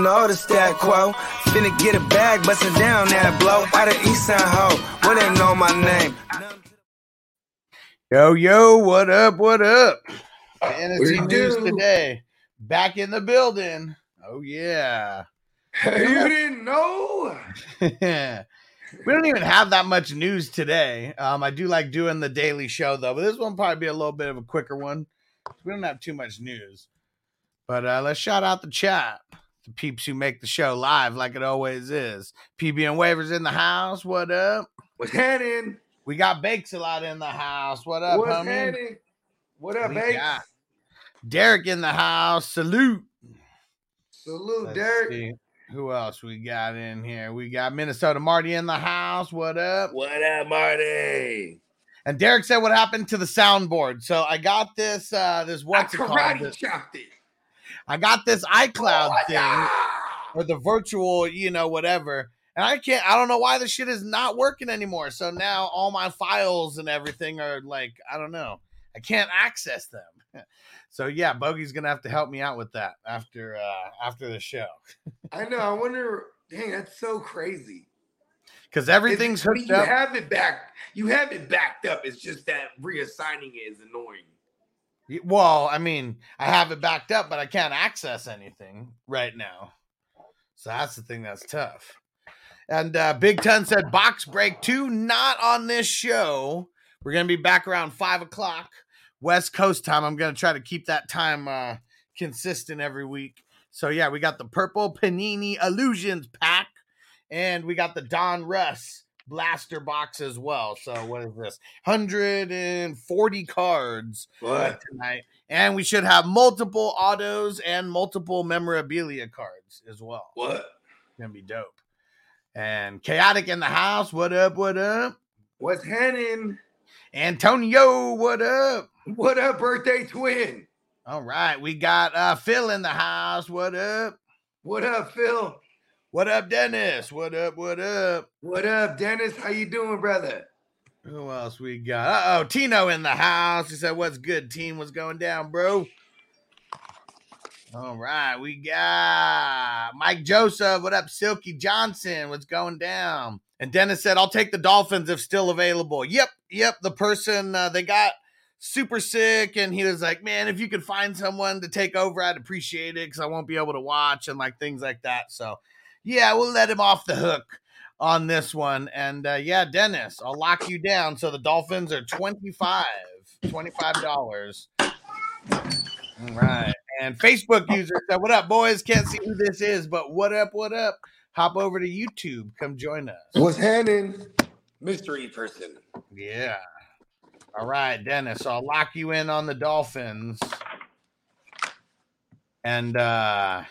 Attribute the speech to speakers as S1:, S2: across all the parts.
S1: you know the stat quo. Finna get a bag, bustin' down that blow. Out of East Side Ho, where they know my name.
S2: Yo, yo, what up? What up? Fantasy
S3: What
S2: news
S3: do?
S2: today. Back in the building. Oh, yeah.
S3: You didn't know?
S2: we don't even have that much news today. Um, I do like doing the daily show, though, but this one will probably be a little bit of a quicker one. We don't have too much news. But uh, let's shout out the chat. The peeps who make the show live like it always is. PB and Waivers in the house. What up?
S3: What's happening?
S2: We got Bakes a lot in the house. What up,
S3: What's
S2: homie?
S3: happening? What up,
S2: We
S3: Bakes?
S2: Derek in the house. Salute.
S3: Salute,
S2: Let's
S3: Derek.
S2: see. Who else we got in here? We got Minnesota Marty in the house. What up?
S3: What up, Marty?
S2: And Derek said what happened to the soundboard. So I got this uh this what's
S3: I
S2: it called? This-
S3: chopped it.
S2: I got this iCloud
S3: Oh,
S2: thing
S3: yeah.
S2: or the virtual, you know, whatever. And I can't I don't know why this shit is not working anymore. So now all my files and everything are like, I don't know. I can't access them. So yeah, Bogey's gonna have to help me out with that after uh after the show.
S3: I know. I wonder. Dang, that's so crazy.
S2: Because everything's hooked
S3: you
S2: up.
S3: have it back. You have it backed up. It's just that reassigning it is annoying.
S2: Well, I mean, I have it backed up, but I can't access anything right now. So that's the thing that's tough. And uh, Big Ton said box break two, not on this show. We're gonna be back around five o'clock West Coast time. I'm gonna try to keep that time uh, consistent every week. So yeah, we got the purple Panini Illusions pack, and we got the Donruss blaster box as well. So what is this? 140 cards
S3: What?
S2: tonight. And we should have multiple autos and multiple memorabilia cards as well.
S3: What?
S2: Gonna be dope. And chaotic in the house. What up? What up?
S3: What's happening?
S2: Antonio, what up?
S3: What up, birthday twin?
S2: All right, we got uh Phil in the house. What up?
S3: What up, Phil?
S2: What up, Dennis? What up? What up?
S3: What up, Dennis? How you doing, brother?
S2: Who else we got? Uh oh, Tino in the house. He said, What's good, team? What's going down, bro? All right, we got Mike Joseph. What up, Silky Johnson? What's going down? And Dennis said, I'll take the Dolphins if still available. Yep, yep. The person uh, they got super sick, and he was like, Man, if you could find someone to take over, I'd appreciate it because I won't be able to watch and like things like that. So, yeah, we'll let him off the hook on this one. And uh, yeah, Dennis, I'll lock you down. So the Dolphins are 25 $25. All right. And Facebook user said, What up, boys? Can't see who this is, but what up, what up? Hop over to YouTube. Come join us.
S3: What's happening? Mystery person.
S2: Yeah. All right, Dennis. So I'll lock you in on the Dolphins. And uh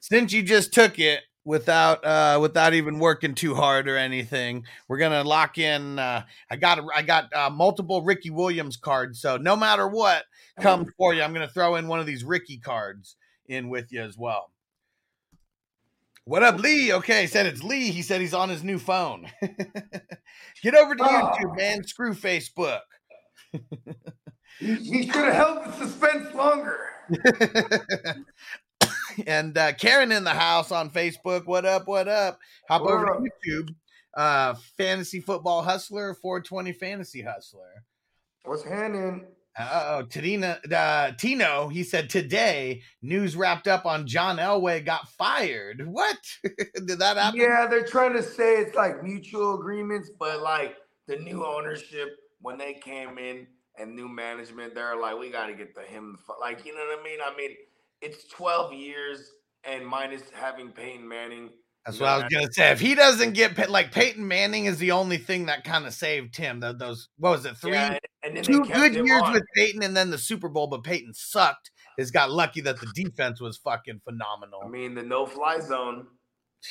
S2: since you just took it without uh without even working too hard or anything, we're gonna lock in uh I got I got uh, multiple Ricky Williams cards. So no matter what comes for you, I'm gonna throw in one of these Ricky cards in with you as well. What up, Lee? Okay, said it's Lee. He said he's on his new phone. Get over to
S3: Oh.
S2: YouTube, man. Screw Facebook.
S3: He, he should have held the suspense longer.
S2: and uh, Karen in the house on Facebook. What up? What up? Hop
S3: What
S2: over
S3: up?
S2: to YouTube. uh, fantasy football hustler, 420 fantasy hustler.
S4: What's happening?
S2: Uh oh, Tadina, uh, Tino, he said today news wrapped up on John Elway got fired. What did that happen?
S4: Yeah, they're trying to say it's like mutual agreements, but like the new ownership when they came in and new management, they're like, we got to get the him. Like, you know what I mean? I mean, it's 12 years and minus having Peyton Manning.
S2: That's what I was gonna say. If he doesn't get like Peyton Manning is the only thing that kind of saved him. Tho- those what was it? Three,
S4: Yeah, and then
S2: two good years
S4: on.
S2: with Peyton, and then the Super Bowl. But Peyton sucked. Has got lucky that the defense was fucking phenomenal.
S4: I mean, the no fly zone.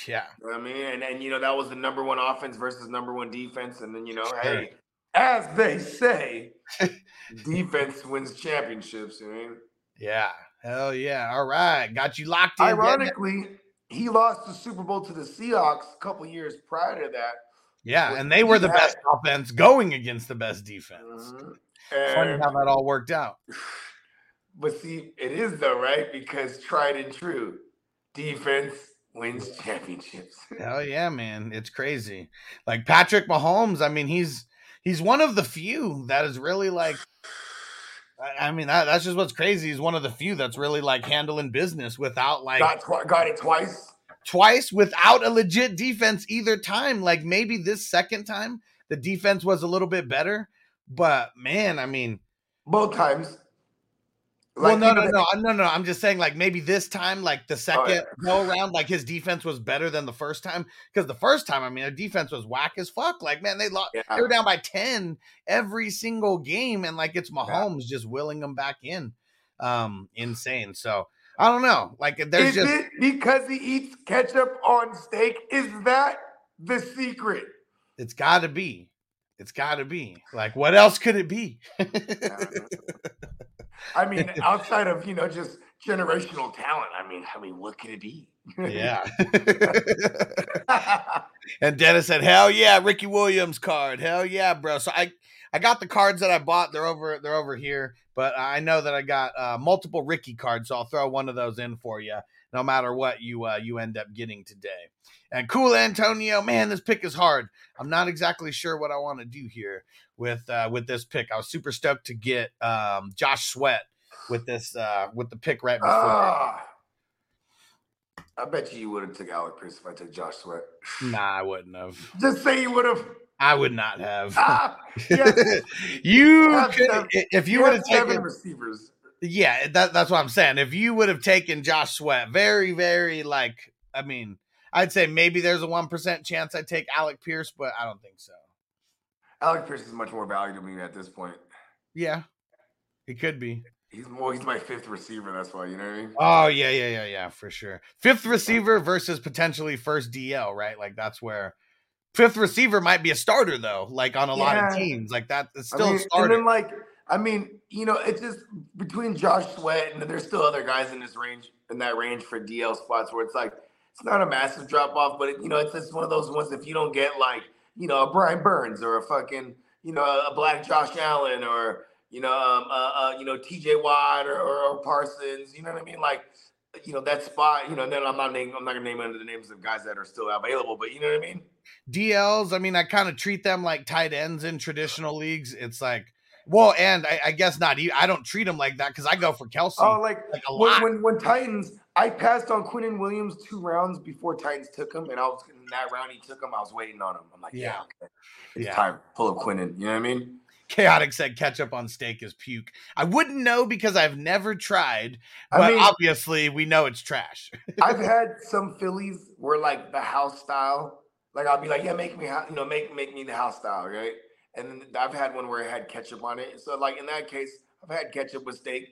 S2: yeah,
S4: You know what I mean, and, and you know, that was the number one offense versus number one defense. And then, you know,
S2: Sure.
S4: hey, as they say, defense wins championships. You know?
S2: yeah, hell yeah. All right, got you locked in.
S4: Ironically, he lost the Super Bowl to the Seahawks a couple years prior to that.
S2: yeah, and they were the
S4: he
S2: best
S4: had-
S2: offense going against the best defense.
S4: Mhm.
S2: Funny how that all worked out.
S4: but see, it is though, right? Because tried and true, defense wins championships.
S2: Hell yeah, man. It's crazy. Like Patrick Mahomes, I mean, he's he's one of the few that is really like I- mean, that, that's just what's crazy. He's one of the few that's really like handling business without like
S4: got twi- got it twice.
S2: twice without a legit defense either time. Like maybe this second time the defense was a little bit better, but man, I mean,
S4: Both times.
S2: Well, no, no, no, no, no. I'm just saying, like maybe this time, like the second
S4: yeah.
S2: go around, like his defense was better than the first time. Because the first time, I mean, their defense was whack as fuck. Like, man, they lost.
S4: Yeah.
S2: They were down by ten every single game, and like it's Mahomes just willing them back in. Um, insane. So I don't know. Like, there's
S4: Is
S2: just
S4: it because he eats ketchup on steak? Is that the secret?
S2: it's got to be. It's got to be. Like, what else could it be?
S4: I mean, outside of you know just generational talent, I mean, I mean, what could it be?
S2: yeah. And Dennis said, "Hell yeah, Ricky Williams card. Hell yeah, bro." So I I got the cards that I bought. They're over they're over here, but I know that I got uh, multiple Ricky cards, so I'll throw one of those in for you, no matter what you uh, you end up getting today. And cool, Antonio, man, this pick is hard. I'm not exactly sure what I want to do here with uh, with this pick. I was super stoked to get um, Josh Sweat with this uh, with the pick right before.
S4: Ah. I bet you you would have took Alec Pierce if I took Josh Sweat.
S2: nah, I wouldn't have.
S4: Just say you would have.
S2: I would not have.
S4: Ah, yes.
S2: you could,
S4: seven-
S2: if you
S4: You
S2: would
S4: have
S2: taken
S4: receivers.
S2: yeah that, that's what i'm saying if you would have taken josh sweat very very like i mean i'd say maybe there's a 1% chance i'd take alec pierce but i don't think so
S4: Alec Pierce is much more valuable to me at this point.
S2: yeah it could be
S4: He's more. He's my fifth receiver. That's why you know what I mean.
S2: oh yeah yeah yeah yeah for sure fifth receiver versus potentially first dl right like that's where fifth receiver might be a starter though like on a lot of teams like that is it's
S4: I
S2: still
S4: mean,
S2: a
S4: and then like, I mean, you know, it's just between Josh Sweat and there's still other guys in this range, in that range for DL spots where it's like it's not a massive drop off, but it, you know, it's just one of those ones. If you don't get like, you know, a Brian Burns or a fucking, you know, a black Josh Allen or you know, um, uh, uh, you know, T.J. Watt or, or, or Parsons, you know what I mean? Like, you know, that spot. You know, then I'm not naming, I'm not gonna name under the names of guys that are still available, but you know what I mean?
S2: DLs, I mean, I kind of treat them like tight ends in traditional leagues. It's like, well, and I, I guess not. I don't treat them like that because I go for Kelce.
S4: Oh, like,
S2: like a
S4: when,
S2: lot.
S4: when when Titans, I passed on Quinnen Williams two rounds before Titans took him, and I was that round he took him. I was waiting on him. I'm like, yeah,
S2: Yeah.
S4: okay. it's
S2: Yeah.
S4: time. Pull up Quinnen. You know what I mean?
S2: Chaotic said ketchup on steak is puke. I wouldn't know because I've never tried,
S4: I
S2: but
S4: mean-
S2: obviously we know it's trash.
S4: I've had some Phillies where like the house style, like I'll be like, yeah, make me, you know, make make me the house style, right? And then I've had one where it had ketchup on it. So like in that case, I've had ketchup with steak.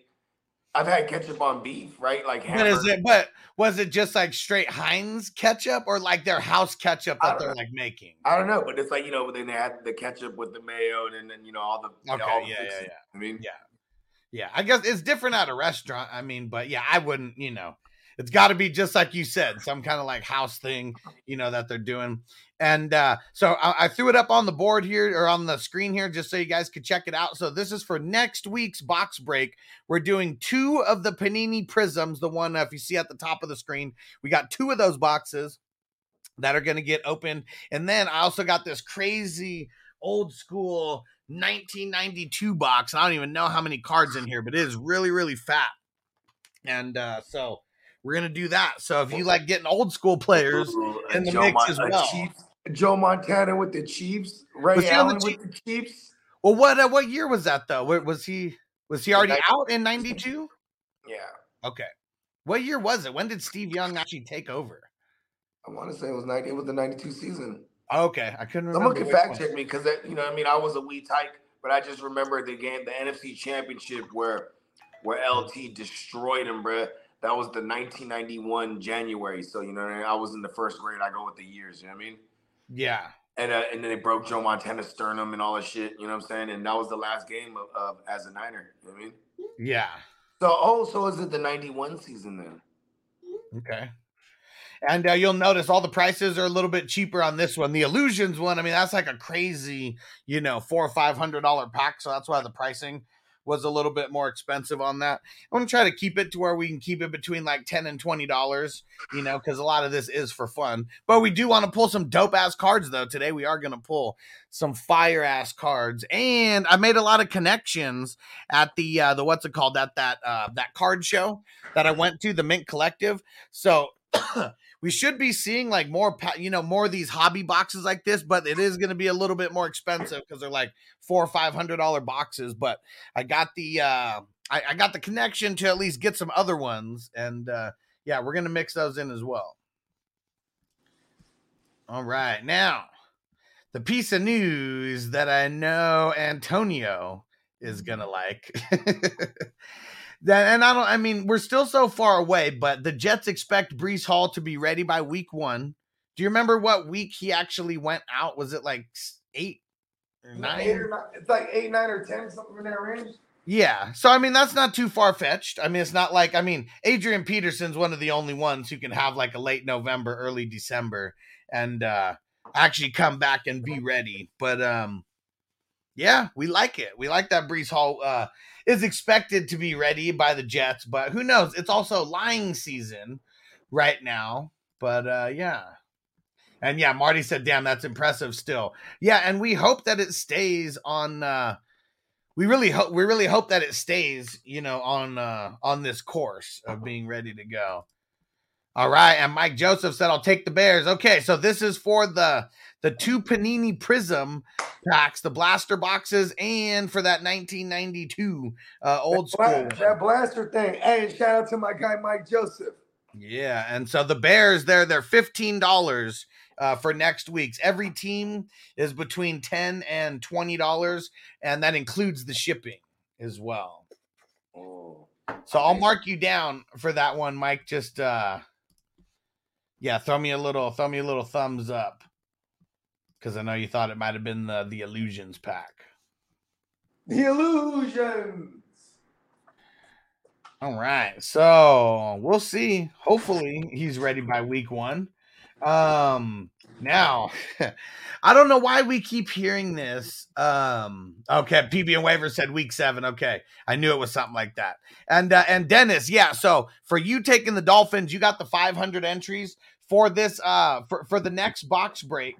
S4: I've had ketchup on beef, right? Like
S2: But is it? But was it just like straight Heinz ketchup or like their house ketchup that they're
S4: know.
S2: like making?
S4: I don't know, but it's like you know, then they had the ketchup with the mayo, and then, you know all the
S2: Okay,
S4: all the
S2: yeah, yeah, yeah.
S4: I mean,
S2: Yeah. Yeah, I guess it's different at a restaurant. I mean, but yeah, I wouldn't, you know, it's got to be just like you said, some kind of like house thing, you know, that they're doing. And uh, so I, I threw it up on the board here or on the screen here just so you guys could check it out. So this is for next week's box break. We're doing two of the Panini Prisms, the one uh, if you see at the top of the screen, we got two of those boxes. that are going to get opened. And then I also got this crazy old school 1992 box. I don't even know how many cards in here, but it is really, really fat. And uh, so we're going to do that. So if you like getting old school players in the
S4: Joe
S2: mix
S4: Mon-
S2: as
S4: uh,
S2: well.
S4: Chiefs- Joe Montana with the Chiefs, Ray
S2: Was on the
S4: Allen with the Chiefs.
S2: Well, what uh, what year was that though? Where, was he was he already out in 92?
S4: Yeah,
S2: Okay. What year was it? When did Steve Young actually take over?
S4: I want to say it was ninety. It was the '92 season.
S2: Okay, I couldn't remember.
S4: Someone can fact check me because you know, I mean, I was a wee tyke, but I just remember the game, the NFC Championship, where where LT destroyed him, bruh. That was the 1991 January. So you know, I, mean? I was in the first grade. I go with the years. You know what I mean?
S2: Yeah.
S4: And uh, and then they broke Joe Montana's sternum and all that shit. You know what I'm saying? And that was the last game of, of as a Niner. You know I mean?
S2: Yeah.
S4: So oh, so is it the 91 season then?
S2: Okay. And uh, you'll notice all the prices are a little bit cheaper on this one. The Illusions one, I mean, that's like a crazy, you know, four or five hundred dollar pack. So that's why the pricing was a little bit more expensive on that. I want to try to keep it to where we can keep it between like ten and twenty dollars, you know, because a lot of this is for fun. But we do want to pull some dope ass cards though. Today we are gonna pull some fire ass cards, and I made a lot of connections at the uh, the what's it called that that uh, that card show that I went to, the Mint Collective. So we should be seeing like more, you know, more of these hobby boxes like this, but it is going to be a little bit more expensive because they're like four or five hundred dollar boxes. But I got the, uh, I, I got the connection to at least get some other ones, and uh, yeah, we're gonna mix those in as well. All right, now the piece of news that I know Antonio is gonna like. That and I don't. I mean, we're still so far away, but the Jets expect Breece Hall to be ready by week one. Do you remember what week he actually went out? Was it like eight or
S4: Eight
S2: nine?
S4: or nine, it's like eight, nine, or ten, something in that range.
S2: Yeah. So I mean, that's not too far fetched. I mean, it's not like I mean, Adrian Peterson's one of the only ones who can have like a late November, early December, and uh actually come back and be ready. But um, yeah, we like it. We like that Breece Hall uh is expected to be ready by the Jets, but who knows? It's also lying season right now. But uh yeah. And yeah, Marty said, damn, that's impressive still. Yeah, and we hope that it stays on uh we really hope we really hope that it stays, you know, on uh on this course of being ready to go. All right, and Mike Joseph said I'll take the Bears. Okay, so this is for the the two Panini Prism packs, the blaster boxes, and for that 1992 uh, old school.
S4: That, that blaster thing. Hey, shout out to my guy Mike Joseph.
S2: Yeah, and so the Bears, they're they're fifteen dollars uh, for next week's. Every team is between ten and twenty dollars, and that includes the shipping as well.
S4: Oh,
S2: So I'll mark you down for that one, Mike. Just uh, yeah, throw me a little, throw me a little thumbs up, because I know you thought it might have been the the illusions pack.
S4: The illusions.
S2: All right. So we'll see. Hopefully he's ready by week one. Um now I don't know why we keep hearing this. Um okay, PB and waiver said week seven. Okay. I knew it was something like that. And uh, and Dennis, yeah. So for you taking the Dolphins, you got the 500 entries for this uh for, for the next box break.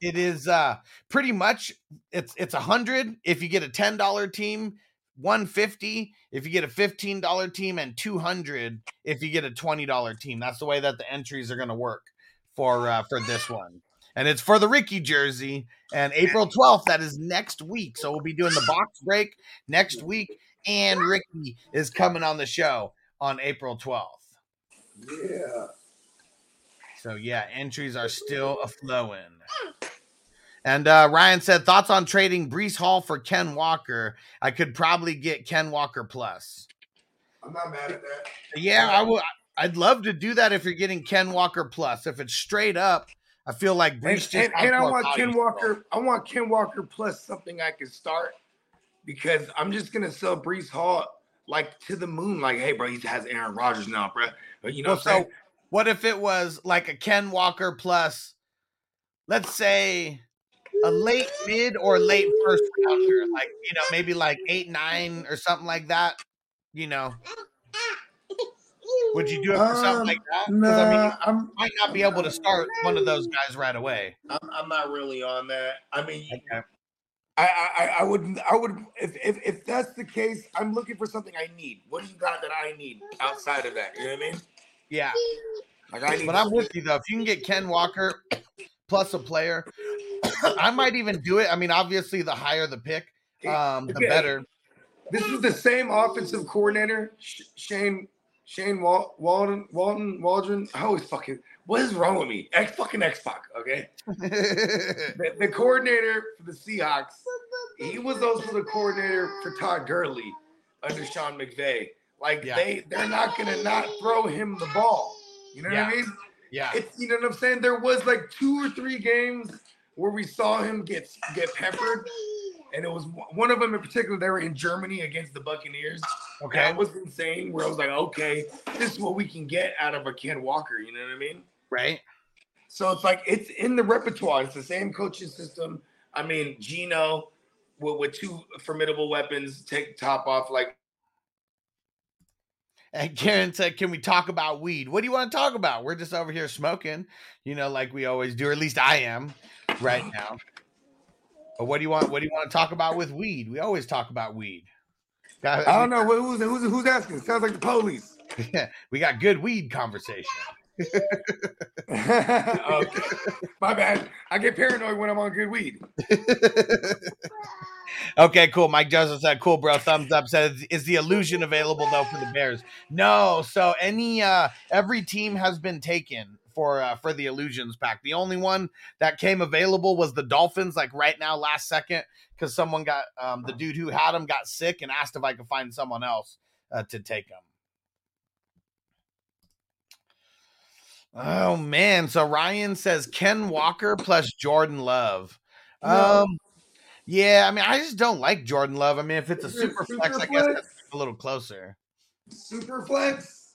S2: It is uh pretty much it's it's a hundred. If you get a ten dollar team 150 if you get a $15 team and 200 if you get a $20 team. That's the way that the entries are going to work for uh, for this one. And it's for the ricky jersey and april 12th that is next week. So we'll be doing the box break next week and ricky is coming on the show on april 12th
S4: Yeah.
S2: So yeah entries are still a flowing and uh, Ryan said thoughts on trading Breece Hall for Ken Walker. I could probably get Ken Walker plus.
S4: I'm not mad at that.
S2: Yeah, I would. I'd love to do that if you're getting Ken Walker plus. If it's straight up, I feel like
S4: And,
S2: Breece just
S4: and, and I want Ken. Walker. I want Ken Walker plus something I can start because I'm just gonna sell Breece Hall like to the moon. Like, hey, bro, he has Aaron Rodgers now, bro. But you know,
S2: Well,
S4: saying?
S2: So what if it was like a Ken Walker plus, let's say, a late mid or late first rounder, like you know maybe like eight nine or something like that. You know, Would you do it for something
S4: Um,
S2: like that?
S4: Nah,
S2: I mean,
S4: I'm,
S2: might not be able to start one of those guys right away.
S4: I'm I'm not really on that. I mean,
S2: Okay.
S4: I, I I- I would I would if, if if that's the case, I'm looking for something I need. What do you got that I need outside of that? You know what I mean?
S2: Yeah.
S4: Like I need.
S2: But I'm with you though. If you can get Ken Walker plus a player, I might even do it. I mean, obviously, the higher the pick, um, the
S4: Okay.
S2: better.
S4: This is the same offensive coordinator, Shane Shane Wal- Walden Walden Waldron. I always fucking what is wrong with me? X fucking X Pac. Okay, the, the coordinator for the Seahawks. He was also the coordinator for Todd Gurley under Sean McVay. Like
S2: Yeah.
S4: they they're not gonna not throw him the ball. You know
S2: Yeah.
S4: what I mean?
S2: yeah.
S4: It's you know what I'm saying. There was like two or three games where we saw him get get peppered, and it was one of them in particular. They were in Germany against the Buccaneers.
S2: Okay.
S4: That was insane. Where I was like, okay, this is what we can get out of a Ken Walker. You know what I mean?
S2: Right.
S4: So it's like it's in the repertoire. It's the same coaching system. I mean, Geno with, with two formidable weapons, take top off. Like
S2: And Karen said, "Can we talk about weed? What do you want to talk about? We're just over here smoking, you know, like we always do. Or at least I am right now. But what do you want? What do you want to talk about with weed? We always talk about weed. Got-
S4: I don't know who's who's who's asking. Sounds like the police.
S2: we got good weed conversation.
S4: okay, my bad. I get paranoid when I'm on good weed.
S2: Okay, cool. Mike Joseph said, "Cool, bro." Thumbs up. Says, "Is the illusion available though for the Bears?" No. So any uh every team has been taken for uh, for the illusions pack. The only one that came available was the Dolphins. Like right now, last second, because someone got um the dude who had them got sick and asked if I could find someone else uh, to take them. Oh man! So Ryan says Ken Walker plus Jordan Love.
S4: No.
S2: Um, yeah, I mean, I just don't like Jordan Love. I mean, if it's a
S4: it
S2: super flex, I guess
S4: flex?
S2: that's a little closer.
S4: Super flex.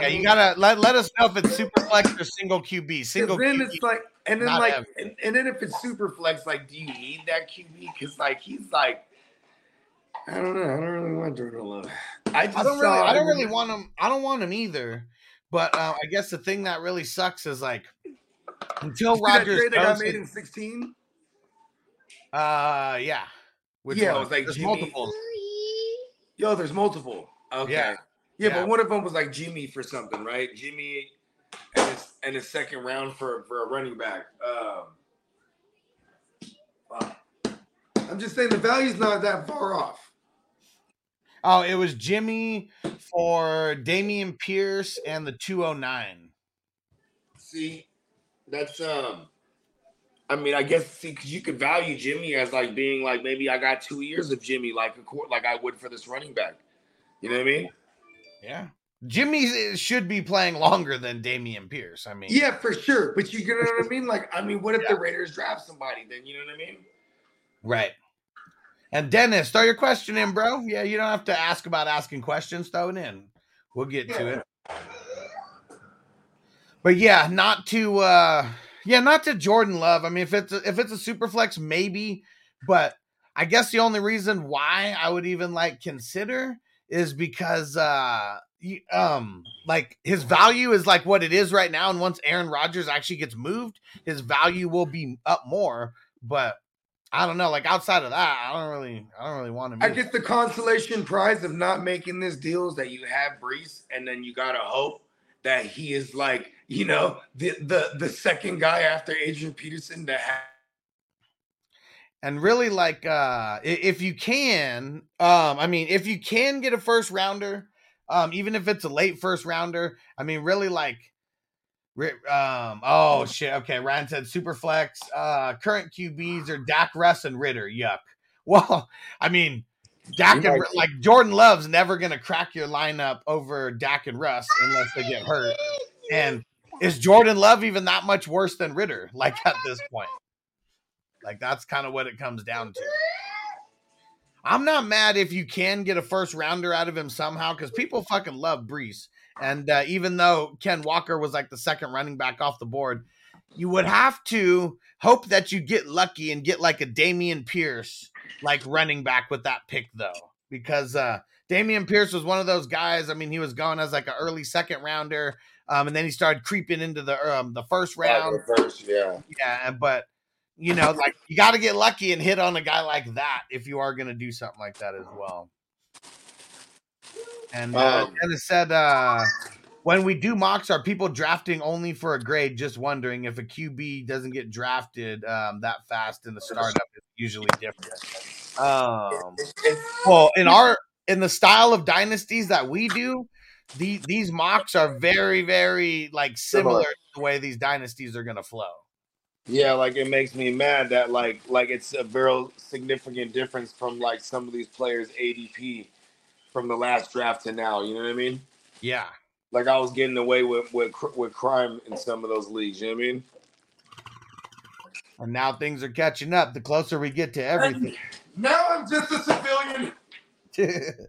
S2: Yeah, you gotta let, let us know if it's super flex or single QB. Single
S4: then
S2: QB.
S4: it's like, and then like, and, and then if it's super flex, like, do you need that QB? Because like he's like, I don't know. I don't really want Jordan Love. I just
S2: I don't really, I don't really want him. I don't want him either. But uh, I guess the thing that really sucks is like until
S4: See that
S2: Rodgers
S4: trade that got
S2: goes,
S4: made in 16.
S2: uh, yeah, Which
S4: Yeah, it was like
S2: There's
S4: Jimmy-
S2: multiples.
S4: Yo, there's multiple. Okay.
S2: Yeah.
S4: Yeah,
S2: Yeah.
S4: but one of them was like Jimmy for something, right? Jimmy and his and his second round for for a running back. Um, fuck. I'm just saying the value's not that far off.
S2: Oh, it was Jimmy for Dameon Pierce and the 209.
S4: See, that's um. I mean, I guess see, you could value Jimmy as like being like maybe I got two years of Jimmy, like a court, like I would for this running back. You know what I mean?
S2: Yeah. Jimmy should be playing longer than Dameon Pierce. I mean,
S4: Yeah, for sure. But you know what I mean? Like, I mean, what if the Raiders draft somebody? Then you know what I mean?
S2: right. And Dennis, throw your question in, bro. Yeah, you don't have to ask about asking questions. Throw it in. We'll get to it. But yeah, not to uh yeah, not to Jordan Love. I mean, if it's a, if it's a super flex, maybe, but I guess the only reason why I would even like consider is because uh you, um like his value is like what it is right now. And once Aaron Rodgers actually gets moved his value will be up more. But I don't know like outside of that I don't really I don't really want him
S4: I guess the consolation prize of not making this deal is that you have Breece, and then you gotta hope that he is like, you know, the the the second guy after Adrian Peterson to have.
S2: and really like uh if you can um i mean if you can get a first rounder um even if it's a late first rounder i mean really like um oh shit okay ryan said super flex uh current qbs are dak russ and ridder yuck well i mean dak and Ri- like jordan love's never gonna crack your lineup over dak and russ unless they get hurt and is jordan love even that much worse than ridder like at this point like that's kind of what it comes down to. I'm not mad if you can get a first rounder out of him somehow because people fucking love Breece. And uh, even though Ken Walker was like the second running back off the board, you would have to hope that you get lucky and get like a Dameon Pierce like running back with that pick though, because uh, Dameon Pierce was one of those guys. I mean, he was going as like an early second rounder, um, and then he started creeping into the um, the first round.
S4: First, yeah.
S2: Yeah, but you know, like you got to get lucky and hit on a guy like that if you are going to do something like that as well. And uh,
S4: Um,
S2: Dennis said, uh, when we do mocks, are people drafting only for a grade? Just wondering if a QB doesn't get drafted um, that fast in the startup, usually different. Um,
S4: It's- it's-
S2: well, in our in the style of dynasties that we do, the, these mocks are very, very like similar
S4: Similar.
S2: to the way these dynasties are going to flow.
S4: Yeah, like it makes me mad that like like it's a very significant difference from like some of these players ADP from the last draft to now. You know what I mean?
S2: Yeah.
S4: Like I was getting away with with with crime in some of those leagues. You know what I mean?
S2: And now things are catching up. The closer we get to everything.
S4: Now I'm just a civilian.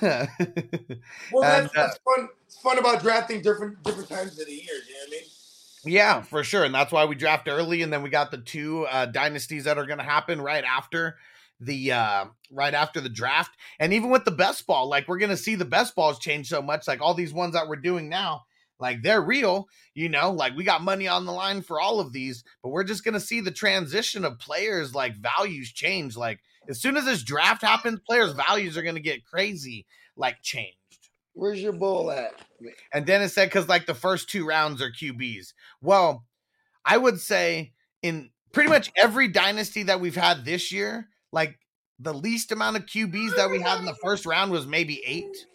S4: Well, that's,
S2: uh,
S4: that's fun. It's fun about drafting different different times of the year. You know what I mean?
S2: yeah, for sure. And that's why we draft early. And then we got the two uh, dynasties that are going to happen right after the uh right after the draft and even with the best ball like we're gonna see the best balls change so much like all these ones that we're doing now like they're real you know like we got money on the line for all of these but we're just gonna see the transition of players like values change like as soon as this draft happens players values are gonna get crazy like changed
S4: Where's your bull at?
S2: and Dennis said because like the first two rounds are QBs. Well, I would say in pretty much every dynasty that we've had this year, like the least amount of QBs that we had in the first round was maybe eight.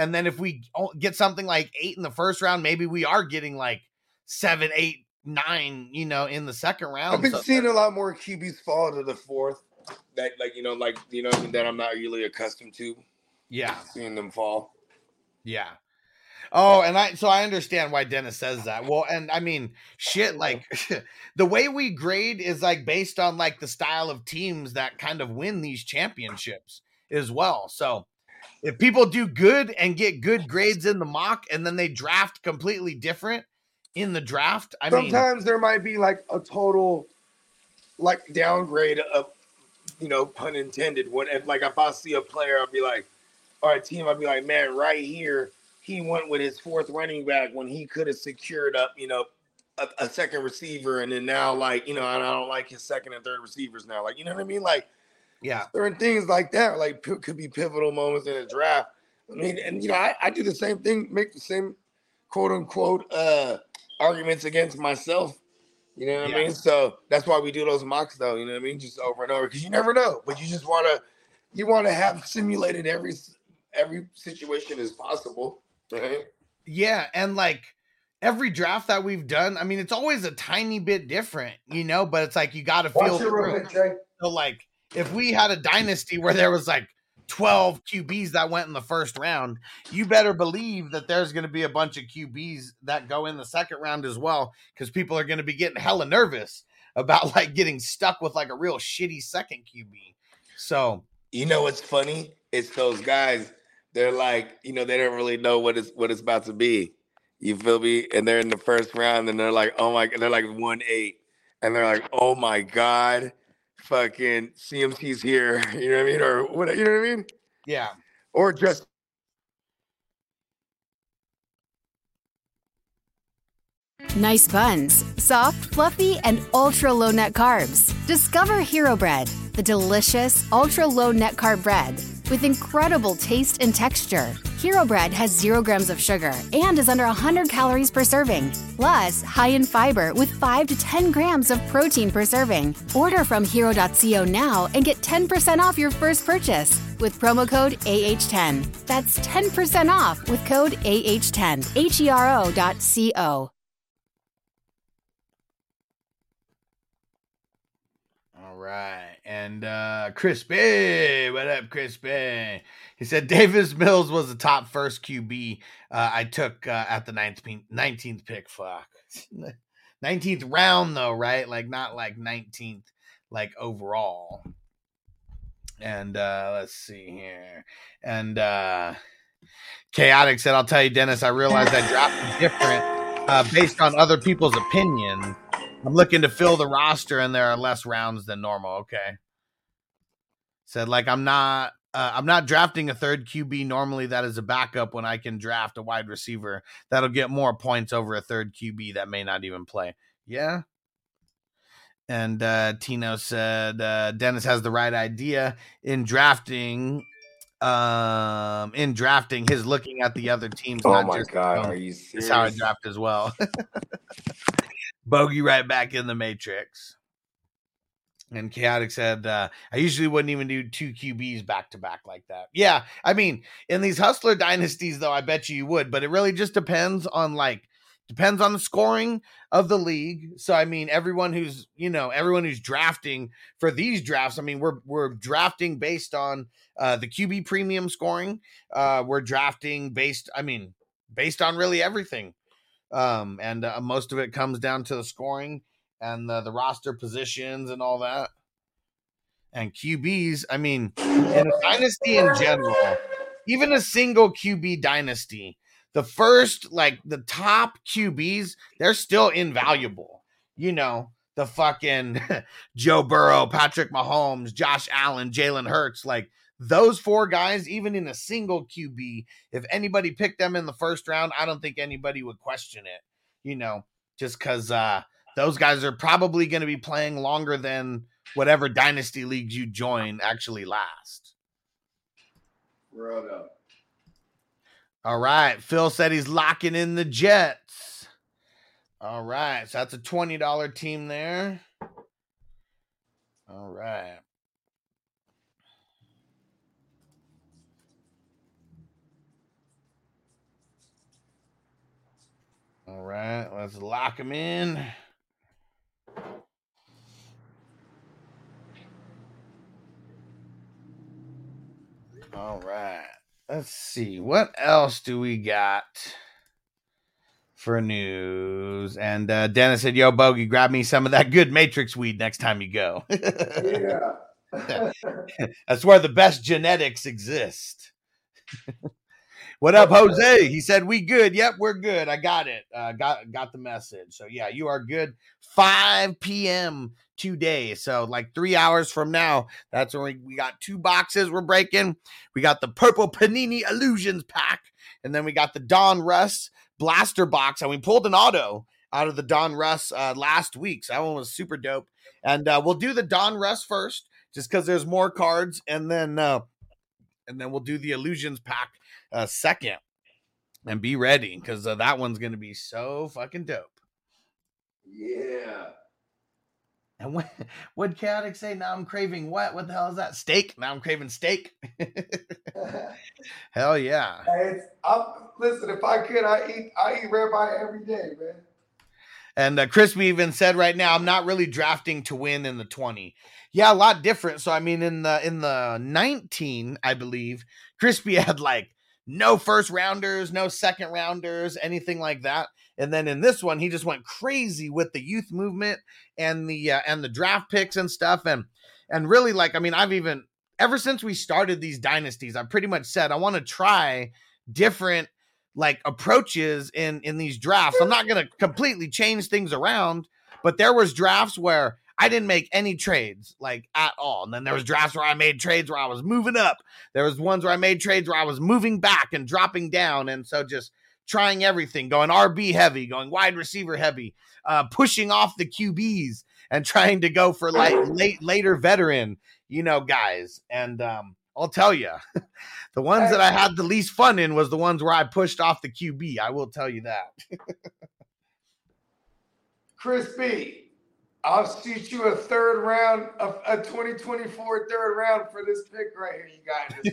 S2: And then if we get something like eight in the first round, maybe we are getting like seven, eight, nine, you know, in the second round.
S4: I've been
S2: So-
S4: seeing a lot more QBs fall to the fourth. That like you know like you know that I'm not really accustomed to
S2: yeah.
S4: seeing them fall.
S2: Yeah. Oh, and I so I understand why Dennis says that. Well, and I mean, shit, like the way we grade is like based on like the style of teams that kind of win these championships as well. So if people do good and get good grades in the mock and then they draft completely different in the draft, I mean,
S4: Sometimes there might be like a total like downgrade of you know pun intended. When if like if I see a player, I'll be like, all right, team, I'll be like, man, right here, he went with his fourth running back when he could have secured up, you know. A, a second receiver, and then now, like you know, I don't like his second and third receivers now. Like you know what I mean? Like
S2: yeah,
S4: certain things like that, like could be pivotal moments in a draft. I mean, and you know, I, I do the same thing, make the same quote unquote uh arguments against myself. You know what
S2: Yeah.
S4: I mean? So that's why we do those mocks, though. You know what I mean? Just over and over, because you never know. But you just want to, you want to have simulated every every situation as possible, right?
S2: Yeah, and like every draft that we've done, I mean, it's always a tiny bit different, you know, but it's like you got to feel
S4: Watch it real
S2: through.
S4: quick, Jay.
S2: So like if we had a dynasty where there was like 12 QBs that went in the first round, you better believe that there's going to be a bunch of QBs that go in the second round as well cuz people are going to be getting hella nervous about like getting stuck with like a real shitty second QB. So,
S4: You know what's funny? It's those guys. They're like, you know, they don't really know what it's what it's about to be. You feel me? And they're in the first round, and they're like, oh my, they're like one eight, and they're like, oh my god, fucking CMC's here. You know what I mean? Or what? You know what I mean?
S2: yeah.
S4: Or just
S5: Nice buns, soft, fluffy, and ultra low net carbs. Discover Hero Bread, the delicious ultra low net carb bread with incredible taste and texture. Hero Bread has zero grams of sugar and is under 100 calories per serving, plus high in fiber with 5 to 10 grams of protein per serving. Order from hero.co now and get 10% off your first purchase with promo code AH10. That's 10% off with code AH10. H E R O dot C O.
S2: All right. And uh Crispy, what up, Crispy? He said Davis Mills was the top first QB uh, I took uh, at the 19th, 19th pick. Fuck. 19th round, though, right? Like, not like 19th, like overall. And uh let's see here. And uh Chaotic said, I'll tell you, Dennis, I realized I dropped different uh, based on other people's opinions. I'm looking to fill the roster, and there are less rounds than normal. Okay. Said like I'm not uh, I'm not drafting a third QB normally that is a backup when I can draft a wide receiver that'll get more points over a third QB that may not even play. Yeah. And uh, Tino said uh, Dennis has the right idea in drafting. Um, in drafting, his looking at the other teams.
S4: Oh
S2: not
S4: my
S2: just
S4: god, are you
S2: That's how I
S4: serious?
S2: draft as well. Bogey right back in the matrix. And Chaotic said, uh, I usually wouldn't even do two QBs back to back like that. Yeah. I mean, in these hustler dynasties, though, I bet you you would, but it really just depends on like, depends on the scoring of the league. So, I mean, everyone who's, you know, everyone who's drafting for these drafts, I mean, we're, we're drafting based on uh, the QB premium scoring. Uh, we're drafting based, I mean, based on really everything. Um, and uh, most of it comes down to the scoring and the, the roster positions and all that. And QBs, I mean, in a dynasty in general, even a single QB dynasty, the first, like the top QBs, they're still invaluable. You know, the fucking Joe Burrow, Patrick Mahomes, Josh Allen, Jalen Hurts, like those four guys, even in a single QB, if anybody picked them in the first round, I don't think anybody would question it, you know, just because uh, those guys are probably going to be playing longer than whatever dynasty leagues you join actually last. All right. Phil said he's locking in the Jets. All right. So that's a $20 team there. All right. All right. Let's lock him in. All right. Let's see. What else do we got for news? And uh, Dennis said, Yo, Bogey, grab me some of that good Matrix weed next time you go.
S4: Yeah.
S2: That's where the best genetics exist. what up, Jose? He said, We good. Yep, we're good. I got it. Uh, got got the message. So yeah, you are good. 5 p.m. today. So like three hours from now, that's when we, we got two boxes we're breaking. We got the purple Panini Illusions pack, and then we got the Donruss blaster box, and we pulled an auto out of the Donruss uh, last week. So that one was super dope. And uh, we'll do the Donruss first, just because there's more cards, and then uh, and then we'll do the Illusions pack uh, second. And be ready, because uh, that one's gonna be so fucking dope.
S4: Yeah.
S2: And what what chaotic say? Now I'm craving what? What the hell is that? Steak? Now I'm craving steak. hell yeah.
S4: Hey, it's, I'm, listen, if I could, I eat I eat ribeye every day, man.
S2: And uh, Crispy even said right now, I'm not really drafting to win in the 20. Yeah, a lot different. So I mean, in the in the 19, I believe, Crispy had like no first rounders, no second rounders, anything like that. And then in this one, he just went crazy with the youth movement and the uh, and the draft picks and stuff. And and really, like, I mean, I've even ever since we started these dynasties, I've pretty much said I want to try different like approaches in in these drafts. I'm not going to completely change things around, but there was drafts where I didn't make any trades like at all. And then there was drafts where I made trades where I was moving up. There was ones where I made trades where I was moving back and dropping down and so just trying everything, going RB heavy, going wide receiver heavy, uh pushing off the QBs and trying to go for like late later veteran, you know, guys. And um I'll tell you, the ones that I had the least fun in was the ones where I pushed off the QB. I will tell you that.
S4: Crispy, I'll shoot you a third round, a, a 2024 third round for this pick right here you got this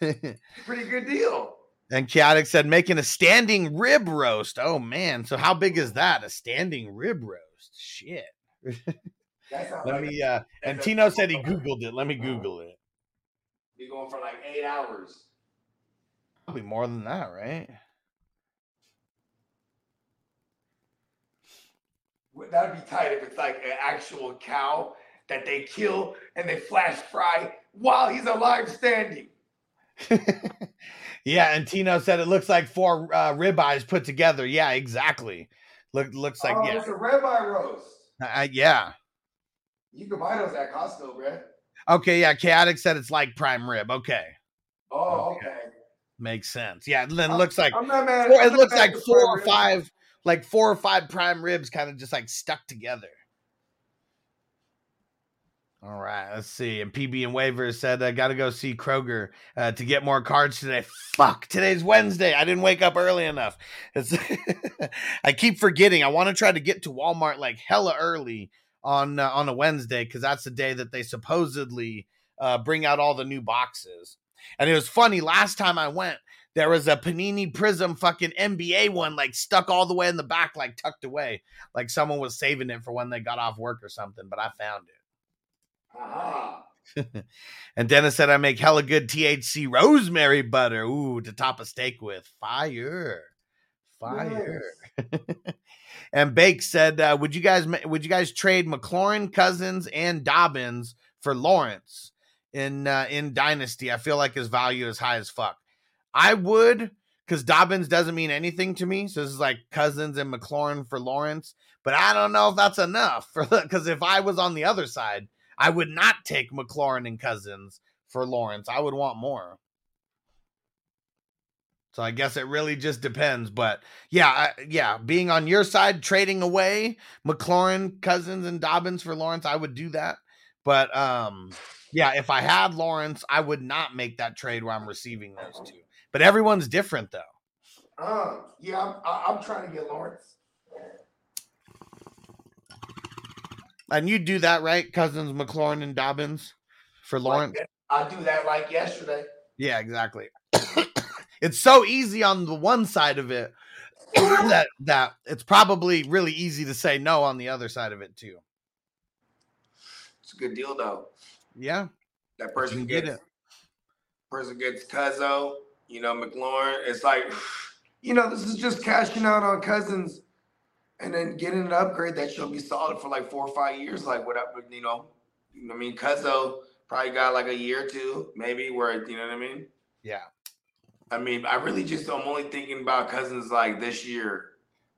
S4: round. Pretty good deal.
S2: and Chaotic said making a standing rib roast. Oh man, so how big is that? A standing rib roast? Shit. Let
S4: like
S2: me uh and Tino said he Googled it. Let me Google it.
S4: be going for like eight hours.
S2: Probably more than that, right?
S4: That'd be tight if it's like an actual cow that they kill and they flash fry while he's alive standing.
S2: yeah, and Tino said it looks like four uh, ribeyes put together. Yeah, exactly. Look, looks like
S4: oh,
S2: yeah,
S4: it's a ribeye roast.
S2: I, yeah.
S4: You can buy those at Costco, bro.
S2: Okay, yeah. Chaotic said it's like prime rib. Okay,
S4: Oh,
S2: Okay.
S4: okay.
S2: makes sense. Yeah, then it looks like
S4: I'm not mad.
S2: four,
S4: I'm
S2: it looks like four or five, like four or five prime ribs, kind of just like stuck together. All right, let's see. And PB and Waver said, I got to go see Kroger uh, to get more cards today. Fuck, today's Wednesday. I didn't wake up early enough. I keep forgetting. I want to try to get to Walmart like hella early on uh, on a Wednesday because that's the day that they supposedly uh, bring out all the new boxes. And it was funny. Last time I went, there was a Panini Prism fucking NBA one like stuck all the way in the back, like tucked away, like someone was saving it for when they got off work or something. But I found it.
S4: Aha.
S2: And Dennis said I make hella good THC rosemary butter. Ooh, to top a steak with. Fire. Fire. and Bake said, uh, would you guys would you guys trade McLaurin, Cousins, and Dobbins for Lawrence in uh, in Dynasty? I feel like his value is high as fuck. I would, because Dobbins doesn't mean anything to me. So this is like Cousins and McLaurin for Lawrence. But I don't know if that's enough for because if I was on the other side, I would not take McLaurin and Cousins for Lawrence. I would want more. So I guess it really just depends. But yeah, I, yeah, being on your side, trading away McLaurin, Cousins, and Dobbins for Lawrence, I would do that. But um, yeah, if I had Lawrence, I would not make that trade where I'm receiving those two. But everyone's different though.
S4: Uh, yeah, I'm, I- I'm trying to get Lawrence.
S2: And you do that, right? Cousins, McLaurin, and Dobbins for Lawrence.
S4: Like, I do that like yesterday.
S2: Yeah, exactly. it's so easy on the one side of it that that it's probably really easy to say no on the other side of it too.
S4: It's a good deal though.
S2: Yeah,
S4: That person
S2: can get
S4: gets
S2: it.
S4: person gets Cuzzo, you know, McLaurin. It's like, you know, this is just cashing out on Cousins and then getting an upgrade that should be solid for like four or five years. Like whatever, you know. I mean, Cuzzo probably got like a year or two, maybe, where you know what I mean?
S2: Yeah,
S4: I mean, I really just I'm only thinking about Cousins like this year.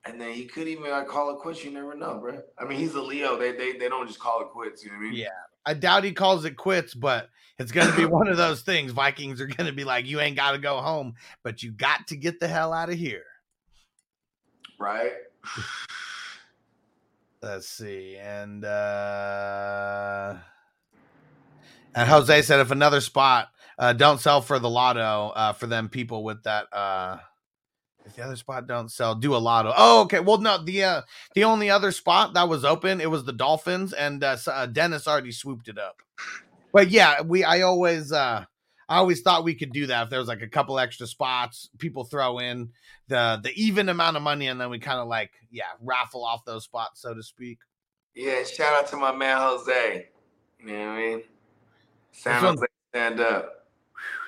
S4: And then he could even like, call it quits. You never know, bro. I mean, he's a Leo. They they they don't just call it quits. You know what I mean?
S2: Yeah. I doubt he calls it quits, but it's going to be one of those things. Vikings are going to be like, you ain't got to go home, but you got to get the hell out of here.
S4: Right.
S2: Let's see. And uh and Jose said if another spot uh don't sell for the lotto uh for them people with that uh if the other spot don't sell, do a lotto. Oh, okay. Well, no, the uh the only other spot that was open, it was the Dolphins, and uh, uh Dennis already swooped it up. But yeah, we I always uh I always thought we could do that if there was like a couple extra spots, people throw in the the even amount of money, and then we kind of like yeah raffle off those spots, so to speak.
S4: Yeah, shout out to my man Jose. You know what I mean? San Jose stand up.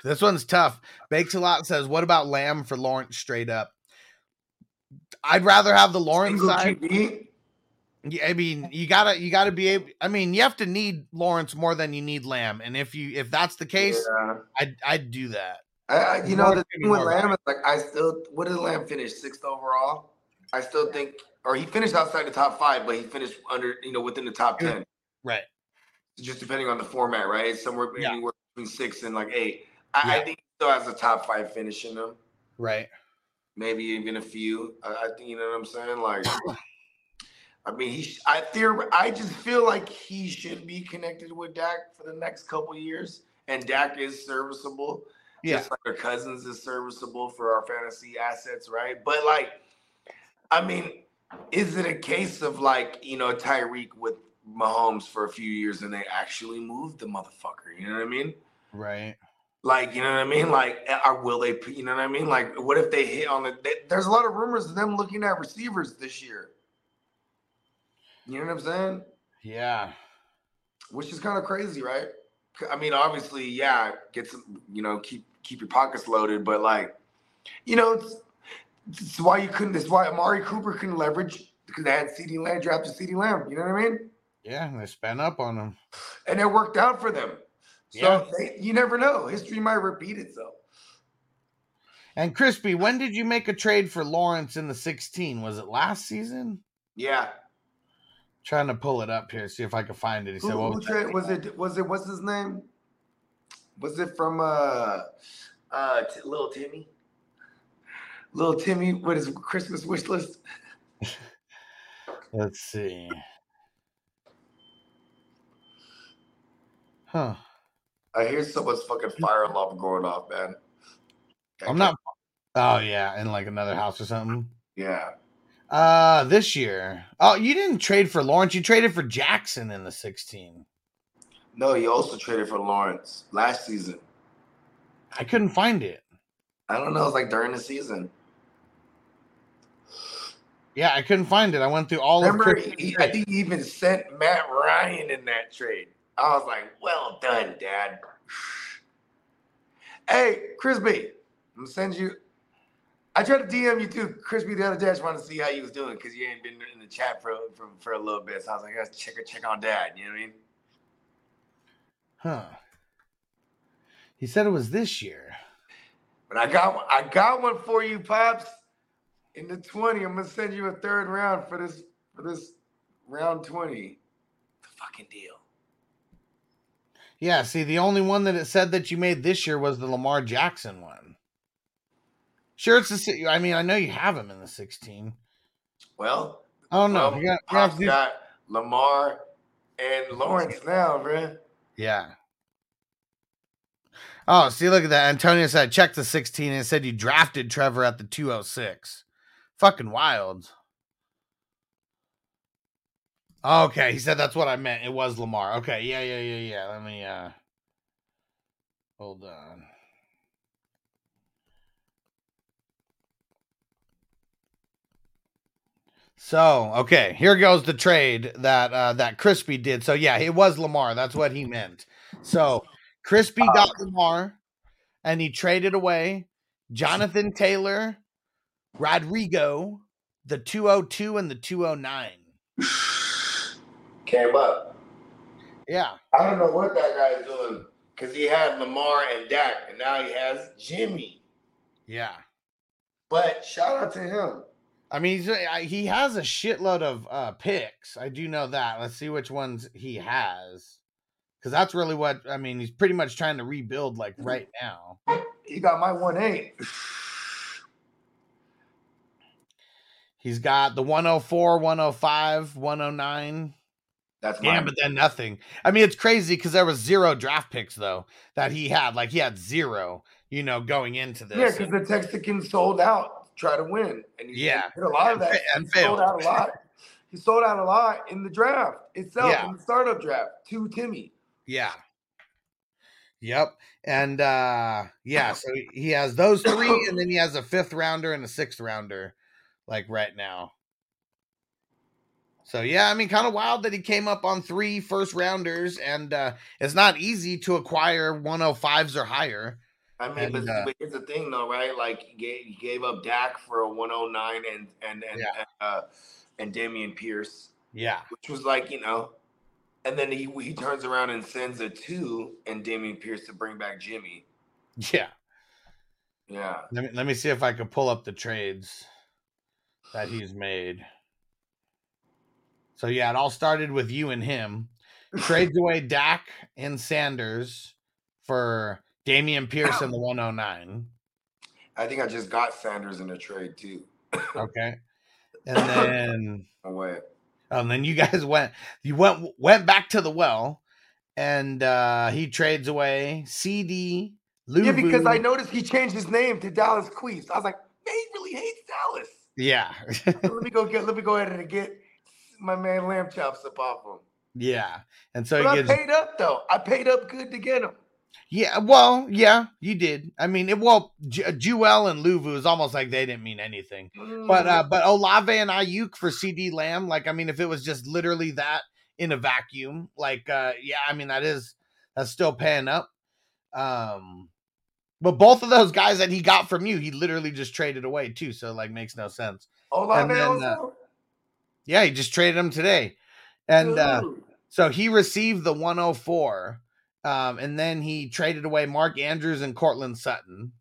S2: This one's tough. Bakes a lot says, "What about Lamb for Lawrence straight up?" I'd rather have the Lawrence
S4: Single
S2: side.
S4: QB?
S2: Yeah, I mean, you gotta you gotta be able. I mean, you have to need Lawrence more than you need Lamb, and if you if that's the case,
S4: Yeah.
S2: I'd I'd do that.
S4: I, you know, the thing with Lamb is like, I still, what did Lamb finish? Sixth overall? I still think, or he finished outside the top five, but he finished under, you know, within the top 10.
S2: Right.
S4: Just depending on the format, right? Somewhere
S2: Yeah.
S4: anywhere between six and like eight. I, I think he still has a top five finish in him.
S2: Right.
S4: maybe even a few. I, I think you know what I'm saying. Like, I mean, he. I theor- I just feel like he should be connected with Dak for the next couple years, and Dak is serviceable.
S2: Yeah.
S4: Just like our cousins is serviceable for our fantasy assets, right? But like, I mean, is it a case of like you know Tyreek with Mahomes for a few years and they actually moved the motherfucker? You know what I mean?
S2: Right.
S4: Like, you know what I mean? Like, or will they? You know what I mean? Like, what if they hit on the? There's a lot of rumors of them looking at receivers this year. You know what I'm saying?
S2: Yeah.
S4: Which is kind of crazy, right? I mean, obviously, yeah, get some, you know, keep keep your pockets loaded, but like, you know, it's, it's why you couldn't. It's why Amari Cooper couldn't leverage because they had CD Lamb drafted CD Lamb. You know what I mean?
S2: Yeah. and They spent up on them.
S4: And it worked out for them. So
S2: Yeah.
S4: they, you never know. History might repeat itself.
S2: And Crispy, when did you make a trade for Lawrence in the 16? Was it last season?
S4: Yeah.
S2: Trying to pull it up here, see if I can find it. He said,
S4: Who,
S2: "What
S4: who
S2: was
S4: tra- was it? Was it? What's his name? Was it from uh uh T- little Timmy? Little Timmy with his Christmas wish list.
S2: Let's see. Huh.
S4: I hear someone's fucking fire alarm going off, man.
S2: I'm not. Oh yeah, in like another house or something.
S4: Yeah.
S2: Uh, this year. Oh, you didn't trade for Lawrence. You traded for Jackson in the 16.
S4: No, he also traded for Lawrence last season.
S2: I couldn't find it.
S4: I don't know. It was like during the season.
S2: Yeah, I couldn't find it. I went through all
S4: Remember,
S2: of
S4: he, I think he even sent Matt Ryan in that trade. I was like, well done, Dad. Hey, Chris B, I'm gonna send you. I tried to DM you too, Chris B, the other day. I just wanted to see how you was doing because you ain't been in the chat for, for for a little bit. So I was like, let's check check on Dad. You know what I mean?
S2: Huh. He said it was this year.
S4: But I got one- I got one for you, pops. In the twenty, I'm gonna send you a third round for this for this round twenty. The fucking deal.
S2: Yeah, see, the only one that it said that you made this year was the Lamar Jackson one. Sure, it's the. I mean, I know you have him in the 16.
S4: Well,
S2: I don't know.
S4: Well,
S2: You got,
S4: Pops
S2: do-
S4: got Lamar and Lawrence now, bruh.
S2: yeah. Oh, see, look at that. Antonio said, check the 16 and said you drafted Trevor at the 206. Fucking wild. Okay, he said that's what I meant. It was Lamar. Okay, yeah, yeah, yeah, yeah. Let me uh hold on. So, okay, here goes the trade that uh that Crispy did. So yeah, it was Lamar. That's what he meant. So Crispy got Lamar and he traded away Jonathan Taylor, Rodrigo, the 202 and the 209.
S4: Came up.
S2: Yeah.
S4: I don't know what that guy's doing because he had Lamar and Dak, and now he has Jimmy.
S2: Yeah.
S4: But shout out to him.
S2: I mean, he's, he has a shitload of uh, picks. I do know that. Let's see which ones he has. Because that's really what, I mean, he's pretty much trying to rebuild like right now.
S4: He got my one eight.
S2: He's got the 104, 105, 109.
S4: That's
S2: Yeah,
S4: mine.
S2: but then nothing. I mean, it's crazy because there was zero draft picks though that he had. Like he had zero, you know, going into this.
S4: Yeah, because the Texican sold out to try to win, and he
S2: Yeah.
S4: did a lot of that.
S2: And
S4: he
S2: failed.
S4: sold out a lot. He sold out a lot in the draft itself,
S2: Yeah.
S4: in the startup draft to Timmy.
S2: Yeah. Yep. And uh yeah, so he has those three, and then he has a fifth rounder and a sixth rounder, like right now. So yeah, I mean, kind of wild that he came up on three first rounders, and uh it's not easy to acquire 105s or higher.
S4: I mean,
S2: And,
S4: but,
S2: uh,
S4: but here's the thing, though, right? Like he gave, he gave up Dak for a 109 and and and
S2: Yeah.
S4: and, uh, and Dameon Pierce,
S2: Yeah.
S4: which was like you know, and then he he turns around and sends a two and Dameon Pierce to bring back Jimmy.
S2: Yeah.
S4: Yeah,
S2: Let me let me see if I can pull up the trades that he's made. So yeah, it all started with you and him. Trades away Dak and Sanders for Dameon Pierce and the 109.
S4: I think I just got Sanders in a trade too.
S2: Okay. And then
S4: No way.
S2: and then you guys went you went went back to the well and uh he trades away CD.
S4: Yeah, because I noticed he changed his name to Dallas Queefs. I was like, man, he really hates Dallas.
S2: Yeah.
S4: Let me go get. Let me go ahead and get my man Lamb Chops up off him.
S2: yeah. And so
S4: But I
S2: gets
S4: paid up though. I paid up good to get him.
S2: Yeah, well, yeah, you did. I mean, it, well, J- Jewel and Luvu is almost like they didn't mean anything. But uh, but Olave and Aiyuk for CD Lamb, like I mean, if it was just literally that in a vacuum, like uh, yeah, I mean that is that's still paying up. Um, but both of those guys that he got from you, he literally just traded away too. So like makes no sense.
S4: Olave
S2: and then, uh? Yeah, he just traded them today, and uh, so he received the 104. Um, and then he traded away Mark Andrews and Cortland Sutton.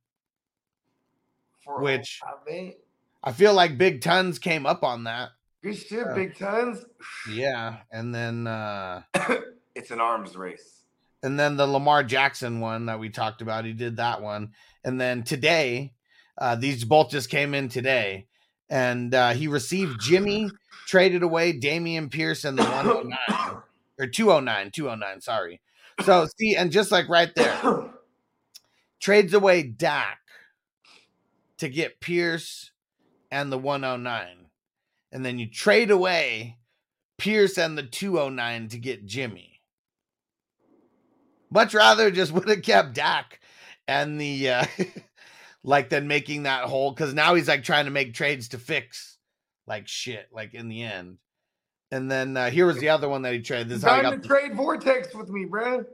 S4: For
S2: which-
S4: Olave?
S2: I feel like Big Tons came up on that.
S4: Good shit,
S2: Uh,
S4: big tons.
S2: Yeah, and then uh
S4: It's an arms race.
S2: and then the Lamar Jackson one that we talked about, he did that one. And then today, uh these both just came in today, and uh he received Jimmy traded away Dameon Pierce and the 109 or 209, 209, sorry. So see, and just like right there, trades away Dak to get Pierce and the 109. And then you trade away Pierce and the 209 to get Jimmy. Much rather just would have kept Dak and the uh like than making that whole because now he's like trying to make trades to fix like shit, like in the end. And then uh here was the other one that he traded. This is how I
S4: Time to
S2: the-
S4: trade vortex with me, bruh.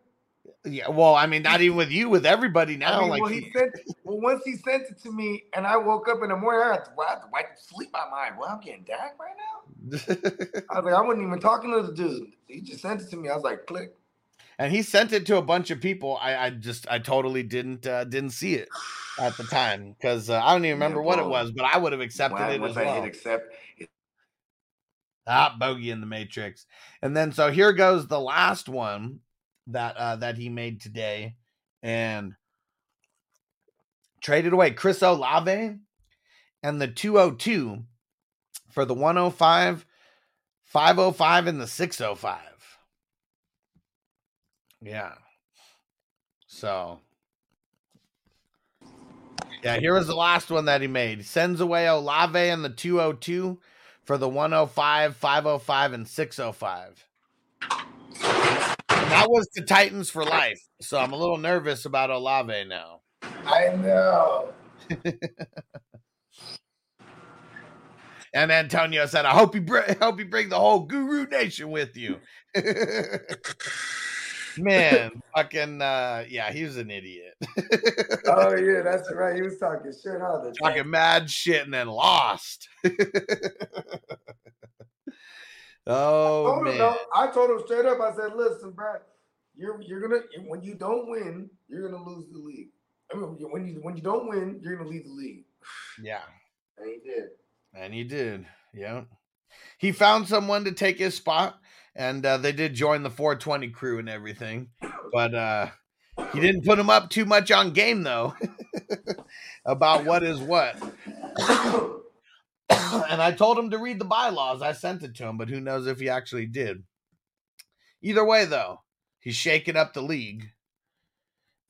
S2: yeah, well, I mean, not even with you, with everybody now.
S4: I mean,
S2: like
S4: well, he sent. Well, once he sent it to me, and I woke up in the morning, I had to, I had to wipe sleep my mind. Well, I'm getting Dak right now. I was like, I wasn't even talking to the dude. He just sent it to me. I was like, click.
S2: And he sent it to a bunch of people. I, I just, I totally didn't, uh, didn't see it at the time because uh, I don't even remember what it was, but I would have accepted it as
S4: I
S2: well.
S4: accept, it,
S2: Ah, bogey in the matrix. And then so here goes the last one that uh that he made today and traded away Chris Olave and the 202 for the 105, 505 and the 605. Yeah. So yeah, here was the last one that he made. Sends away Olave and the 202 for the 105, 505, and 605. And that was the Titans for life. So I'm a little nervous about Olave now.
S4: I know.
S2: And Antonio said, "I hope you br- hope you bring the whole Guru Nation with you." Man, fucking uh, yeah, he was an idiot.
S4: Oh yeah, that's right. He was talking shit, all The time.
S2: Talking mad shit and then lost. oh
S4: him,
S2: man,
S4: no, I told him straight up. I said, "Listen, bro, you're you're gonna when you don't win, you're gonna lose the league. I mean, when you when you don't win, you're gonna leave the league."
S2: yeah.
S4: And he did.
S2: And he did. Yeah. He found someone to take his spot and uh, they did join the 420 crew and everything. But uh, he didn't put him up too much on game though about what is what. and I told him to read the bylaws. I sent it to him, but who knows if he actually did. Either way though, he's shaking up the league.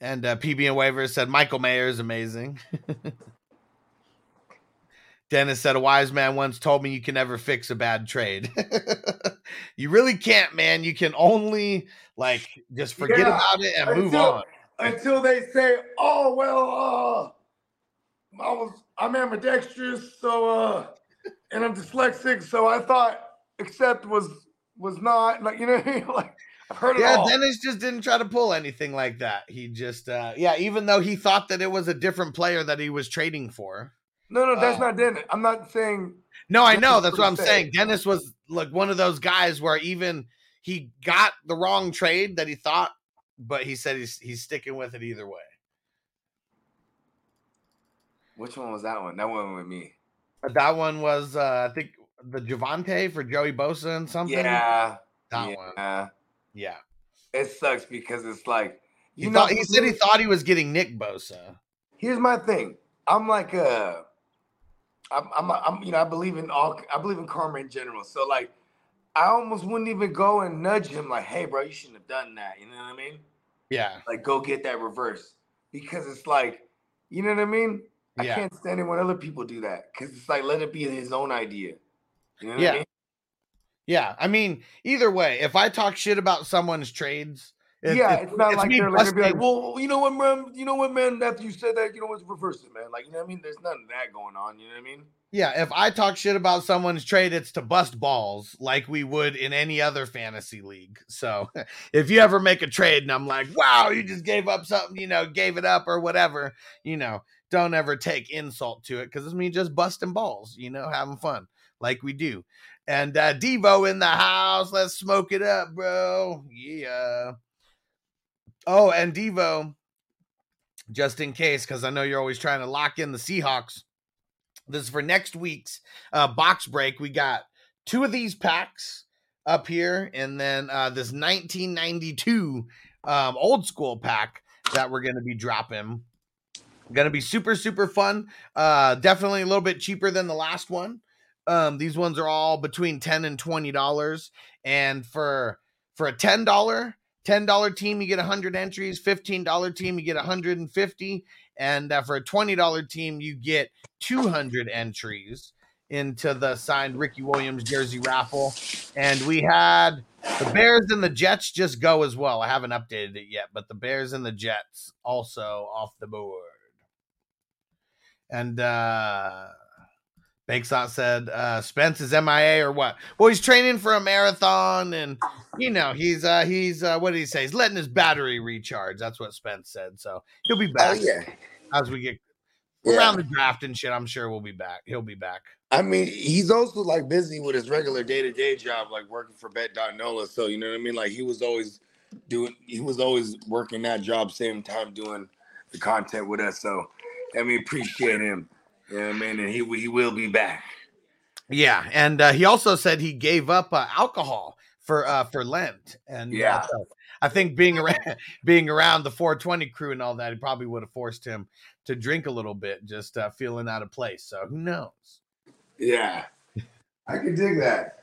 S2: And uh, PB and Waivers said Michael Mayer is amazing. Dennis said a wise man once told me you can never fix a bad trade. you really can't, man. You can only like just forget
S4: Yeah,
S2: about it and move
S4: until-
S2: on.
S4: Until they say, "Oh well, uh, I was I'm ambidextrous, so uh, and I'm dyslexic, so I thought accept was was not like you know what I mean? like I've heard it
S2: Yeah. Dennis just didn't try to pull anything like that. He just uh yeah, even though he thought that it was a different player that he was trading for.
S4: No, no, that's
S2: uh,
S4: not Dennis. I'm not saying
S2: No, I know. That's what I'm
S4: se.
S2: saying. Dennis was like one of those guys where even he got the wrong trade that he thought, but he said he's he's sticking with it either way.
S4: which one was that one? That one with me.
S2: That one was uh I think the Javonte for Joey Bosa and something.
S4: Yeah,
S2: that
S4: yeah.
S2: one. Yeah.
S4: It sucks because it's like
S2: He
S4: you
S2: thought
S4: know
S2: he said he thought he was getting Nick Bosa.
S4: here's my thing. I'm like uh I'm I'm, I'm you know I believe in all I believe in karma in general. So like I almost wouldn't even go and nudge him like, hey bro, you shouldn't have done that. You know what I mean?
S2: Yeah.
S4: Like go get that reverse. Because it's like, you know what I mean?
S2: Yeah.
S4: I can't stand it when other people do that. Cause it's like let it be his own idea. You know what
S2: Yeah.
S4: I mean?
S2: Yeah. I mean, either way, if I talk shit about someone's trades, it-
S4: yeah,
S2: it-
S4: it's not like
S2: me
S4: they're like, like, well, you know what, man, you know what, man, after you said that, you know what's reverse it, man. Like, you know what I mean? There's nothing that going on, you know what I mean?
S2: Yeah, if I talk shit about someone's trade, it's to bust balls like we would in any other fantasy league. So if you ever make a trade and I'm like, wow, you just gave up something, you know, gave it up or whatever, you know, don't ever take insult to it because it's me just busting balls, you know, having fun like we do. And uh Devo in the house, let's smoke it up, bro. Yeah. Oh, and Devo, just in case, because I know you're always trying to lock in the Seahawks. This is for next week's uh, box break. We got two of these packs up here, and then uh, this 1992 um, old school pack that we're going to be dropping. Going to be super super fun. Uh, definitely a little bit cheaper than the last one. Um, these ones are all between ten and twenty dollars, and for for a ten dollar ten dollar team you get hundred entries. Fifteen dollar team you get hundred and fifty, and uh, for a twenty dollar team you get two hundred entries into the signed Ricky Williams jersey raffle. And we had the Bears and the Jets just go as well. I haven't updated it yet, but the Bears and the Jets also off the board. And uh Bakesot said uh Spence is MIA or what? Well, he's training for a marathon and you know, he's uh he's uh what did he say? He's letting his battery recharge. That's what Spence said. So he'll be
S4: Oh
S2: back
S4: yeah.
S2: as we get
S4: Yeah.
S2: around the draft and shit. I'm sure we'll be back. He'll be back.
S4: I mean, he's also like busy with his regular day to day job, like working for Bet.Nola. So you know what I mean? Like he was always doing, he was always working that job, same time doing the content with us. So I mean, appreciate him. You know what I mean? And he he will be back.
S2: Yeah, and uh, he also said he gave up uh, alcohol for uh, for Lent, and uh,
S4: Yeah.
S2: so I think being around being around the 420 crew and all that, he probably would have forced him to drink a little bit, just uh, feeling out of place. So who knows?
S4: Yeah, I can dig that.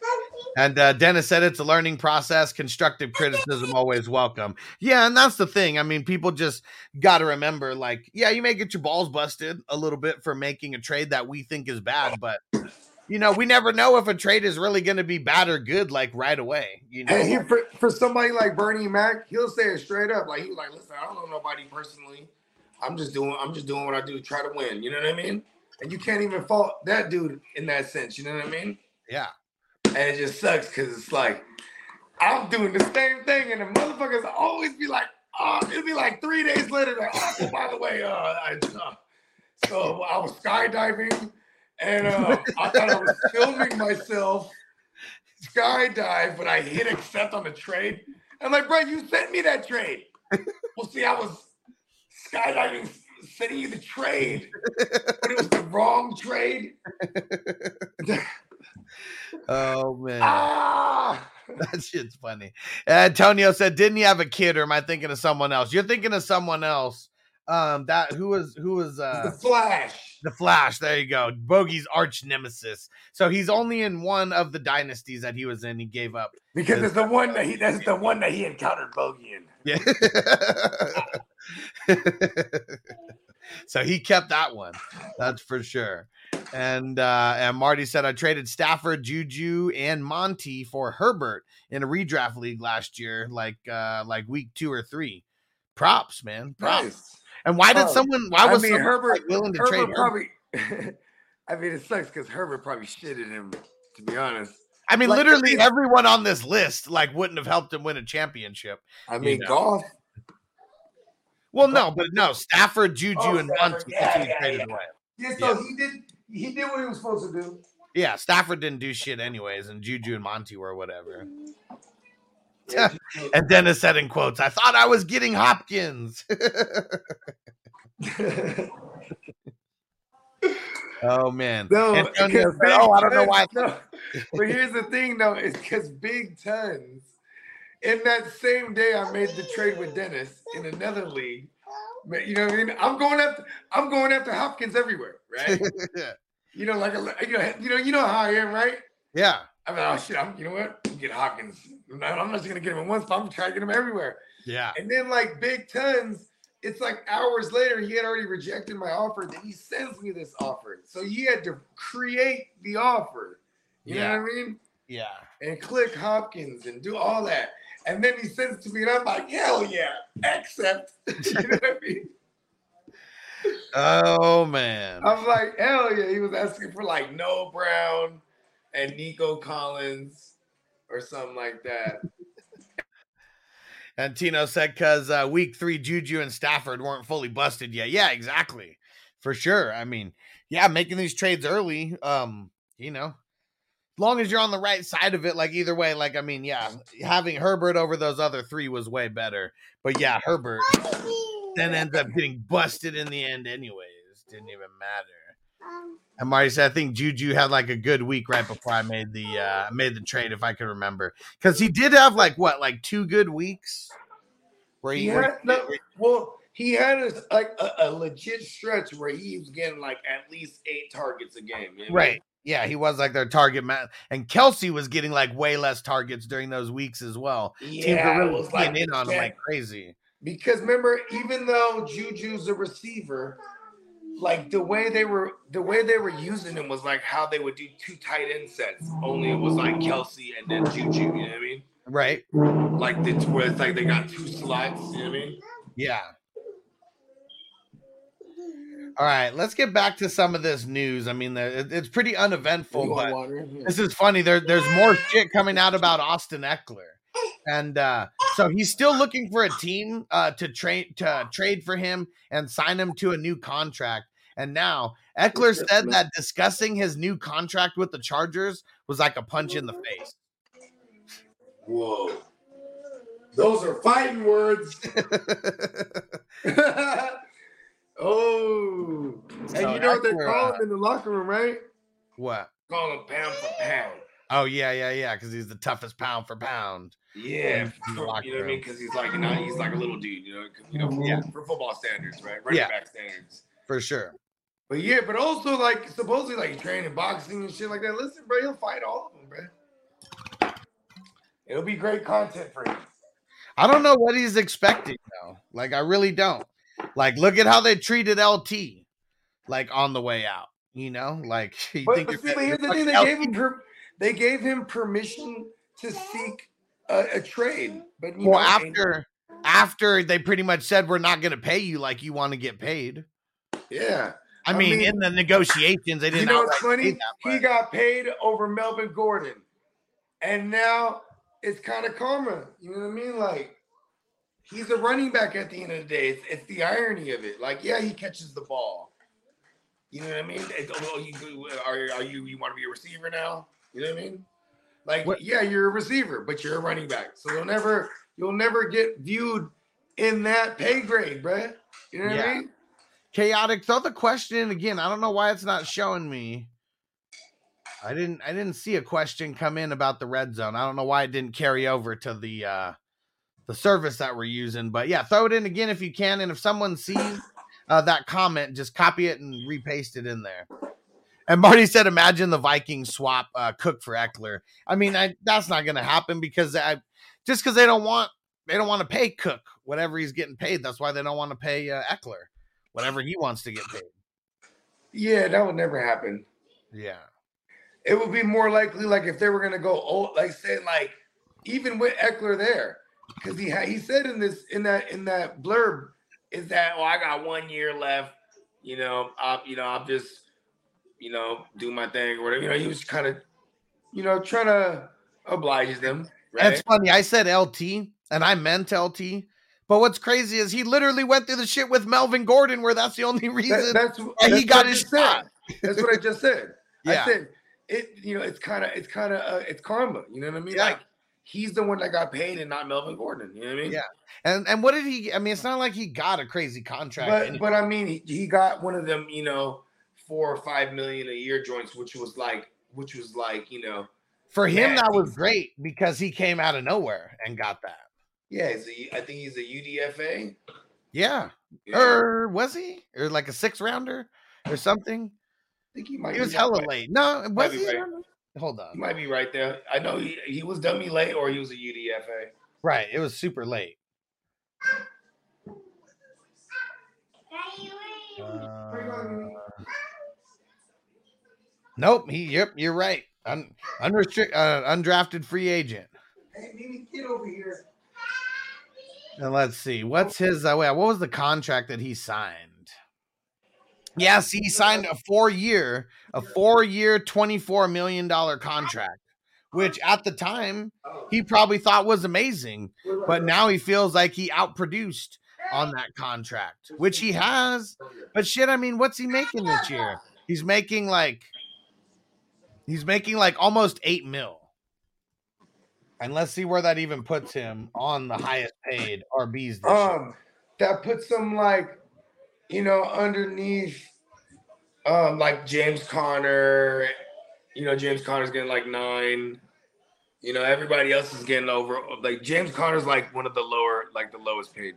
S2: And uh, Dennis said it's a learning process. Constructive criticism always welcome. Yeah, and that's the thing. I mean, people just got to remember, like, yeah, you may get your balls busted a little bit for making a trade that we think is bad, but you know, we never know if a trade is really going to be bad or good, like right away. You know,
S4: he for, for somebody like Bernie Mac, he'll say it straight up. Like he was like, listen, I don't know nobody personally. I'm just doing I'm just doing what I do to try to win. You know what I mean? And you can't even fault that dude in that sense. You know what I mean?
S2: yeah,
S4: And it just sucks because it's like I'm doing the same thing, and the motherfuckers always be like, oh, it'll be like three days later, like, oh, by the way, uh, I, uh, so I was skydiving, and uh, I thought I was filming myself skydive, but I hit accept on the trade. I'm like, bro, you sent me that trade. well, see, I was skydiving, sending you the trade, but it was the wrong trade.
S2: Oh man,
S4: ah.
S2: that shit's funny. Antonio said, "Didn't he have a kid, or am I thinking of someone else?" You're thinking of someone else. Um, that who was who was uh
S4: the Flash.
S2: The Flash, there you go. Bogey's arch nemesis. So he's only in one of the dynasties that he was in. He gave up.
S4: Because it's the one that he that's the one that he encountered Bogey in.
S2: Yeah. so he kept that one. That's for sure. And uh and Marty said I traded Stafford, Juju, and Monty for Herbert in a redraft league last year, like uh like week two or three. Props, man. Props.
S4: Nice.
S2: And why did
S4: Oh,
S2: someone why
S4: I
S2: was
S4: mean Herbert
S2: like, willing to
S4: Herbert
S2: trade
S4: probably I mean it sucks because Herbert probably shitted him, to be honest.
S2: I mean,
S4: like,
S2: literally everyone on this list like wouldn't have helped him win a championship.
S4: I mean
S2: know.
S4: golf.
S2: Well, no, but no, Stafford, Juju,
S4: Oh,
S2: and
S4: Stafford,
S2: Monty.
S4: yeah, yeah, yeah.
S2: away.
S4: Yeah, so he did he did what he was supposed to do.
S2: Yeah, Stafford didn't do shit anyways, and Juju and Monty were whatever. and Dennis said in quotes, "I thought I was getting Hopkins." oh man,
S4: No,
S2: Antonio said, "Oh, I don't know why."
S4: No, but here's the thing, though, is because Big Tons, in that same day, I made the trade with Dennis in another league. You know what I mean? I'm going after I'm going after Hopkins everywhere, right?
S2: yeah,
S4: you know, like a, you know, you know, you know how I am, right?
S2: yeah,
S4: I mean, oh shit, I'm, you know what? Get Hopkins. I'm not, just gonna get him in one spot. I'm trying to get him everywhere.
S2: yeah.
S4: And then like Big Tons, it's like hours later, he had already rejected my offer. Then he sends me this offer. So he had to create the offer. You
S2: Yeah.
S4: know what I mean?
S2: Yeah.
S4: And click Hopkins and do all that. And then he sends it to me, and I'm like, hell yeah, accept. you know what I mean?
S2: Oh man.
S4: I'm like, hell yeah. He was asking for like Noah Brown and Nico Collins or something like that.
S2: And Tino said because uh, week three, Juju and Stafford weren't fully busted yet. Yeah, exactly. For sure. I mean, yeah, making these trades early, um, you know, as long as you're on the right side of it, like either way, like, I mean, yeah, having Herbert over those other three was way better. But yeah, Herbert then ends up getting busted in the end, anyways. Didn't even matter. And Marty said, I think Juju had like a good week right before I made the uh made the trade, if I can remember. Because he did have like what, like two good weeks where he,
S4: He had, no, well, he had a, like a, a legit stretch where he was getting like at least eight targets a game. you know what I mean?
S2: right. Yeah, he was like their target man. And Kelce was getting like way less targets during those weeks as well. Teams
S4: Yeah,
S2: were
S4: it
S2: really
S4: was
S2: keying
S4: like
S2: in on him like crazy.
S4: Because remember, even though Juju's a receiver, like the way they were the way they were using him was like how they would do two tight end sets. Only it was like Kelce and then Juju. You know what I mean?
S2: Right.
S4: Like it's where it's like they got two slots. You know what I mean?
S2: Yeah. All right, let's get back to some of this news. I mean, it's pretty uneventful, but
S4: water?
S2: This is funny. There, there's more shit coming out about Austin Ekeler, and uh, so he's still looking for a team uh, to trade to trade for him and sign him to a new contract. And now Ekeler said that discussing his new contract with the Chargers was like a punch in the face.
S4: Whoa. Those are fighting words. oh. And
S2: So
S4: you know what they call
S2: uh,
S4: him in the locker room, right?
S2: what?
S4: Call him pound for pound.
S2: Oh yeah, yeah, yeah, because he's the toughest pound for pound.
S4: Yeah, for- you know what I mean? Because he's like, you know, he's like a little dude, you know, 'cause, you know, for,
S2: Yeah.
S4: for football standards, right? Running
S2: Yeah.
S4: back standards.
S2: For sure.
S4: But yeah, but also like supposedly like training boxing and shit like that. Listen, bro, he'll fight all of them, bro. It'll be great content for him.
S2: I don't know what he's expecting though. Like I really don't. Like look at how they treated LT like on the way out. You know, like you
S4: But,
S2: think
S4: but see, but here's the thing: they
S2: fucking
S4: gave him per, they gave him permission to seek a, a trade. But
S2: well
S4: know,
S2: after after they pretty much said we're not going to pay you like you want to get paid.
S4: yeah,
S2: I,
S4: I
S2: mean,
S4: mean,
S2: in the negotiations they didn't.
S4: You know what's funny? He got paid over Melvin Gordon, and now it's kind of karma. You know what I mean? Like he's a running back at the end of the day. It's, it's the irony of it. Like, yeah, he catches the ball. You know what I mean? It's, oh, you, are, are you you want to be a receiver now? You know what I mean? Like,
S2: What-
S4: yeah, you're a receiver, but you're a running back. So you'll never you'll never get viewed in that pay grade, bruh. You know what
S2: Yeah.
S4: I mean?
S2: chaotic. Throw the question in again. I don't know why it's not showing me. I didn't. I didn't see a question come in about the red zone. I don't know why it didn't carry over to the uh the service that we're using. But yeah, throw it in again if you can. And if someone sees uh, that comment, just copy it and repaste it in there. And Marty said, "Imagine the Vikings swap uh, Cook for Ekeler." I mean, I, that's not going to happen because I just because they don't want they don't want to pay Cook whatever he's getting paid. That's why they don't want to pay uh, Ekeler whatever he wants to get paid.
S4: Yeah, that would never happen.
S2: Yeah.
S4: It would be more likely like if they were gonna go old, like say like even with Ekeler there, because he had he said in this in that in that blurb is that oh I got one year left, you know I'll you know I'm just you know do my thing or whatever. You know he was kind of you know trying to oblige them. Right?
S2: It's funny. I said LT and I meant LT. But what's crazy is he literally went through the shit with Melvin Gordon, where that's the only
S4: That-
S2: reason
S4: that's, that's
S2: he got his shot.
S4: That's what I just said.
S2: Yeah.
S4: I said it. You know, it's kind of it's kind of uh, it's karma. You know what I mean?
S2: Yeah.
S4: Like he's the one that got paid and not Melvin Gordon. You know what I mean?
S2: Yeah. And and what did he? I mean, it's not like he got a crazy contract.
S4: But
S2: anyway.
S4: but I mean, he, he got one of them. You know, four or five million a year joints, which was like which was like you know,
S2: for him, that was great because he came out of nowhere and got that.
S4: yeah. He's a, I think he's a UDFA.
S2: Yeah.
S4: Yeah.
S2: Or was he? Or like a six rounder or something?
S4: I think he might.
S2: He was
S4: be that
S2: hella
S4: way.
S2: late. No, was
S4: be
S2: he?
S4: right.
S2: Hold
S4: He
S2: on.
S4: might be right there. I know he, he was dummy late or he was a UDFA.
S2: Right. It was super late. Uh, nope. He. Yep. You're right. Un, unrestricted, uh, undrafted free agent.
S4: Hey, Mimi, get over here.
S2: And let's see. What's his? Uh, wait, what was the contract that he signed? Yes, he signed a four-year, a four-year, twenty-four million dollar contract, which at the time he probably thought was amazing, but now he feels like he outproduced on that contract, which he has. But shit, I mean, what's he making this year? He's making like, he's making like almost eight mil. And let's see where that even puts him on the highest paid RBs this year.
S4: Um, that puts him like, you know, underneath Um, like James Conner, you know, James Conner's getting like nine. You know, everybody else is getting over. Like James Conner's like one of the lower, like the lowest paid.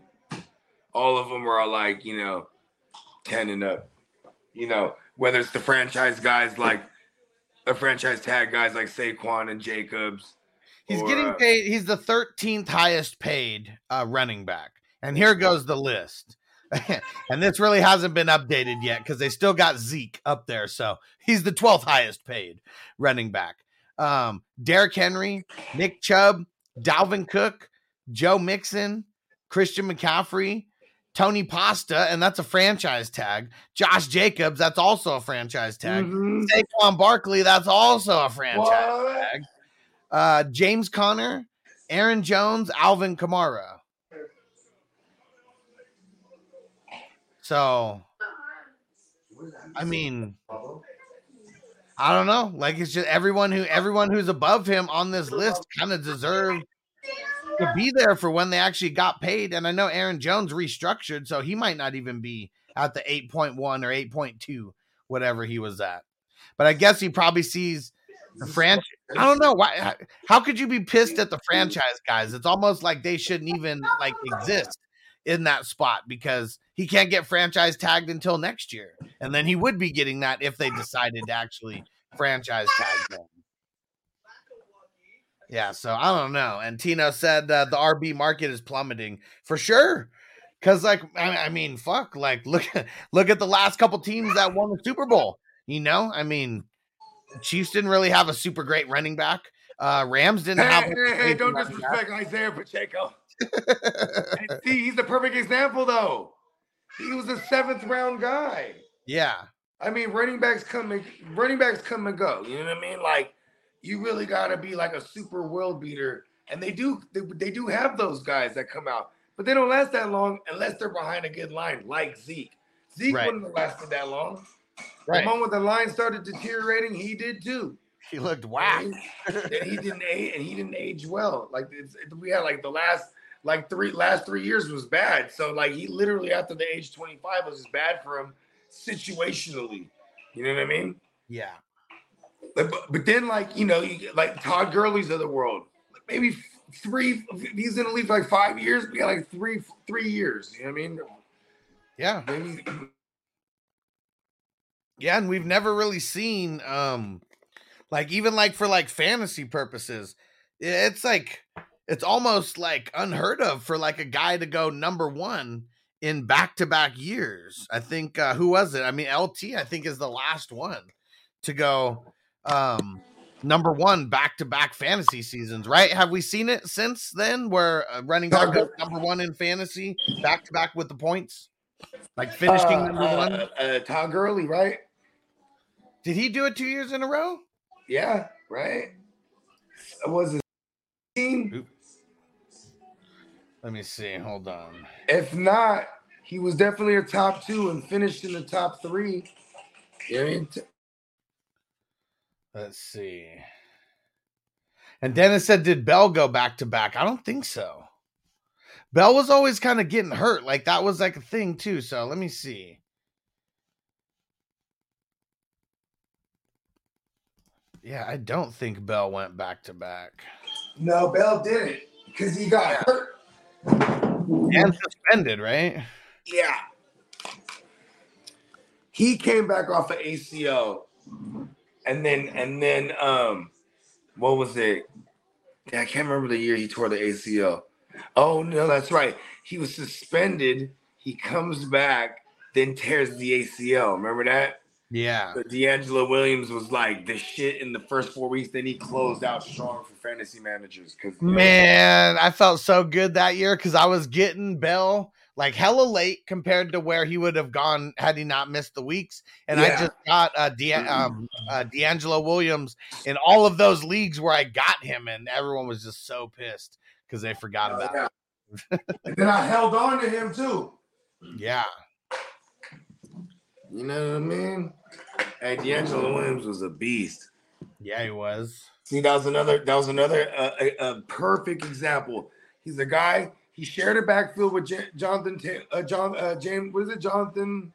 S4: All of them are like you know, ten and up. You know, whether it's the franchise guys like the franchise tag guys like Saquon and Jacobs.
S2: He's
S4: or,
S2: getting
S4: uh,
S2: paid. He's the 13th highest paid uh, running back. And here goes the list. and this really hasn't been updated yet because they still got Zeke up there. So he's the 12th highest paid running back. Um, Derrick Henry, Nick Chubb, Dalvin Cook, Joe Mixon, Christian McCaffrey, Tony Pasta, and that's a franchise tag. Josh Jacobs, that's also a franchise tag.
S4: Mhm.
S2: Saquon Barkley, that's also a franchise
S4: What?
S2: tag. Uh, James Conner, Aaron Jones, Alvin Kamara. So, I mean, I don't know. Like it's just everyone who everyone who's above him on this list kind of deserved to be there for when they actually got paid. And I know Aaron Jones restructured, so he might not even be at the 8.1 or 8.2, whatever he was at. But I guess he probably sees the franchise. I don't know why. How could you be pissed at the franchise guys? It's almost like they shouldn't even like exist in that spot because he can't get franchise tagged until next year, and then he would be getting that if they decided to actually franchise tag him. Yeah, so I don't know. And Tino said uh, the RB market is plummeting for sure. Cause like I, I mean, fuck, like look look at the last couple teams that won the Super Bowl. You know, I mean, Chiefs didn't really have a super great running back. Uh, Rams didn't
S4: Hey,
S2: have. a
S4: hey, hey, don't
S2: running back.
S4: disrespect Isaiah Pacheco. See, he's the perfect example, though. He was a seventh round guy.
S2: yeah,
S4: I mean, running backs come and running backs come and go. You know what I mean? Like, you really got to be like a super world beater, and they do. They, they do have those guys that come out, but they don't last that long unless they're behind a good line, like Zeke. Zeke
S2: Right.
S4: wouldn't have lasted that long.
S2: right.
S4: The moment the line started deteriorating, he did too.
S2: He looked whack.
S4: And he didn't age, and he didn't age well. Like we had like the last like three last three years was bad. So like he literally after the age twenty five was just bad for him situationally. You know what I mean?
S2: Yeah,
S4: But, but, then like you know you like Todd Gurley's of the world, maybe three. He's in the league for like five years. We got like three three years. You know what I mean?
S2: yeah,
S4: Maybe
S2: yeah. And we've never really seen, um, like even like for like fantasy purposes, it's like it's almost like unheard of for like a guy to go number one in back to back years. I think uh, who was it? I mean, LT. I think is the last one to go um number one back to back fantasy seasons. Right? Have we seen it since then? Where uh, running back number one in fantasy back to back with the points, like finishing
S4: uh,
S2: number
S4: uh,
S2: one.
S4: Uh, Todd Gurley, right?
S2: Did he do it two years in a row?
S4: Yeah, right. Was it? team?
S2: Let me see. Hold on.
S4: If not, he was definitely a top two and finished in the top three. You know I mean?
S2: Let's see. And Dennis said, Did Bell go back to back? I don't think so. Bell was always kind of getting hurt. Like that was like a thing too. So let me see. Yeah, I don't think Bell went back to back.
S4: No, Bell didn't because he got hurt.
S2: And suspended, right?
S4: Yeah. He came back off of ACL. And then and then um what was it? Yeah, I can't remember the year he tore the ACL. Oh no, that's right. He was suspended. He comes back, then tears the ACL. Remember that?
S2: Yeah.
S4: But DeAngelo Williams was like the shit in the first four weeks. Then he closed out strong for fantasy managers. Cause
S2: Man, I felt so good that year because I was getting Bell like hella late compared to where he would have gone had he not missed the weeks. And I just got uh, De- um, uh, DeAngelo Williams in all of those leagues where I got him, and everyone was just so pissed because they forgot about
S4: Yeah. and then I held on to him too.
S2: Yeah.
S4: You know what I mean? Hey, DeAngelo Williams was a beast.
S2: Yeah, he was.
S4: See, that was another. That was another uh, a, a perfect example. He's a guy. He shared a backfield with J- Jonathan. Ta- uh, John. Uh, James. What is it? Jonathan.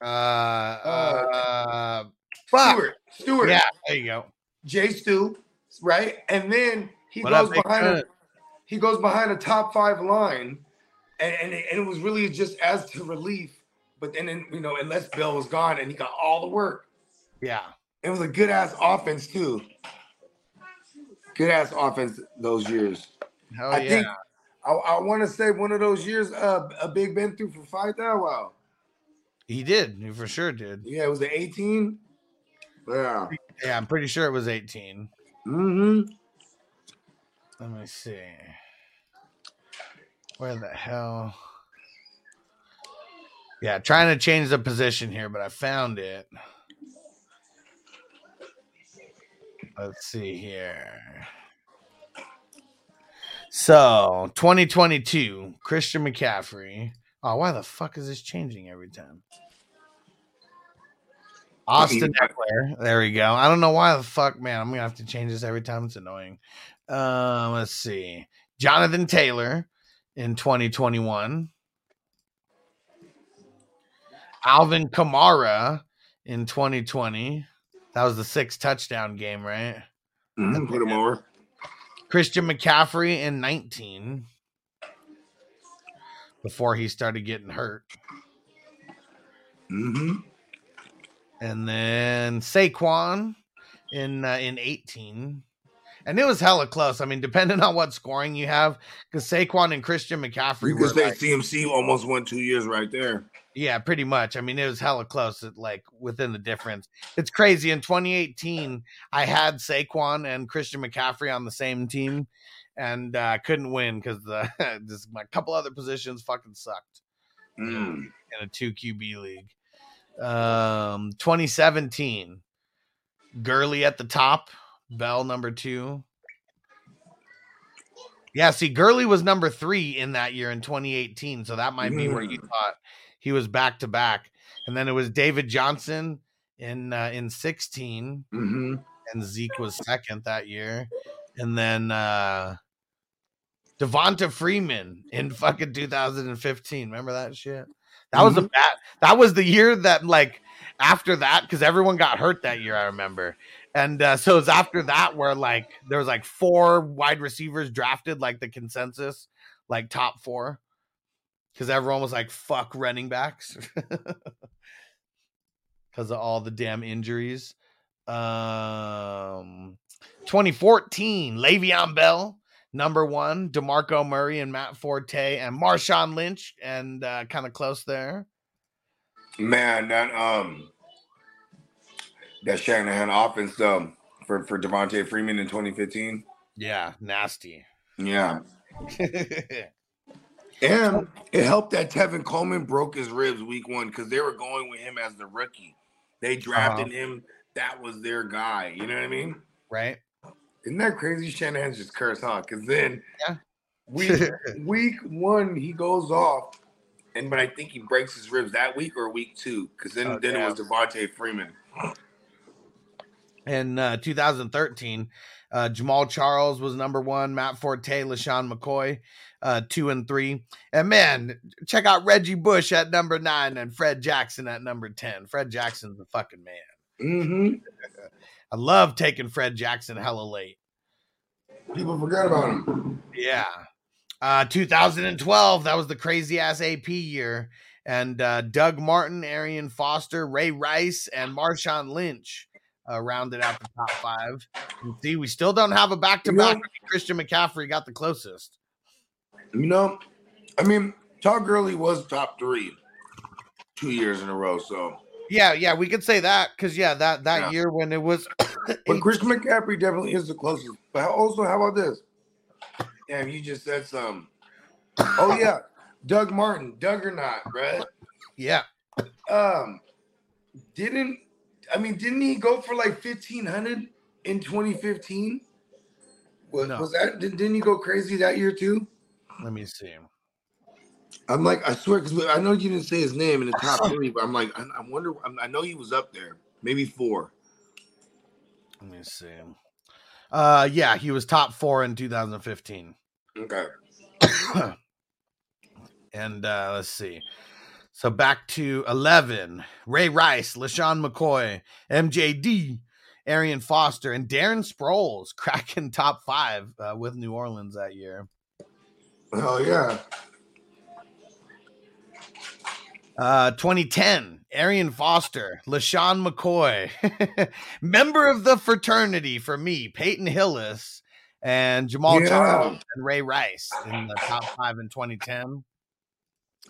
S2: Uh, uh, fuck.
S4: Stewart. Stewart.
S2: Yeah, there you go.
S4: Jay Stu, right? And then he
S2: What
S4: goes behind a, he goes behind a top five line, and and it, and it was really just as to relief. But then, in, you know, unless Bell was gone, and he got all the work.
S2: Yeah.
S4: It was a good ass offense too. Good ass offense those years.
S2: Hell
S4: I
S2: yeah.
S4: think I, I want to say one of those years, uh, a Big Ben threw for five thousand. Wow.
S2: he did. He for sure did.
S4: Yeah, it was the eighteen. Yeah.
S2: Yeah, I'm pretty sure it was 18.
S4: Mm-hmm.
S2: Let me see. Where the hell? Yeah, trying to change the position here, but I found it. Let's see here. So, 2022, Christian McCaffrey. Oh, why the fuck is this changing every time? Austin Ekeler. There we go. I don't know why the fuck, man. I'm gonna have to change this every time. It's annoying. Um, let's see. Jonathan Taylor in 2021. Alvin Kamara in 2020. That was the six touchdown game, right?
S4: Mhm, Put him over.
S2: Christian McCaffrey in 19 before he started getting hurt.
S4: Mm-hmm.
S2: and then Saquon in uh, in 18. And it was hella close. I mean, depending on what scoring you have, because Saquon and Christian McCaffrey were
S4: could
S2: like,
S4: CMC almost won two years right there.
S2: yeah, pretty much. I mean, it was hella close, like within the difference. It's crazy. In 2018, I had Saquon and Christian McCaffrey on the same team, and uh, couldn't win because the just my couple other positions fucking sucked.
S4: Mm.
S2: in a two QB league. Um, 2017, Gurley at the top, Bell number two. Yeah, see, Gurley was number three in that year in 2018, so that might be where you
S4: Mm.
S2: thought he was back to back. And then it was David Johnson in uh, in 16,
S4: Mm-hmm.
S2: and Zeke was second that year. And then uh Devonta Freeman in fucking 2015. Remember that shit? That was a bad that was the year that like after that, because everyone got hurt that year, I remember. And uh, so it's after that where like there was like four wide receivers drafted, like the consensus, like top four. Because everyone was like, fuck running backs. Because of all the damn injuries. Um 2014, Le'Veon Bell, number one, DeMarco Murray and Matt Forte and Marshawn Lynch, and uh, kind of close there.
S4: Man, that um that Shanahan offense though for for Devonta Freeman in 2015.
S2: Yeah, nasty.
S4: Yeah. And it helped that Tevin Coleman broke his ribs week one because they were going with him as the rookie. They drafted uh-huh. him. That was their guy. You know what I mean?
S2: right?
S4: Isn't that crazy? Shanahan's just cursed, huh? Because then
S2: Yeah.
S4: week week one he goes off, and but I think he breaks his ribs that week or week two. Because then
S2: Oh,
S4: then it was Devonta Freeman.
S2: In uh, 2013, uh, Jamaal Charles was number one, Matt Forte, LeSean McCoy, uh, two and three. And man, check out Reggie Bush at number nine and Fred Jackson at number 10. Fred Jackson's the fucking man.
S4: Mm-hmm.
S2: I love taking Fred Jackson hella late.
S4: People forgot about him.
S2: Yeah. Uh 2012, that was the crazy ass AP year. And uh Doug Martin, Arian Foster, Ray Rice, and Marshawn Lynch uh, rounded out the top five. And see, we still don't have a back to back. Christian McCaffrey got the closest.
S4: You know, I mean, Todd Gurley was top three two years in a row. So,
S2: Yeah, yeah, we could say that because yeah, that that
S4: Yeah.
S2: year when it was
S4: but Christian McCaffrey definitely is the closest. But also, how about this? Damn, you just said some. Oh yeah, Doug Martin, Doug or not, right?
S2: yeah,
S4: Um, didn't I mean? Didn't he go for like fifteen hundred in twenty fifteen? Was,
S2: No.
S4: was that? Did, didn't he go crazy that year too?
S2: let me see.
S4: I'm like, I swear, because I know you didn't say his name in the top three, but I'm like, I, I wonder. I'm, I know he was up there, maybe four.
S2: Let me see. Uh yeah, he was top four in 2015.
S4: Okay.
S2: and uh let's see. So back to 11. Ray Rice, LeSean McCoy, MJD, Arian Foster, and Darren Sproles cracking top five uh, with New Orleans that year.
S4: Oh yeah.
S2: Uh, 2010, Arian Foster, LeSean McCoy, member of the fraternity for me, Peyton Hillis, and Jamal
S4: Yeah.
S2: Charles and Ray Rice in the top five in 2010.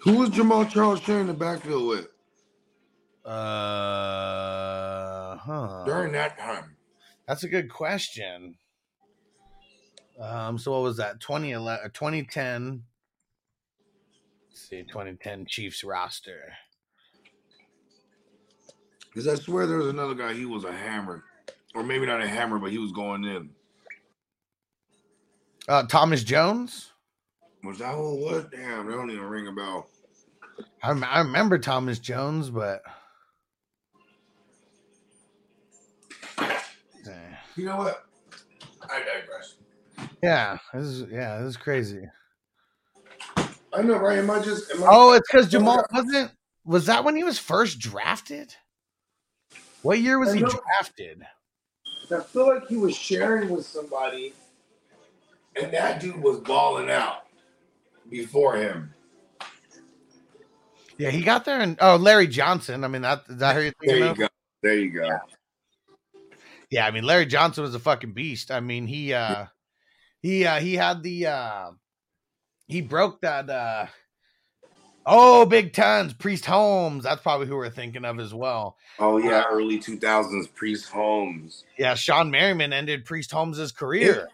S4: Who was Jamaal Charles sharing the backfield with
S2: Uh, huh.
S4: during that time?
S2: That's a good question. Um, so what was that? 2011 2010. Let's see, 2010 Chiefs roster.
S4: Because I swear there was another guy. He was a hammer, or maybe not a hammer, but he was going in.
S2: Uh, Thomas Jones.
S4: Was that who it was? Damn, they don't even ring a bell.
S2: I, I remember Thomas Jones, but
S4: You know what? I digress.
S2: yeah, this is yeah, this is crazy.
S4: I know, right? Am I just? Am I,
S2: Oh, it's because oh, Jamaal wasn't. Was that when he was first drafted? What year was
S4: I
S2: he
S4: know.
S2: drafted?
S4: I feel like he was sharing with somebody, and that dude was balling out before him.
S2: Yeah, he got there and oh, Larry Johnson. I mean, that is that who you're
S4: There you
S2: of?
S4: go. There you go.
S2: Yeah, I mean Larry Johnson was a fucking beast. I mean he uh he uh he had the uh he broke that uh oh big tons Priest Holmes. That's probably who we're thinking of as well.
S4: Oh yeah, early two thousands. Priest Holmes.
S2: Yeah, Shawne Merriman ended Priest Holmes's career.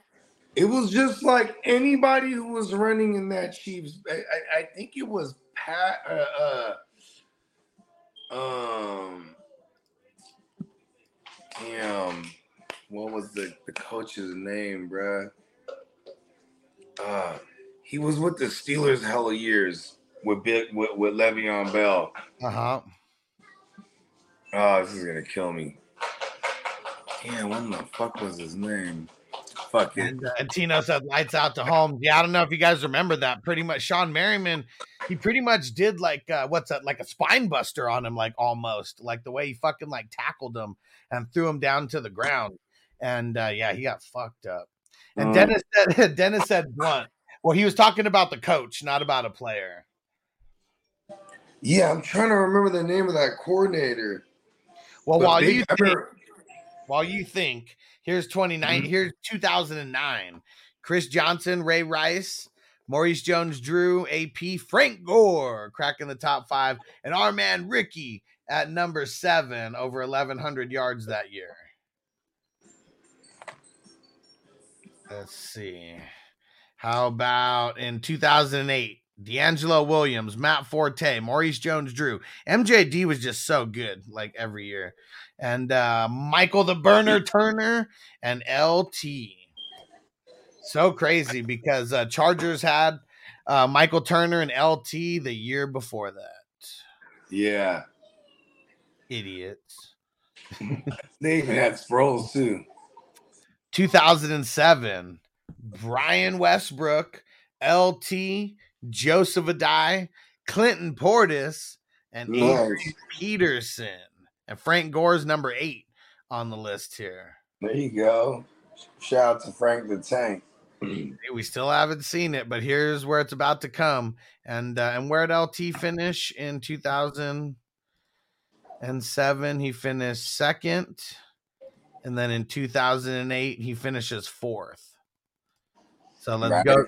S4: It was just like anybody who was running in that Chiefs. I, I, I think it was Pat. Uh, uh, um, damn, what was the the coach's name, bruh? Uh, he was with the Steelers hella years with big with, with Le'Veon Bell.
S2: Uh-huh.
S4: Oh, this is gonna kill me. Damn, what the fuck was his name? Fuck it.
S2: And, uh, and Tino said lights out to Holmes. Yeah, I don't know if you guys remember that. Pretty much Shawne Merriman, he pretty much did like uh what's that, like a spine buster on him, like almost like the way he fucking like tackled him and threw him down to the ground. And uh yeah, he got fucked up. And
S4: Mm.
S2: Dennis said Dennis said blunt. Well, he was talking about the coach, not about a player.
S4: Yeah, I'm trying to remember the name of that coordinator.
S2: Well,
S4: But
S2: while
S4: big-
S2: you
S4: I
S2: think,
S4: remember-
S2: while you think, here's 29,
S4: Mhm.
S2: here's 2009. Chris Johnson, Ray Rice, Maurice Jones Drew, AP, Frank Gore cracking the top five, and our man Ricky at number seven, over 1,100 yards that year. Let's see. How about in 2008? DeAngelo Williams, Matt Forte, Maurice Jones Drew. MJD was just so good, like every year. And uh, Michael the Burner Turner and LT. So crazy because uh, Chargers had uh, Michael Turner and LT the year before that.
S4: Yeah,
S2: Idiots.
S4: they even had Sproles too.
S2: 2007, Brian Westbrook, LT, Joseph Addai, Clinton Portis, and. Adrian Peterson. And Frank Gore's number eight on the list here.
S4: There you go. Shout out to Frank the Tank.
S2: We still haven't seen it, but here's where it's about to come. And uh, and where did LT finish in 2007? He finished second, and then in 2008 he finishes fourth. So let's
S4: Right.
S2: go.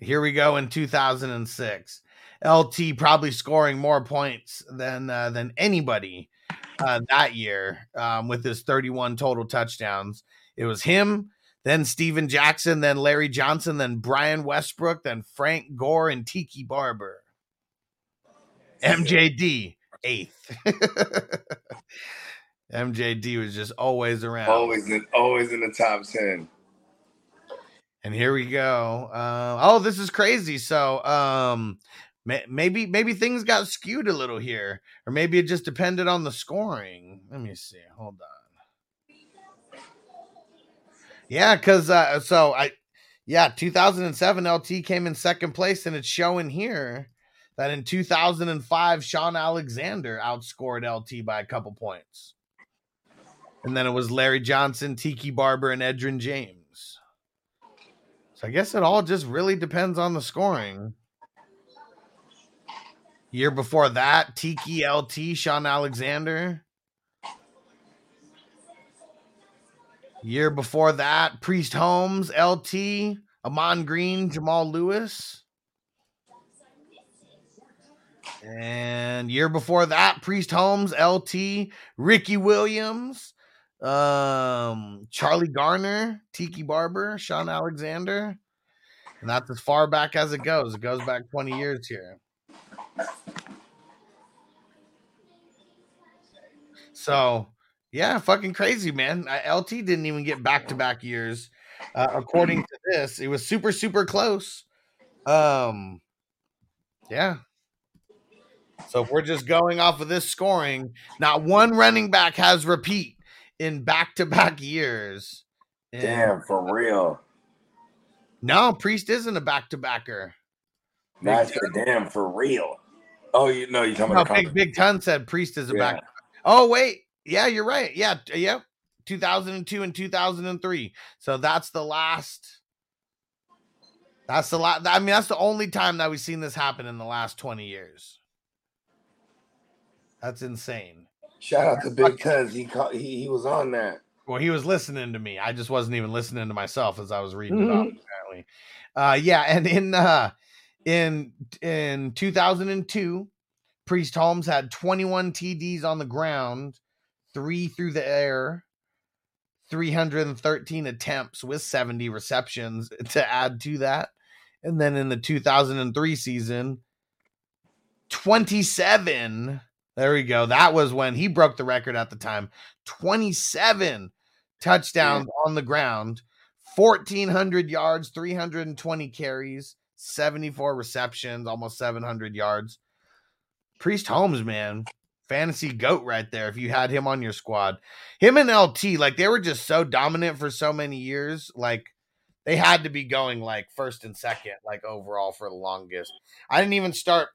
S2: Here we go in 2006. LT probably scoring more points than uh, than anybody uh, that year um, with his 31 total touchdowns. It was him, then Steven Jackson, then Larry Johnson, then Brian Westbrook, then Frank Gore and Tiki Barber. MJD eighth. MJD was just always around.
S4: Always in, always in the top ten.
S2: And here we go. Uh, oh, this is crazy. So, um, maybe maybe things got skewed a little here, or maybe it just depended on the scoring. Let me see. Hold on. Yeah, because uh, so I, yeah, 2007 LT came in second place, and it's showing here that in 2005, Shaun Alexander outscored LT by a couple points. And then it was Larry Johnson, Tiki Barber, and Edgerrin James. So I guess it all just really depends on the scoring. Year before that, Tiki LT, Shaun Alexander. Year before that, Priest Holmes, LT, Ahman Green, Jamal Lewis. And year before that, Priest Holmes, LT, Ricky Williams, um, Charlie Garner, Tiki Barber, Shaun Alexander. And that's as far back as it goes. It goes back 20 years here. So, yeah, fucking crazy, man. LT didn't even get back to back years. Uh, according to this, it was super, super close. Um, yeah. So if we're just going off of this scoring, not one running back has repeat in back to back years. And-
S4: Damn, for real.
S2: No, Priest isn't a back to backer.
S4: That's for damn for real. Oh, you know you're talking
S2: No,
S4: about
S2: Big Big Ton said Priest is a
S4: Yeah.
S2: back. Oh wait, yeah, you're right. Yeah, t- yep. 2002 and 2003. So that's the last. That's the last. I mean, that's the only time that we've seen this happen in the last 20 years. That's insane.
S4: Shout out to Big Cuz. He caught, he he was on that.
S2: Well, he was listening to me. I just wasn't even listening to myself as I was reading it off, apparently. Uh yeah, and in uh in in 2002, Priest Holmes had 21 TDs on the ground, three through the air, 313 attempts with 70 receptions to add to that. And then in the 2003 season, 27. There we go. That was when he broke the record at the time. 27 touchdowns on the ground, 1,400 yards, 320 carries, 74 receptions, almost 700 yards. Priest Holmes, man, fantasy goat right there. If you had him on your squad, him and LT, like they were just so dominant for so many years. Like they had to be going like first and second, like overall for the longest. I didn't even start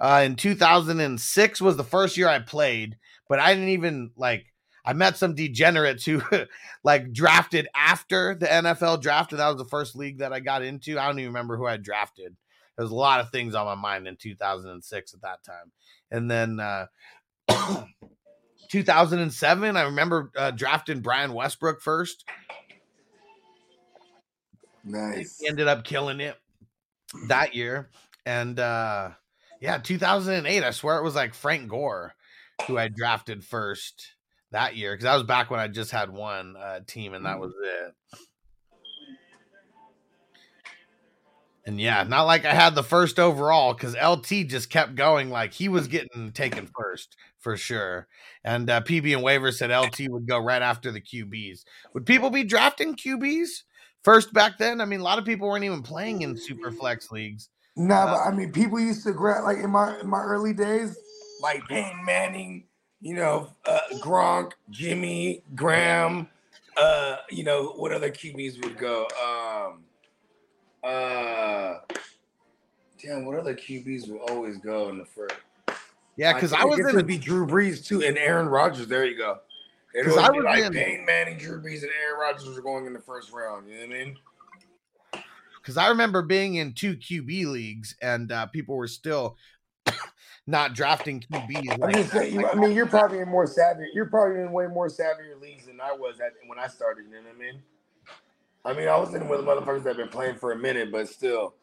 S2: uh, in 2006 was the first year I played, but I didn't even like. I met some degenerates who like drafted after the NFL draft, and that was the first league that I got into. I don't even remember who I drafted. There was a lot of things on my mind in 2006 at that time, and then uh, 2007, I remember uh, drafting Brian Westbrook first.
S4: Nice.
S2: He ended up killing it that year, and uh, yeah, 2008. I swear it was like Frank Gore who I drafted first that year because that was back when I just had one uh, team and that was it. And yeah, not like I had the first overall because LT just kept going like he was getting taken first for sure. And uh, PB and Waiver said LT would go right after the QBs. Would people be drafting QBs first back then? I mean, a lot of people weren't even playing in super flex leagues.
S4: Nah, but I mean, people used to grab like in my in my early days, like Peyton Manning, you know, uh, Gronk, Jimmy, Graham, uh, you know, what other QBs would go? Um, uh, damn, what other QBs would always go in the first?
S2: Yeah, because I was going
S4: to be Drew Brees too, and Aaron Rodgers. There you go. It
S2: 'Cause
S4: would
S2: I was
S4: like
S2: in-
S4: Peyton Manning, Drew Brees, and Aaron Rodgers were going in the first round. You know what I mean?
S2: because I remember being in two QB leagues and uh, people were still not drafting QBs. Like,
S4: just saying. You, I mean, you're probably in more savvy. You're probably in way more savvier leagues than I was at when I started. You know what I mean? I mean, I was in with motherfuckers that have been playing for a minute, but still.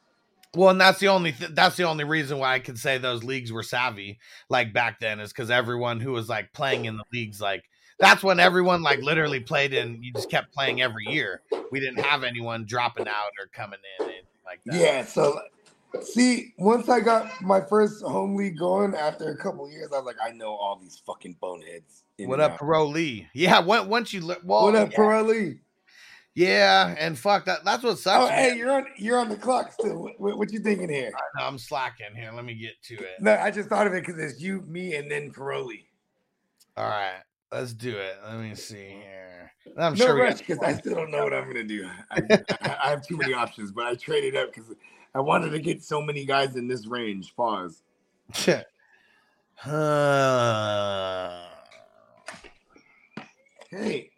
S2: well, and that's the only th- that's the only reason why I could say those leagues were savvy like back then is because everyone who was like playing in the leagues like that's when everyone like literally played in. You just kept playing every year. We didn't have anyone dropping out or coming in and like that.
S4: Yeah. So, see, once I got my first home league going after a couple years, I was like, I know all these fucking boneheads.
S2: What up,
S4: out.
S2: Pro Lee? Yeah, when, once you li- well,
S4: What up,
S2: yeah,
S4: Pro Lee?
S2: yeah, and fuck that. That's what sucks.
S4: Oh,
S2: man.
S4: hey, you're on. You're on the clock still. What, what, what you thinking here?
S2: I'm slacking here. Let me get to it.
S4: No, I just thought of it because it's you, me, and then Paroli.
S2: All right, let's do it. Let me see here. I'm
S4: no
S2: sure.
S4: rush because I still don't know what I'm gonna do. I, I, I have too many options, but I traded up because I wanted to get so many guys in this range. Pause.
S2: uh,
S4: Hey,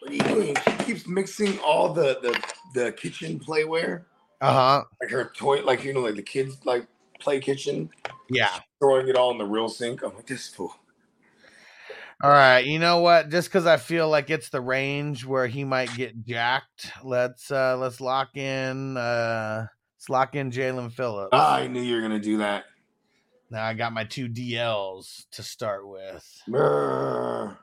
S4: what are you doing? She keeps mixing all the the, the kitchen playware, Uh
S2: huh.
S4: like her toy, like you know, like the kids like play kitchen,
S2: Yeah.
S4: throwing it all in the real sink. I'm like, this fool.
S2: All right. You know what? Just because I feel like it's the range where he might get jacked, let's uh let's lock in uh let's lock in Jaelan Phillips.
S4: Ah, I knew you were gonna do that.
S2: Now I got my two DLs to start with.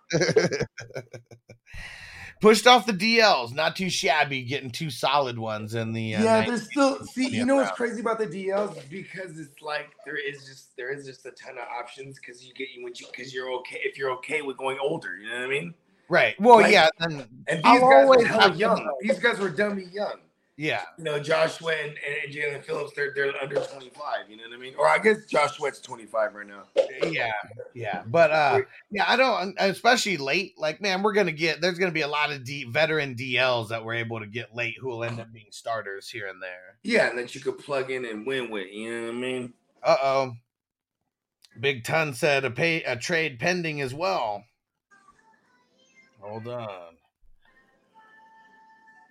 S2: Pushed off the DLs, not too shabby, getting two solid ones in the uh,
S4: yeah, there's still see. You know what's crazy about the DLs because it's like there is just there is just a ton of options because you get you when you because you're okay if you're okay with going older. You know what I mean?
S2: right. Well,
S4: Like-
S2: yeah, and,
S4: And these
S2: I'll
S4: guys were
S2: always
S4: hella
S2: have to
S4: young.
S2: know.
S4: These guys were dummy young.
S2: Yeah,
S4: You know, Josh Sweat and, and Jaelan Phillips, they're they're under 25. You know what I mean? Or I guess Josh Sweat's 25 right now.
S2: yeah, yeah. But uh, yeah, I don't, especially late. Like, man, we're gonna get there's gonna be a lot of D, veteran DLs that we're able to get late who will end up being starters here and there.
S4: Yeah, and that you could plug in and win with. You know what I mean?
S2: Uh oh. Big Ton said a pay a trade pending as well. Hold on.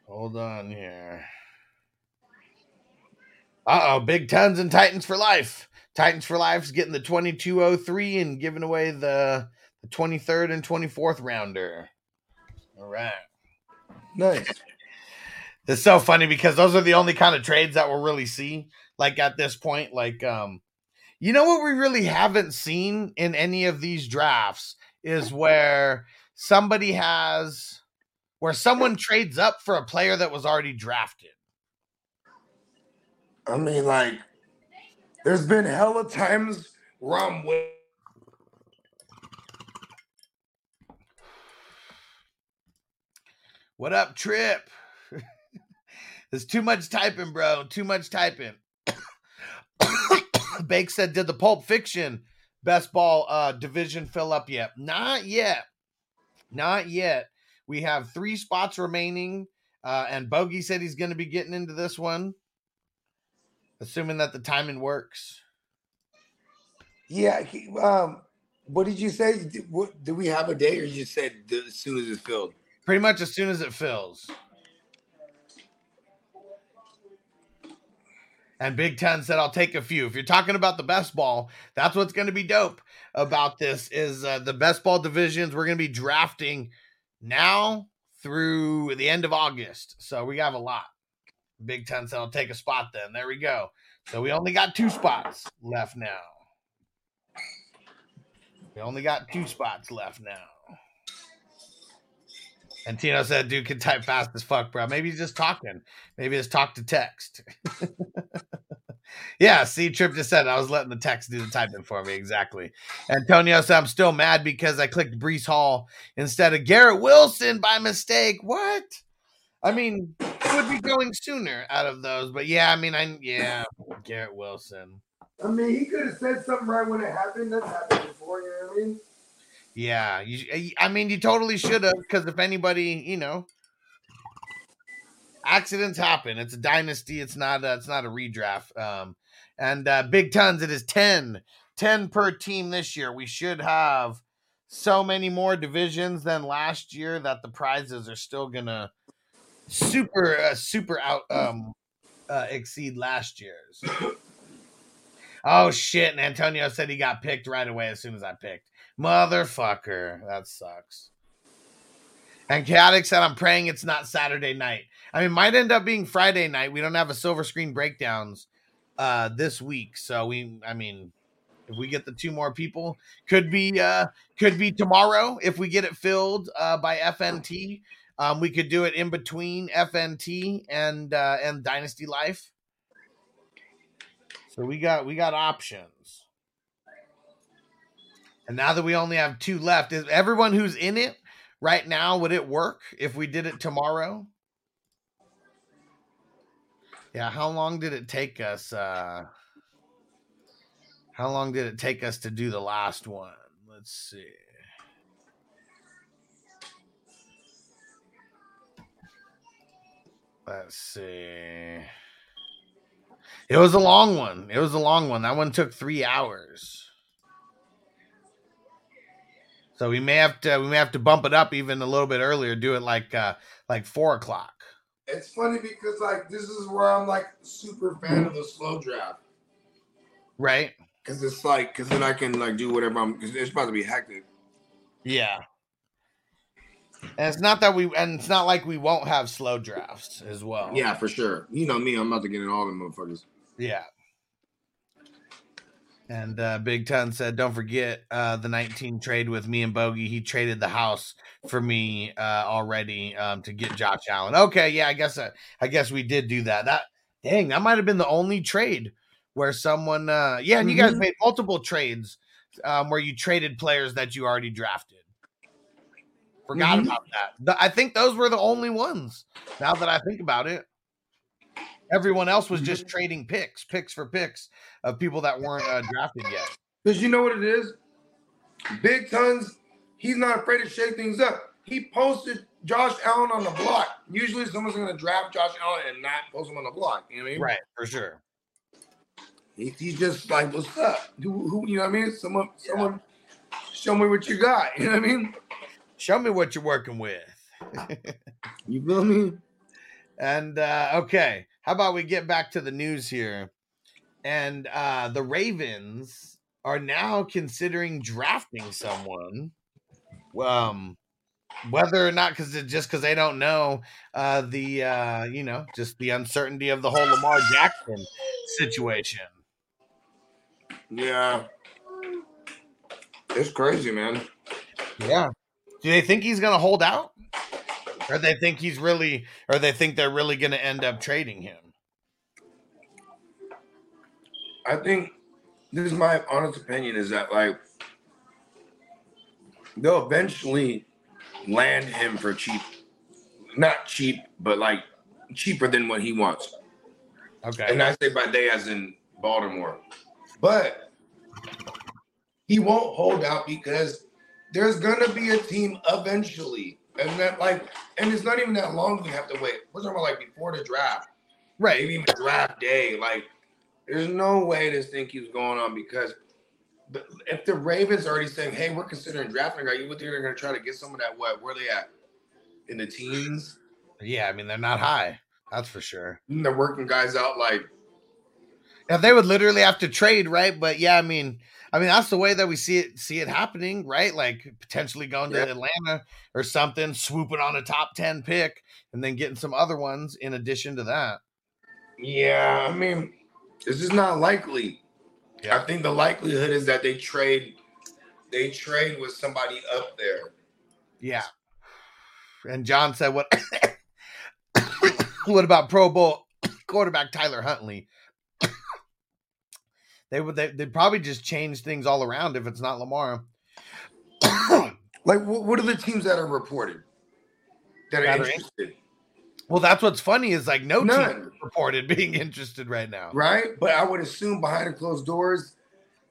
S2: Hold on here. Uh oh, Big Tons and Titans for life. Titans for life's getting the 2203 and giving away the, the 23rd and 24th rounder. All right.
S4: Nice.
S2: It's so funny because those are the only kind of trades that we'll really see. Like at this point, like um, you know what we really haven't seen in any of these drafts is where somebody has where someone trades up for a player that was already drafted.
S4: I mean, like, there's been hella times where I'm with.
S2: What up, Trip? There's too much typing, bro. Too much typing. Bake said, "Did the Pulp Fiction best ball uh, division fill up yet? Not yet. Not yet. We have three spots remaining, uh, and Bogey said he's going to be getting into this one, assuming that the timing works.
S4: Yeah. Um, what did you say? Did, what, do we have a day, or you said as soon as it's filled?
S2: Pretty much as soon as it fills." And Big Ten said, "I'll take a few." If you're talking about the best ball, that's what's going to be dope about this is uh, the best ball divisions. We're going to be drafting now through the end of August, so we have a lot. Big Ten said, "I'll take a spot." Then there we go. So we only got two spots left now. We only got two spots left now. And Tino said, dude can type fast as fuck, bro. Maybe he's just talking. Maybe it's talk to text. yeah, see, Trip just said I was letting the text do the typing for me. Exactly. Antonio said, I'm still mad because I clicked Breece Hall instead of Garrett Wilson by mistake. What? I mean, would be going sooner out of those. But yeah, I mean, I, yeah, Garrett Wilson.
S4: I mean, he could have said something right when it happened. That's happened before. You know what I mean?
S2: Yeah, you, I mean, you totally should have because if anybody, you know, accidents happen. It's a dynasty. It's not. A, it's not a redraft. Um, and uh, big tons. It is 10, 10 per team this year. We should have so many more divisions than last year that the prizes are still gonna super, uh, super out um, uh, exceed last year's. Oh shit! And Antonio said he got picked right away as soon as I picked. Motherfucker. That sucks. And Chaotic said, I'm praying it's not Saturday night. I mean, might end up being Friday night. We don't have a silver screen breakdowns uh this week. So we I mean, if we get the two more people, could be uh could be tomorrow if we get it filled uh by FNT. Um we could do it in between FNT and uh and Dynasty Life. So we got we got options. And now that we only have two left, is everyone who's in it right now, would it work if we did it tomorrow? Yeah, how long did it take us? Uh how long did it take us to do the last one? Let's see. Let's see. It was a long one. It was a long one. That one took three hours. So we may have to we may have to bump it up even a little bit earlier. Do it like uh like four o'clock.
S4: It's funny because like this is where I'm like super fan of the slow draft
S2: Right?
S4: because it's like because then I can like do whatever I'm. Cause it's about to be hectic.
S2: Yeah. And it's not that we and it's not like we won't have slow drafts as well.
S4: Yeah, for sure. You know me, I'm about to get in all them motherfuckers.
S2: Yeah. And uh, Big Ton said, "Don't forget uh, the 19 trade with me and Bogey. He traded the house for me uh, already um, to get Josh Allen. Okay, yeah, I guess uh, I guess we did do that. That dang, that might have been the only trade where someone, uh, yeah, and you guys
S4: Mhm.
S2: made multiple trades um, where you traded players that you already drafted. Forgot
S4: Mhm.
S2: about that. Th- I think those were the only ones. Now that I think about it, everyone else was just trading picks, picks for picks of people that weren't uh, drafted yet.
S4: Because you know what it is? Big Tons, he's not afraid to shake things up. He posted Josh Allen on the block. Usually someone's going to draft Josh Allen and not post him on the block. You know what I mean?
S2: Right, for sure.
S4: He, he's just like, what's up? Who, who, you know what I mean? Someone, someone, show me what you got. You know what I mean?
S2: Show me what you're working with.
S4: You feel me?
S2: And uh, okay, how about we get back to the news here? And uh, the Ravens are now considering drafting someone. Um, whether or not, because just because they don't know uh, the uh, you know just the uncertainty of the whole Lamar Jackson situation.
S4: Yeah. It's crazy, man.
S2: Yeah. Do they think he's going to hold out? Or they think he's really, or they think they're really going to end up trading him?
S4: I think this is my honest opinion is that like they'll eventually land him for cheap. Not cheap, but like cheaper than what he wants.
S2: Okay.
S4: And I say by day as in Baltimore. But he won't hold out because there's gonna be a team eventually. And that like and it's not even that long we have to wait. We're talking about like before the draft.
S2: right.
S4: Maybe even draft day. Like there's no way this thing keeps going on because if the Ravens are already saying, hey, we're considering drafting, are you think they're gonna try to get someone that what where they at? In the teens?
S2: Yeah. I mean, they're not high. That's for sure.
S4: And they're working guys out like
S2: If they would literally have to trade, right? But yeah, I mean, I mean that's the way that we see it see it happening, right? Like potentially going to
S4: Yeah.
S2: Atlanta or something, swooping on a top ten pick, and then getting some other ones in addition to that.
S4: Yeah, I mean, this is not likely.
S2: Yeah.
S4: I think the likelihood is that they trade they trade with somebody up there.
S2: Yeah. And John said, "What? what about Pro Bowl quarterback Tyler Huntley? They would. They, they'd probably just change things all around if it's not Lamar.
S4: Like, what, what are the teams that are reported that are
S2: That are in-
S4: interested?
S2: well, that's what's funny is like no team reported being interested right now
S4: Right? But I would assume behind closed doors,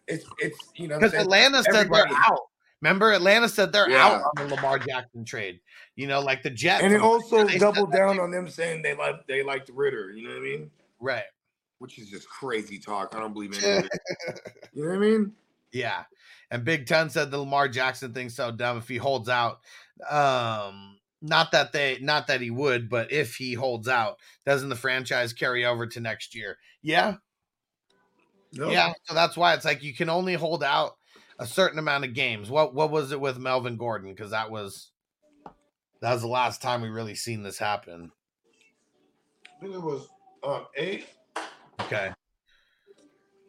S4: it's it's you know
S2: because? Atlanta said they're out. Remember, Atlanta said they're
S4: Yeah.
S2: out on the Lamar Jackson trade. You know, like the Jets.
S4: and it also doubled down on them saying they like they liked Ridder. You know what I mean?
S2: right.
S4: Which is just crazy talk. I don't believe any of it. You know what I mean?
S2: Yeah. And Big Ten said the Lamar Jackson thing's so dumb if he holds out. Um, not that they not that he would, but if he holds out, doesn't the franchise carry over to next year? Yeah.
S4: No.
S2: Yeah. So that's why it's like you can only hold out a certain amount of games. What what was it with Melvin Gordon? Because that was that was the last time we really seen this happen.
S4: I think it was um, eight.
S2: Okay.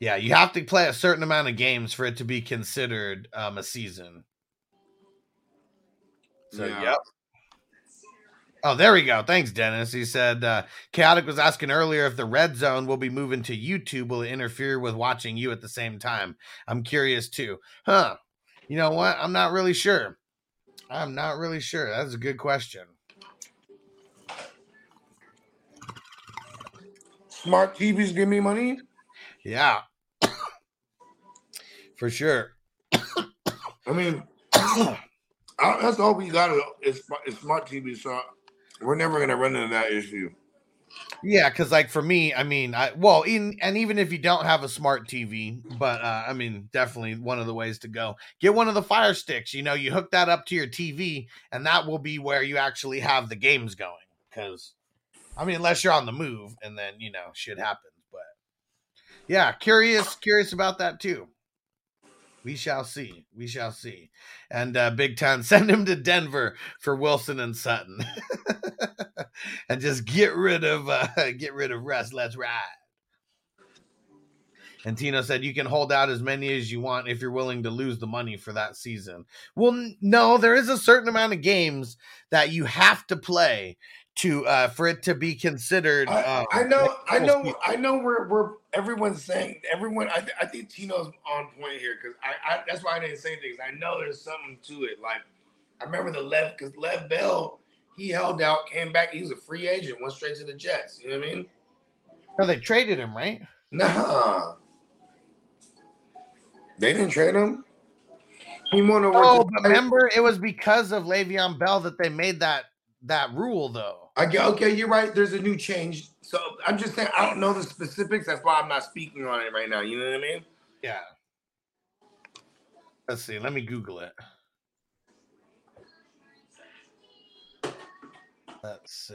S2: Yeah, you have to play a certain amount of games for it to be considered um, a season. So,
S4: Yeah.
S2: yep. Oh, there we go. Thanks, Dennis. He said, uh, Chaotic was asking earlier if the red zone will be moving to YouTube. Will it interfere with watching you at the same time? I'm curious too. Huh. You know what? I'm not really sure. I'm not really sure. That's a good question.
S4: Smart TVs give me money.
S2: Yeah. For sure.
S4: I mean, I, that's all we got is, is smart TV. So we're never gonna run into that issue.
S2: Yeah, because like for me, I mean, I well, in and even if you don't have a smart TV, but uh, I mean, definitely one of the ways to go. Get one of the Fire Sticks. You know, you hook that up to your TV, and that will be where you actually have the games going. Because, I mean, unless you're on the move, and then you know shit happens. But yeah, curious, curious about that too. We shall see. We shall see. And uh, Big Ten, send him to Denver for Wilson and Sutton, and just get rid of uh, get rid of Russ. Let's ride. And Tino said you can hold out as many as you want if you're willing to lose the money for that season. Well, no, there is a certain amount of games that you have to play to uh, for it to be considered.
S4: I,
S2: uh,
S4: I know, I know. I know. We're we're everyone's saying everyone. I, th- I think Tino's on point here because I, I that's why I didn't say things. I know there's something to it. Like I remember the left because Lev Bell he held out, came back. He was a free agent, went straight to the Jets. You know what I mean?
S2: No, they traded him, right?
S4: Nah, they didn't trade him. He wanted to work.
S2: Oh,
S4: the-
S2: but remember, it was because of Le'Veon Bell that they made that that rule, though.
S4: I get okay. You're right. There's a new change. So I'm just saying I don't know the specifics. That's why I'm not speaking on it right now. You know what I mean?
S2: Yeah. Let's see. Let me Google it. Let's see.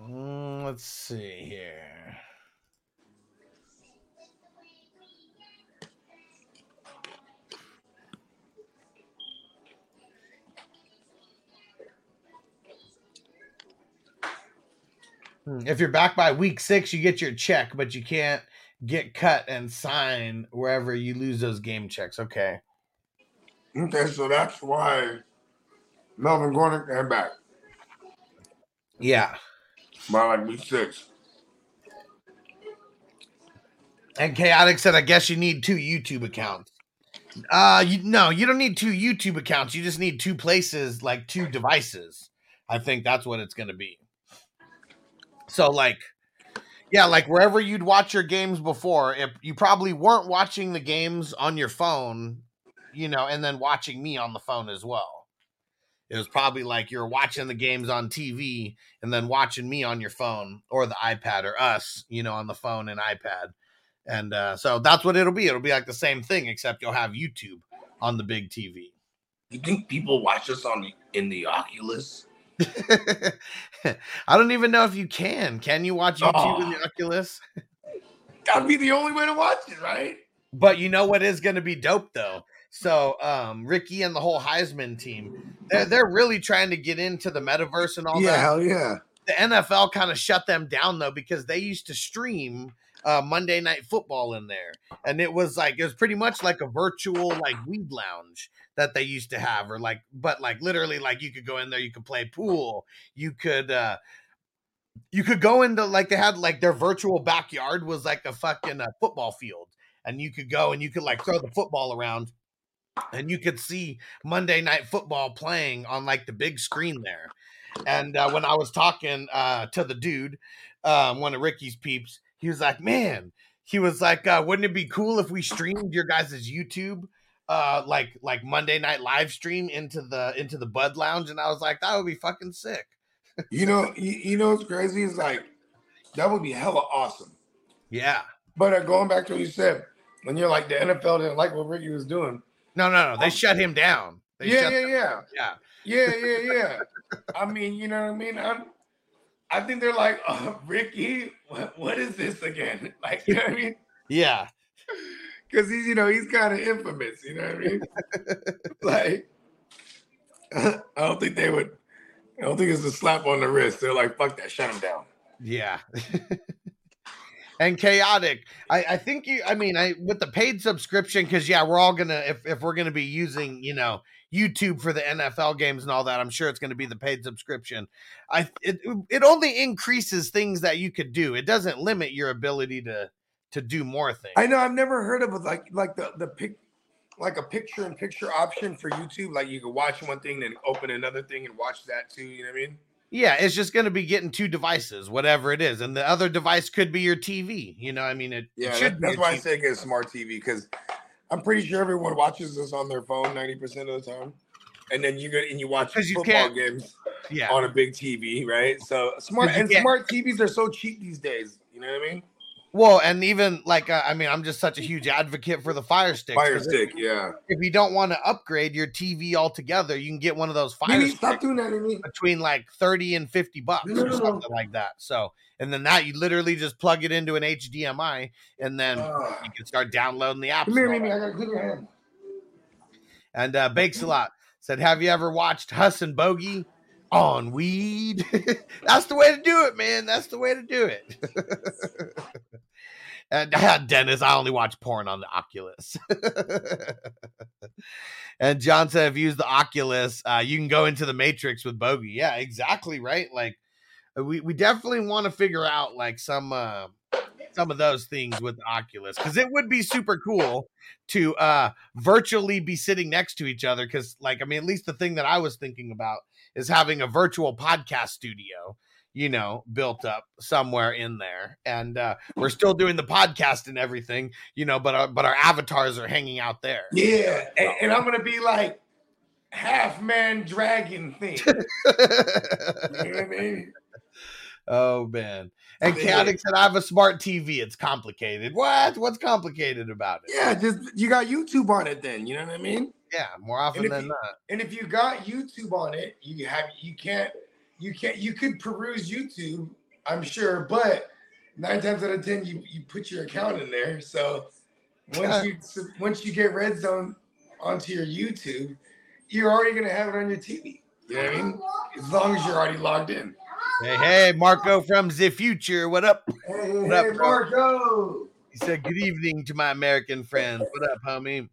S2: Mm, let's see here. If you're back by week six, you get your check, but you can't get cut and sign wherever you lose those game checks. Okay.
S4: Okay, so that's why Melvin Gordon came back
S2: Yeah.
S4: by like week six.
S2: And Chaotic said, I guess you need two YouTube accounts. Uh you no, you don't need two YouTube accounts. You just need two places, like two devices. I think that's what it's gonna be. So like yeah, like wherever you'd watch your games before, if you probably weren't watching the games on your phone, you know, and then watching me on the phone as well. It was probably like you're watching the games on TV and then watching me on your phone or the iPad or us, you know, on the phone and iPad. And uh, so that's what it'll be. It'll be like the same thing, except you'll have YouTube on the big TV.
S4: You think people watch us on in the Oculus?
S2: I don't even know if you can. Can you watch YouTube in the
S4: Oh.
S2: Oculus?
S4: That'd be the only way to watch it, right?
S2: But you know what is going to be dope though. So um, Ricky and the whole Highsman team, they're they're really trying to get into the metaverse and all
S4: yeah,
S2: that.
S4: hell yeah.
S2: The NFL kind of shut them down though because they used to stream uh, Monday Night Football in there, and it was like it was pretty much like a virtual like weed lounge that they used to have, or like but like literally like you could go in there, you could play pool, you could. uh you could go into like they had like their virtual backyard was like a fucking uh, football field and you could go and you could like throw the football around and you could see Monday night football playing on like the big screen there. And uh, when I was talking uh, to the dude, um, one of Ricky's peeps, he was like, "Man," he was like, uh, "Wouldn't it be cool if we streamed your guys' YouTube?" Uh, like like Monday night live stream into the into the Bud Lounge, and I was like, that would be fucking sick.
S4: You know, you, you know what's crazy? It's like that would be hella awesome.
S2: Yeah.
S4: But uh, going back to what you said, when you're like the NFL didn't like what Ricky was doing.
S2: No, no, no. They shut him down. They
S4: yeah,
S2: shut
S4: yeah, yeah,
S2: yeah.
S4: yeah, yeah, yeah. I mean, you know what I mean? I'm, I think they're like, uh, Ricky, what, what is this again? Like, you know what I mean?
S2: Yeah.
S4: Because he's, you know, he's kind of infamous. You know what I mean? like, I don't think they would. I don't think it's a slap on the wrist. They're like, fuck that, shut him down.
S2: Yeah. and chaotic. I, I think you I mean I with the paid subscription, because yeah, we're all gonna if, if we're gonna be using, you know, YouTube for the NFL games and all that, I'm sure it's gonna be the paid subscription. I it it only increases things that you could do. It doesn't limit your ability to to do more things.
S4: I know I've never heard of like like the the pic like a picture in picture option for YouTube. Like you could watch one thing, then open another thing and watch that too. You know what I mean?
S2: Yeah, it's just going to be getting two devices, whatever it is, and the other device could be your TV. You know, I mean, it, it
S4: Yeah,
S2: should
S4: that-
S2: be
S4: that's why I
S2: TV.
S4: say get a smart TV because I'm pretty sure everyone watches this on their phone 90% of the time. And then you go and you watch football games
S2: Yeah.
S4: on a big TV, right? So smart and smart TVs are so cheap these days. You know what I mean?
S2: Well, and even like uh, I mean, I'm just such a huge advocate for the Fire Stick.
S4: Fire stick, yeah.
S2: If you don't want to upgrade your TV altogether, you can get one of those Fire
S4: Mimi,
S2: Sticks
S4: stop doing that to me.
S2: between like 30 and 50 bucks
S4: No, no,
S2: or
S4: no, no.
S2: something like that. So, and then that you literally just plug it into an HDMI and then
S4: Ah.
S2: you can start downloading the apps.
S4: Come here,
S2: and
S4: Mimi. I gotta clean your hand.
S2: And uh, Bakes a lot said, Have you ever watched Huss and Bogey on weed? That's the way to do it, man. That's the way to do it. and Dennis, I only watch porn on the Oculus. and John said, If you use the Oculus, uh, you can go into the Matrix with Bogey. Yeah, exactly. Right. Like, uh, we, we definitely want to figure out like some. Uh, some of those things with Oculus because it would be super cool to uh virtually be sitting next to each other because like i mean at least the thing that i was thinking about is having a virtual podcast studio you know built up somewhere in there and uh we're still doing the podcast and everything you know but our, but our avatars are hanging out there
S4: Yeah, and, and I'm gonna be like half man dragon thing. You know what I mean?
S2: oh man and
S4: Yeah.
S2: chaotic said i have a smart tv it's complicated what what's complicated about it
S4: Yeah, just you got YouTube on it then. You know what I mean?
S2: Yeah more often than
S4: you-
S2: not
S4: And if you got YouTube on it, you have you can't you can't you could peruse YouTube, I'm sure, but nine times out of ten you you put your account in there. So once you once you get Red Zone onto your YouTube, you're already gonna have it on your TV. You know what I mean? As long as you're already logged in.
S2: hey hey marco from the future what up
S4: Hey,
S2: What up,
S4: hey. Marco.
S2: He said, "Good evening to my American friends. What up, homie?"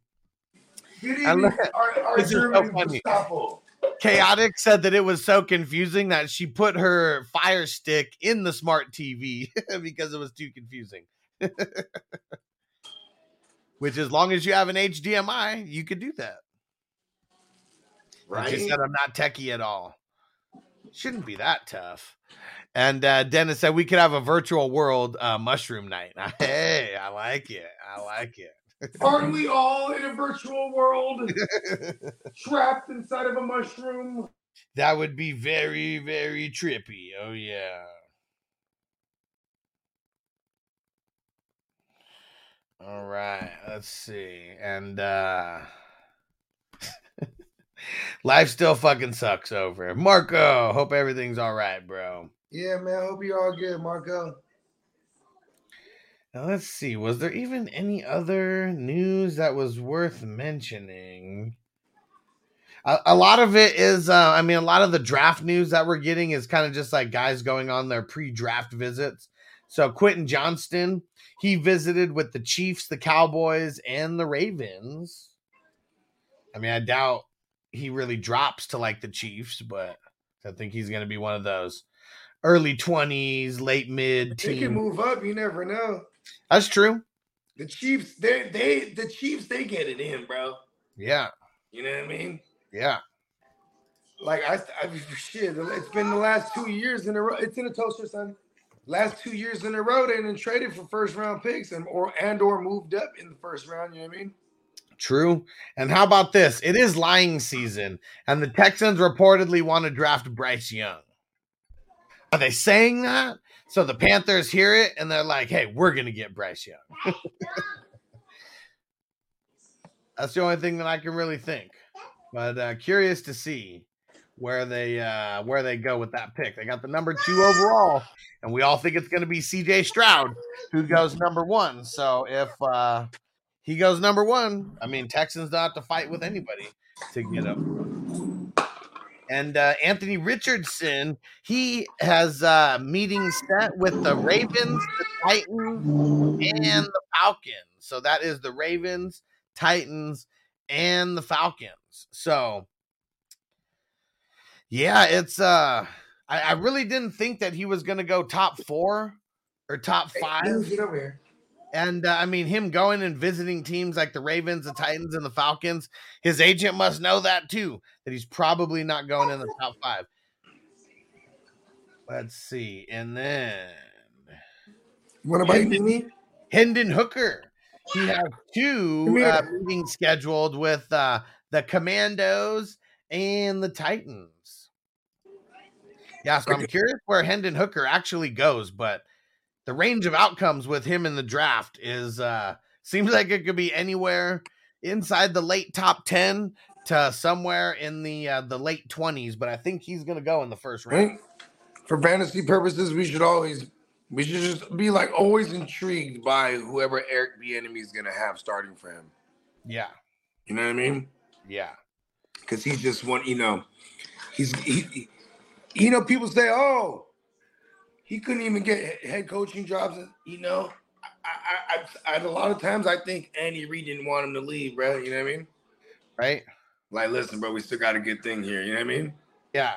S4: Good evening, our, our
S2: is so.
S4: Gestapo.
S2: Chaotic said that it was so confusing that she put her Fire Stick in the smart TV because it was too confusing. Which, as long as you have an HDMI, you could do that. And She
S4: Right?
S2: said, "I'm not techie at all. Shouldn't be that tough." And uh, Dennis said we could have a virtual world uh, mushroom night. Hey, I like it. I like it.
S4: Aren't we all in a virtual world trapped inside of a mushroom?
S2: That would be very, very trippy. Oh yeah. All right, let's see. And uh life still fucking sucks over. Marco, hope everything's all right, bro.
S4: Yeah, man. Hope you're all good, Marco.
S2: Now let's see. Was there even any other news that was worth mentioning? A, a lot of it is, uh, I mean, a lot of the draft news that we're getting is kind of just like guys going on their pre-draft visits. So Quentin Johnston, he visited with the Chiefs, the Cowboys, and the Ravens. I mean, I doubt he really drops to like the Chiefs, but I think he's going to be one of those early twenties, late mid
S4: They can move up. You never know.
S2: That's true.
S4: The Chiefs, they they the Chiefs, they get it in, bro.
S2: Yeah,
S4: You know what I mean?
S2: yeah.
S4: Like I, I shit. It's been the last two years in a row. It's in a toaster, son. Last two years in a row, they done traded for first round picks and or and or moved up in the first round. You know what I mean?
S2: True. And how about this? It is lying season, and the Texans reportedly want to draft Bryce Young. Are they saying that? So the Panthers hear it and they're like, hey, we're going to get Bryce Young. That's the only thing that I can really think. But uh, curious to see where they uh, where they go with that pick. They got the number two overall, and we all think it's going to be C.J. Stroud who goes number one. So if uh, he goes number one, I mean Texans don't have to fight with anybody to get him. And uh, Anthony Richardson, he has uh, meetings set with the Ravens, the Titans, and the Falcons. So that is the Ravens, Titans, and the Falcons. So yeah, it's uh I, I really didn't think that he was gonna go top four or top five.
S4: Get over here.
S2: And uh, I mean, him going and visiting teams like the Ravens, the Titans, and the Falcons, his agent must know that too, that he's probably not going in the top five. Let's see. And then
S4: want to bite me?
S2: Hendon Hooker. he has two uh, meetings scheduled with uh, the Commanders and the Titans. Yeah, so I'm curious where Hendon Hooker actually goes, but the range of outcomes with him in the draft is uh seems like it could be anywhere inside the late top 10 to somewhere in the uh, the late 20s, but I think he's going to go in the first round.
S4: Right? For fantasy purposes, we should always we should just be like always intrigued by whoever Eric Bieniemy is gonna have starting for him.
S2: Yeah.
S4: You know what I mean?
S2: Yeah.
S4: Because he's just one. You know, he's he, he- You know, people say, "Oh, he couldn't even get head coaching jobs." You know, I, I, I, I a lot of times I think Andy Reid didn't want him to leave, bro. You know what I mean?
S2: Right?
S4: Like, listen, bro, we still got a good thing here. You know what I mean?
S2: Yeah.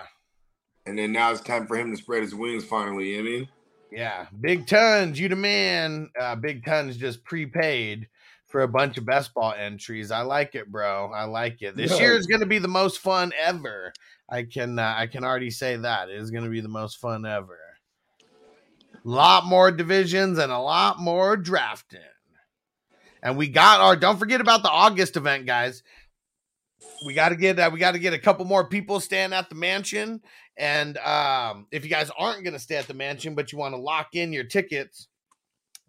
S4: And then now it's time for him to spread his wings finally. You know what I mean?
S2: Yeah, Big Tons, you the man. Uh, Big Tons just prepaid for a bunch of best ball entries. I like it, bro. I like it. This
S4: Yeah.
S2: year is going to be the most fun ever. I can uh, I can already say that it is going to be the most fun ever. Lot more divisions and a lot more drafting. And we got our don't forget about the August event, guys. We got to get uh, we got to get a couple more people staying at the mansion. And um, if you guys aren't going to stay at the mansion, but you want to lock in your tickets,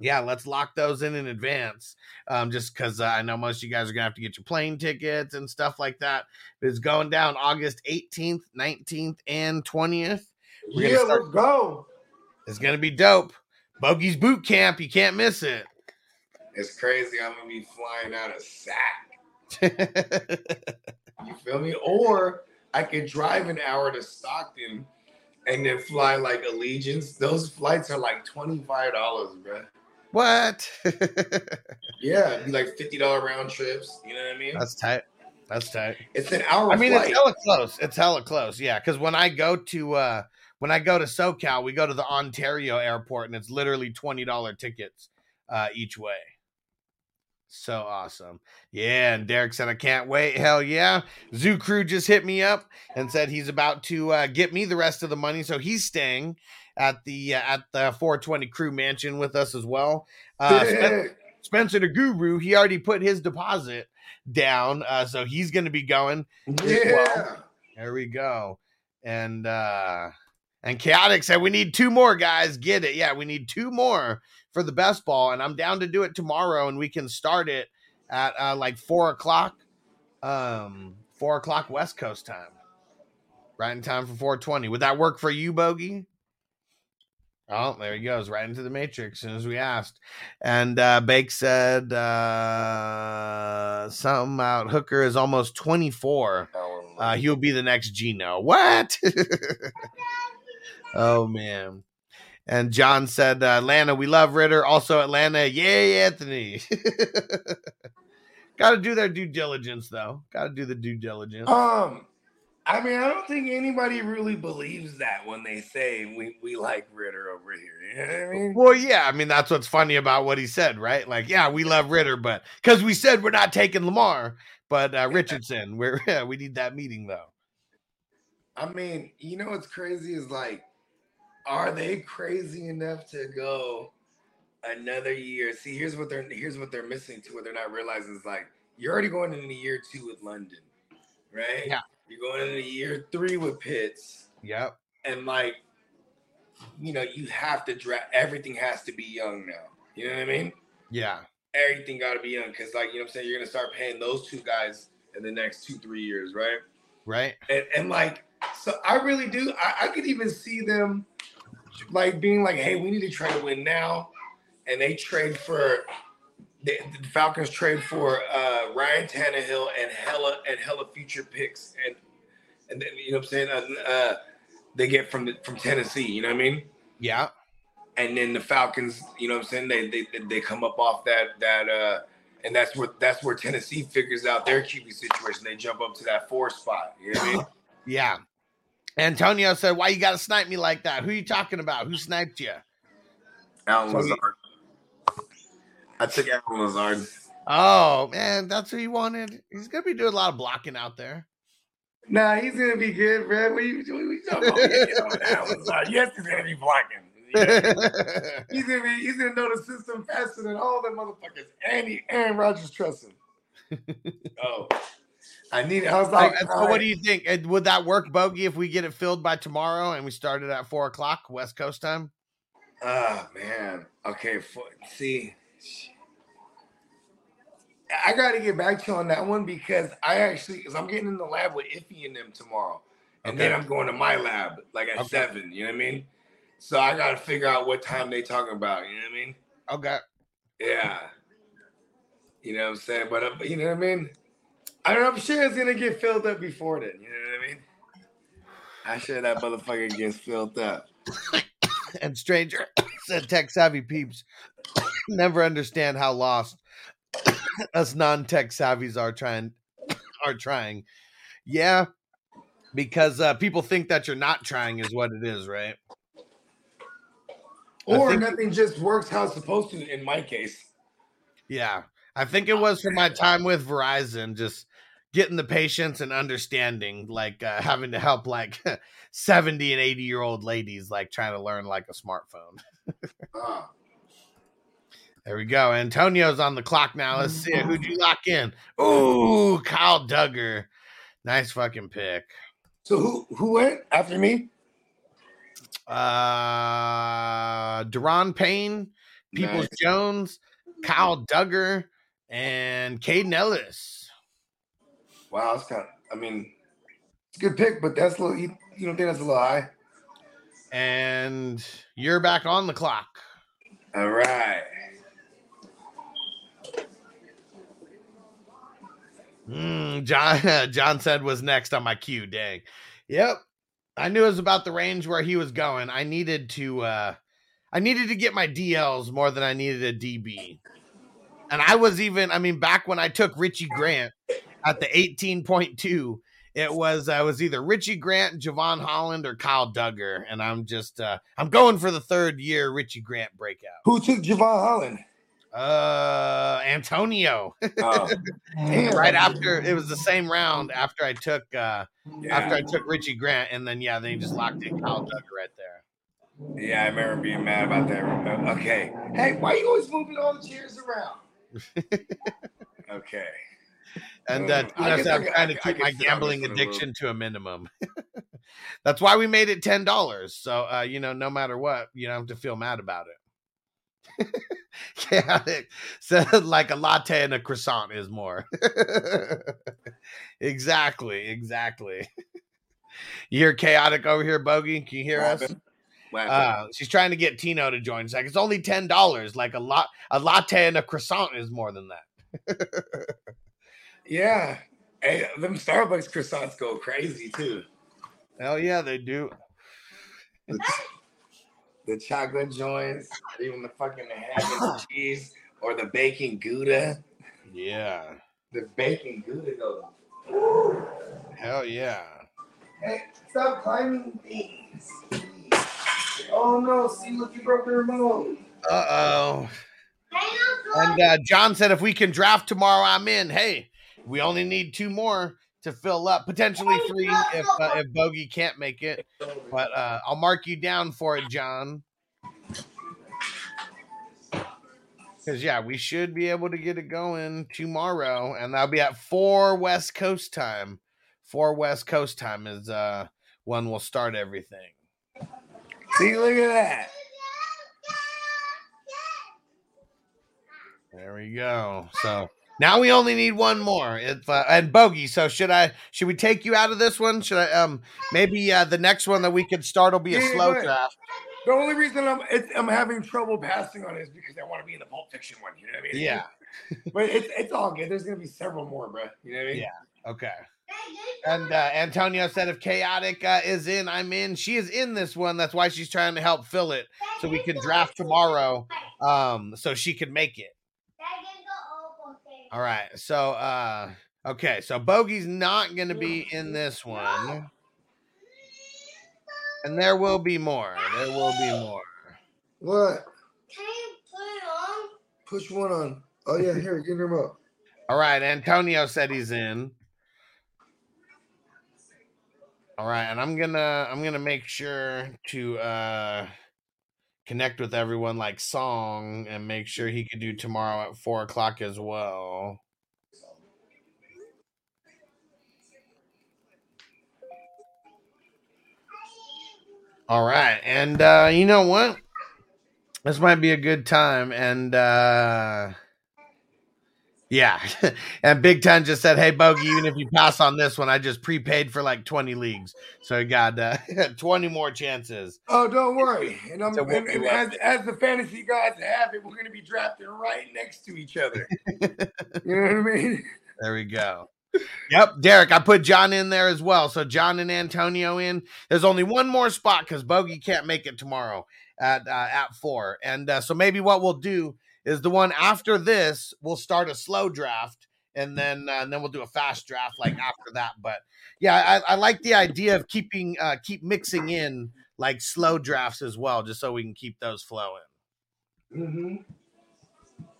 S2: yeah, let's lock those in in advance. Um, just because uh, I know most of you guys are gonna have to get your plane tickets and stuff like that. It's going down August 18th, 19th, and 20th. We're
S4: yeah,
S2: start-
S4: let's go.
S2: It's gonna be dope. Bogey's boot camp. You can't miss it.
S4: It's crazy. I'm gonna be flying out of sack. You feel me? Or I could drive an hour to Stockton and then fly like Allegiant. Those flights are like twenty five dollars, bro.
S2: what?
S4: Yeah, like fifty dollar round trips. You know what I mean?
S2: That's tight. That's tight.
S4: it's an hour.
S2: I mean,
S4: flight.
S2: it's hella close. It's hella close. Yeah, because when I go to uh when I go to SoCal, we go to the Ontario airport, and it's literally twenty dollar tickets uh each way. So awesome. Yeah, and Derek said, I can't wait. Hell yeah. Zoo Crew just hit me up and said he's about to uh, get me the rest of the money. So he's staying at the uh, at the 420 Crew Mansion with us as well. Uh, Spen- Spencer the Guru, he already put his deposit down. Uh, so he's going to be going.
S4: yeah.
S2: There we go. And uh and Chaotic said we need two more guys. Get it. Yeah, we need two more for the best ball. And I'm down to do it tomorrow and we can start it at uh like four o'clock. Um four o'clock West Coast time. Right in time for 420. Would that work for you, Bogey? Oh, there he goes, right into the matrix as soon as we asked. And uh Bake said uh something out Hooker is almost 24. Uh, he'll be the next Geno. What? oh man. And John said, uh, Atlanta, we love Ridder. Also, Atlanta, yay, Anthony. Got to do their due diligence, though. Got to do the due diligence.
S4: Um, I mean, I don't think anybody really believes that when they say we, we like Ridder over here. You know what I mean?
S2: Well, yeah, I mean that's what's funny about what he said, right? Like, yeah, we love Ridder, but because we said we're not taking Lamar, but uh, Richardson, we're yeah, we need that meeting though.
S4: I mean, you know what's crazy is like, are they crazy enough to go another year? See, here's what they're here's what they're missing to what they're not realizing is like you're already going into year two with London, right?
S2: Yeah.
S4: You're going into year three with Pitts,
S2: Yep.
S4: and like, you know, you have to draft. Everything has to be young now. You know what I mean?
S2: Yeah.
S4: Everything got to be young because, like, you know, what I'm saying you're gonna start paying those two guys in the next two three years, right?
S2: Right.
S4: and, and like so i really do I, I could even see them like being like hey we need to try to win now and they trade for the, the falcons trade for uh ryan Tannehill and hella and hella future picks and and then you know what i'm saying uh, uh they get from the, from tennessee you know what i mean
S2: Yeah.
S4: and then the falcons you know what i'm saying they they, they come up off that that uh and that's where that's where Tennessee figures out their QB situation. They jump up to that four spot. You know what I mean?
S2: Yeah. Antonio said, "Why you got to snipe me like that? Who you talking about? Who sniped you?"
S4: Allen
S2: So he-
S4: Lazard. I took Allen Lazard.
S2: Oh man, that's who he wanted. He's gonna be doing a lot of blocking out there.
S4: Nah, he's gonna be good, bro. What you, what you talking about? Yeah, Allen Lazard. Yes, he's gonna be blocking. You he's gonna be, he's gonna know the system faster than all the motherfuckers. And he, Aaron Rodgers trusts him. oh, I need. I was like,
S2: so what do you think? Would that work, Bogey, if we get it filled by tomorrow and we started at four o'clock West Coast time?
S4: Ah man. Okay. For, see, I got to get back to you on that one because I actually, because I'm getting in the lab with Iffy and them tomorrow, and then I'm going to my lab like at
S2: Okay.
S4: seven. You know what I mean? So I got to figure out what time they talking about. You know what I mean?
S2: Okay.
S4: Yeah. You know what I'm saying? But uh, you know what I mean? I. I'm sure it's gonna get filled up before then. You know what I mean? I'm sure that motherfucker gets filled up.
S2: And Stranger said tech savvy peeps never understand how lost us non-tech savvies are trying are trying. Yeah, because uh, people think that you're not trying is what it is, right?
S4: Or
S2: think-
S4: nothing just works how it's supposed to in my case.
S2: Yeah. I think it was from my time with Verizon, just getting the patience and understanding, like uh, having to help like 70 and 80 year old ladies, like trying to learn like a smartphone. There we go. Antonio's on the clock now. Let's see it. Who'd you lock in? Ooh, Kyle Dugger. Nice fucking pick.
S4: So who who went after me?
S2: Uh Daron Payne, Peoples
S4: Nice.
S2: Jones, Kyle Dugger, and Kaden Elliss.
S4: Wow, it's kind of. I mean, it's a good pick, but that's a little. You, you don't think that's a little high?
S2: And you're back on the clock.
S4: All right.
S2: Mm, John John said was next on my queue. Dang. Yep. I knew it was about the range where he was going. I needed to uh I needed to get my DLs more than I needed a DB. And I was even, I mean, back when I took Richie Grant at the 18.2, it was I was either Richie Grant, Jevon Holland, or Kyle Dugger. And I'm just uh I'm going for the third year Richie Grant breakout.
S4: Who took Jevon Holland?
S2: Uh Antonio.
S4: Oh,
S2: right after it was the same round after I took uh
S4: Yeah.
S2: after I took Richie Grant and then yeah, then he just locked in Kyle Dugger right there.
S4: Yeah, I remember being mad about that. Okay. Hey, why are you always moving all the chairs around? okay.
S2: And uh,
S4: guess
S2: said
S4: I
S2: I'm trying to keep my
S4: sit on this
S2: gambling
S4: one a little.
S2: addiction to a minimum. That's why we made it ten dollars. So uh, you know, no matter what, you don't have to feel mad about it. Chaotic said like a latte and a croissant is more. exactly, exactly. You hear chaotic over here, Bogey? Can you hear us? Uh, she's trying to get Tino to join. She's like, it's only ten dollars. Like a lot, a latte and a croissant is more than that.
S4: Yeah. Hey, them Starbucks croissants go crazy too.
S2: Hell yeah, they do.
S4: The, the chocolate joints, even the fucking ham and cheese, or the bacon gouda.
S2: Yeah,
S4: The bacon gouda goes.
S2: hell yeah.
S4: Hey, stop climbing things. Oh no, see look you broke the remote.
S2: Uh oh. And uh, John said, if we can draft tomorrow, I'm in. Hey, we only need two more to fill up, potentially three if uh, if Bogey can't make it. But uh, I'll mark you down for it, John. Because yeah, we should be able to get it going tomorrow, and that'll be at four West Coast time. Four West Coast time is uh when we'll start everything.
S4: See, look at that.
S2: There we go. So now we only need one more. If uh, and bogey. So should I? Should we take you out of this one? Should I? Um, maybe uh, the next one that we could start will be a
S4: Yeah,
S2: slow draft.
S4: The only reason I'm it's, I'm having trouble passing on it is because I want to be in the Pulp Fiction one. You know what I mean?
S2: Yeah.
S4: But it's it's all good. There's gonna be several more, bro. You know what I mean?
S2: Yeah. Okay. And uh, Antonio said if chaotic uh, is in, I'm in. She is in this one. That's why she's trying to help fill it so we can draft tomorrow. Um, so she can make it. All right. So uh okay, so Bogey's not gonna be in this one. And there will be more. There will be more.
S4: What?
S6: Can you put it on?
S4: Push one on. Oh yeah, here, get him up.
S2: All right, Antonio said he's in. All right, and I'm gonna I'm gonna make sure to uh connect with everyone like Song and make sure he could do tomorrow at four o'clock as well. All right. And uh, you know what? This might be a good time. And uh yeah. and Big Ten just said, Hey Bogey, even if you pass on this one, I just prepaid for like 20 leagues. So I got uh, 20 more chances.
S4: Oh, don't worry. And, I'm,
S2: So
S4: and, and as, as the fantasy guys have it, we're going to be drafted right next to each other. you know what I mean?
S2: There we go. Yep, Derek, I put John in there as well. So John and Antonio in. There's only one more spot because Bogey can't make it tomorrow at uh, at four, and uh, so maybe what we'll do is the one after this we'll start a slow draft, and then uh, and then we'll do a fast draft like after that. But yeah, I, I like the idea of keeping uh, keep mixing in like slow drafts as well, just so we can keep those flowing.
S4: Mm-hmm.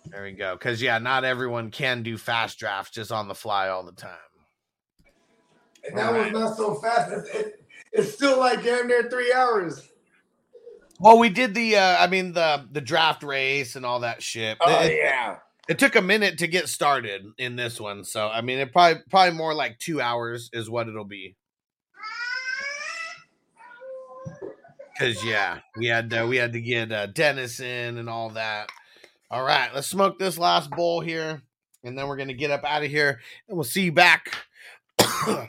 S2: There we go. Because yeah, not everyone can do fast drafts just on the fly all the time.
S4: And that was not so fast. It's, it, it's still like damn near three hours.
S2: Well, we did the uh I mean the the draft race and all that shit.
S4: Oh,
S2: it,
S4: yeah.
S2: it took a minute to get started in this one. So I mean it probably probably more like two hours is what it'll be. Cause yeah, we had uh, we had to get uh, Dennis in and all that. All right, let's smoke this last bowl here, and then we're gonna get up out of here, and we'll see you back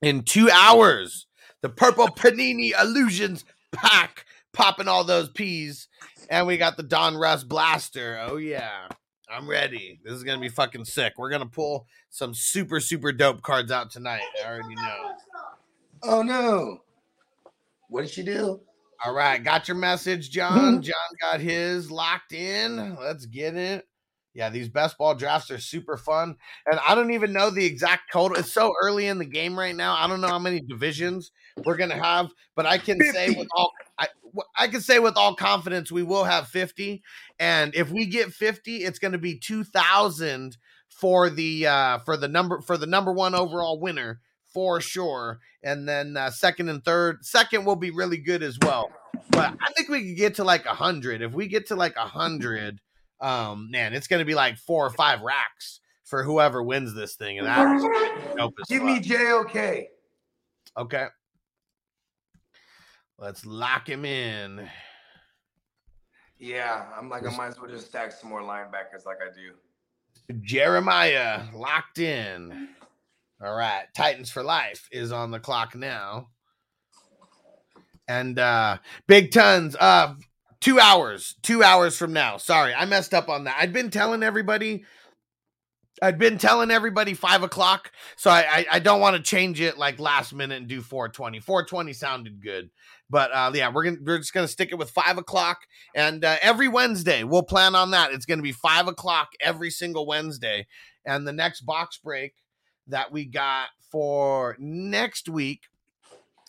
S2: in two hours. The purple panini illusions pack popping all those peas, and we got the Donruss blaster. Oh yeah, I'm ready. This is gonna be fucking sick. We're gonna pull some super super dope cards out tonight. I already know.
S4: Oh no. What did she do?
S2: All right, got your message, John. Hmm. John got his locked in. Let's get it. Yeah, these best ball drafts are super fun. And I don't even know the exact total. It's so early in the game right now. I don't know how many divisions we're gonna have, but I can say with all I, I can say with all confidence we will have 50. And if we get 50, it's gonna be 2000 for the uh for the number for the number one overall winner for sure. And then uh, second and third, second will be really good as well. But I think we could get to like a hundred. If we get to like a hundred, um, man, it's gonna be like four or five racks for whoever wins this thing, and dope as
S4: Give me. JOK.
S2: okay. Let's lock him in.
S4: Yeah, I'm like, I might as well just stack some more linebackers like I do.
S2: Jeremiah locked in. All right, Titans for life is on the clock now. And uh Big Tons uh 2 hours, 2 hours from now. Sorry, I messed up on that. I'd been telling everybody I'd been telling everybody five o'clock, so I I, I don't want to change it like last minute and do 420. 420 sounded good, but uh, yeah, we're gonna we're just gonna stick it with five o'clock, and uh, every Wednesday we'll plan on that. It's gonna be five o'clock every single Wednesday, and the next box break that we got for next week,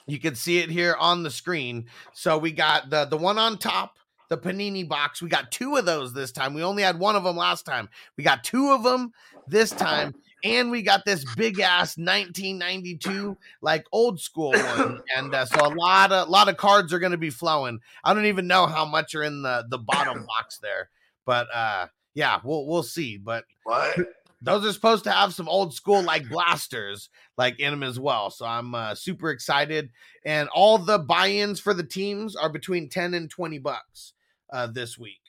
S2: you can see it here on the screen. So we got the the one on top. The panini box. We got two of those this time. We only had one of them last time. We got two of them this time and we got this big ass 1992 like old school one. And uh, so a lot of lot of cards are going to be flowing. I don't even know how much are in the the bottom box there but uh yeah we'll we'll see. But
S4: What?
S2: those are supposed to have some old school like blasters like in them as well. So i'm uh, super excited. And all the buy-ins for the teams are between 10 and 20 bucks uh this week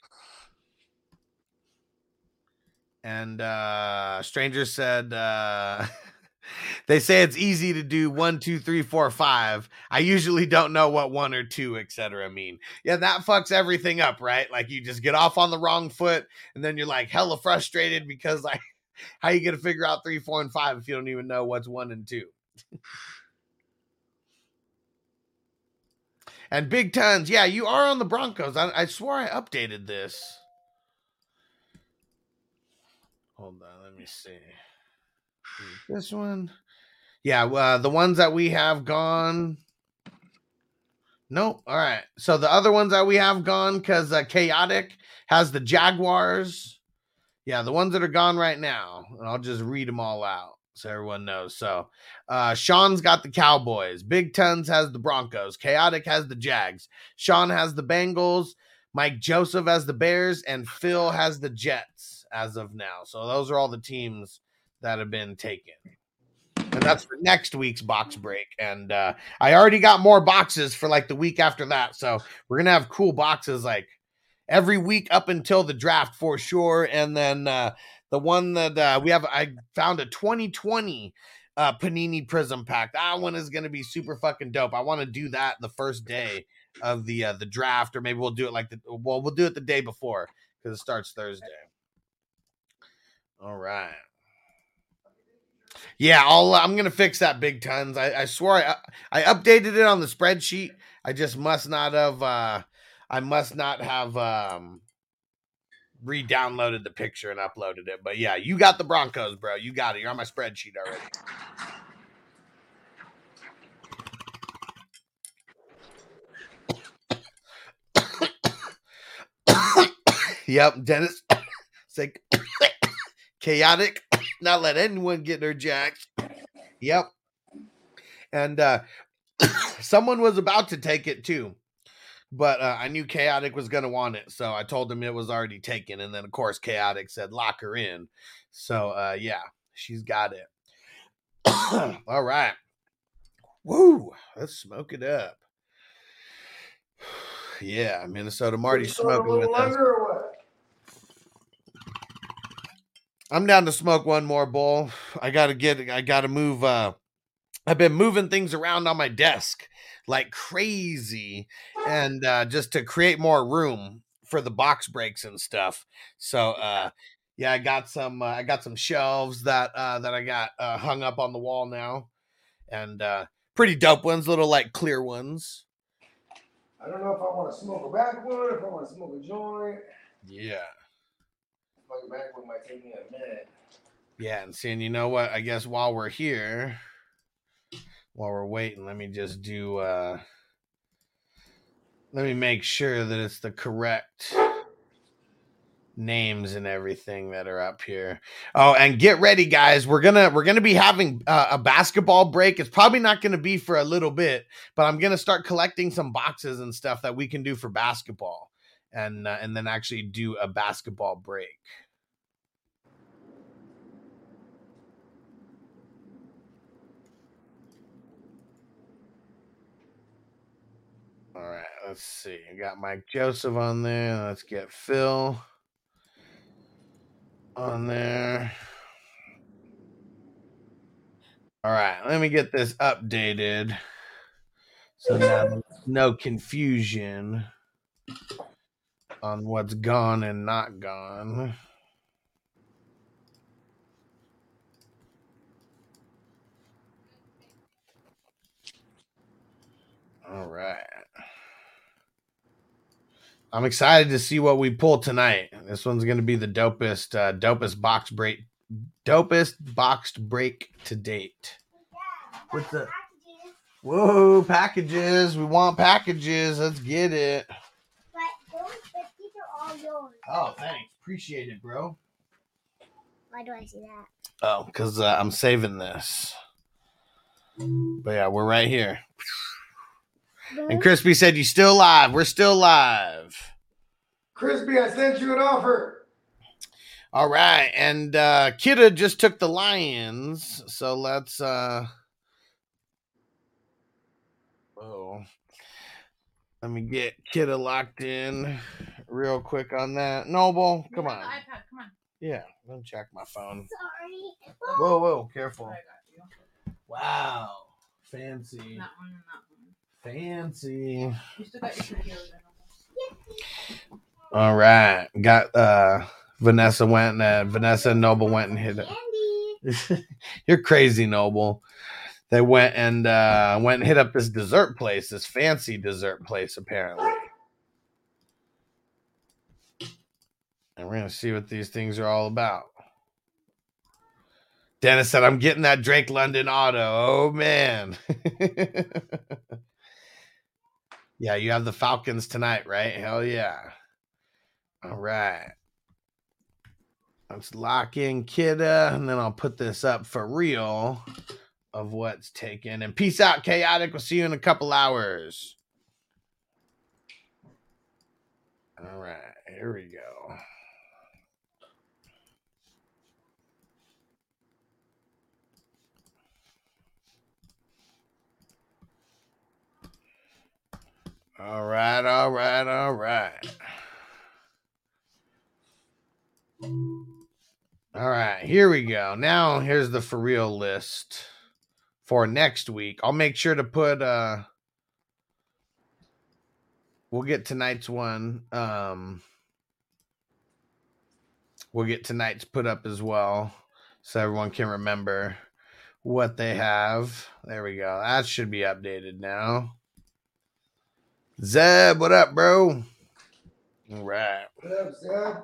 S2: and uh stranger said uh they say it's easy to do one two three four five. I usually don't know what one or two etc mean. Yeah that fucks everything up right? Like you just get off on the wrong foot and then you're like hella frustrated because like how you gonna figure out three four and five if you don't even know what's one and two? And big tons. Yeah you are on the broncos. I, I swore i updated this hold on let me see. This one? Yeah uh, the ones that we have gone nope all right so the other ones that we have gone because uh, chaotic has the jaguars. Yeah the ones that are gone right now and i'll just read them all out so everyone knows. So uh sean's got the cowboys big tons has the broncos chaotic has the jags sean has the bengals Mike Joseph has the Bears, and Phil has the Jets as of now. So those are all the teams that have been taken. And that's for next week's box break. And uh, I already got more boxes for like the week after that. So we're gonna have cool boxes like every week up until the draft for sure. And then uh, the one that uh, we have, I found a 2020 uh, Panini Prism pack. That one is going to be super fucking dope. I want to do that the first day of the uh, the draft, or maybe we'll do it like the well, we'll do it the day before because it starts Thursday. All right. Yeah, I'll, I'm gonna fix that big tons. I, I swore I I updated it on the spreadsheet. I just must not have. uh I must not have um re-downloaded the picture and uploaded it. But yeah, you got the Broncos, bro. You got it. You're on my spreadsheet already. yep, Dennis. Say chaotic. Not let anyone get their jacks. Yep. And uh someone was about to take it too but uh, I knew Chaotic was going to want it, so I told him it was already taken. And then, of course, Chaotic said lock her in. So, uh, yeah, she's got it. All right. Woo! Let's smoke it up. yeah, Minnesota Marty smoking with us. I'm down to smoke one more bowl. I gotta get. I gotta move. uh I've been moving things around on my desk like crazy and uh, just to create more room for the box breaks and stuff. So uh, yeah, I got some uh, I got some shelves that uh, that I got uh, hung up on the wall now, and uh, pretty dope ones, little like clear ones.
S4: I don't know if I want to smoke a backwood, if I want to smoke a joint.
S2: Yeah,
S4: A backwood might take me a minute.
S2: yeah, and seeing you know what? I guess while we're here, while we're waiting, let me just do. uh Let me make sure that it's the correct names and everything that are up here. Oh, and get ready, guys. We're gonna we're gonna be having uh, a basketball break. It's probably not gonna be for a little bit, but I'm gonna start collecting some boxes and stuff that we can do for basketball, and uh, and then actually do a basketball break. All right, let's see. I got Mike Joseph on there. Let's get Phil on there. All right, let me get this updated. So now there's no confusion on what's gone and not gone. All right. I'm excited to see what we pull tonight. This one's going to be the dopest, uh, dopest box break, dopest boxed break to date. What's the? Whoa, packages! We want packages. Let's get it.
S6: But those, but these are all yours.
S2: Oh, thanks. Appreciate it, bro.
S6: Why do I see that?
S2: Oh, because uh, I'm saving this. But yeah, we're right here. And Crispy said, "You still live? We're still live."
S4: Crispy, I sent you an offer.
S2: All right, and uh Kidda just took the Lions, so let's uh Oh. Let me get Kidda locked in real quick on that. Noble, come on.
S7: iPad, come on.
S2: Yeah, let me check my phone.
S6: Sorry.
S2: Whoa, whoa, careful.
S7: I got you.
S2: Wow. Fancy.
S7: That one and that one.
S2: Fancy.
S7: You still got your videos in.
S2: All right. Got uh Vanessa went and uh, Vanessa and Noble went and hit it.
S6: Andy.
S2: You're crazy, Noble. They went and uh went and hit up this dessert place, this fancy dessert place, apparently. And we're gonna see what these things are all about. Dennis said, I'm getting that Drake London auto. Oh man. yeah, you have the Falcons tonight, right? Hell yeah. All right. Let's lock in Kidda, and then I'll put this up for real of what's taken. And peace out, Chaotic. We'll see you in a couple hours. All right, here we go. All right, all right, all right. All right, here we go. Now here's the for real list for next week. I'll make sure to put uh we'll get tonight's one. Um we'll get tonight's put up as well so everyone can remember what they have. There we go. That should be updated now. Zeb, what up, bro? All right.
S4: What up, Zeb?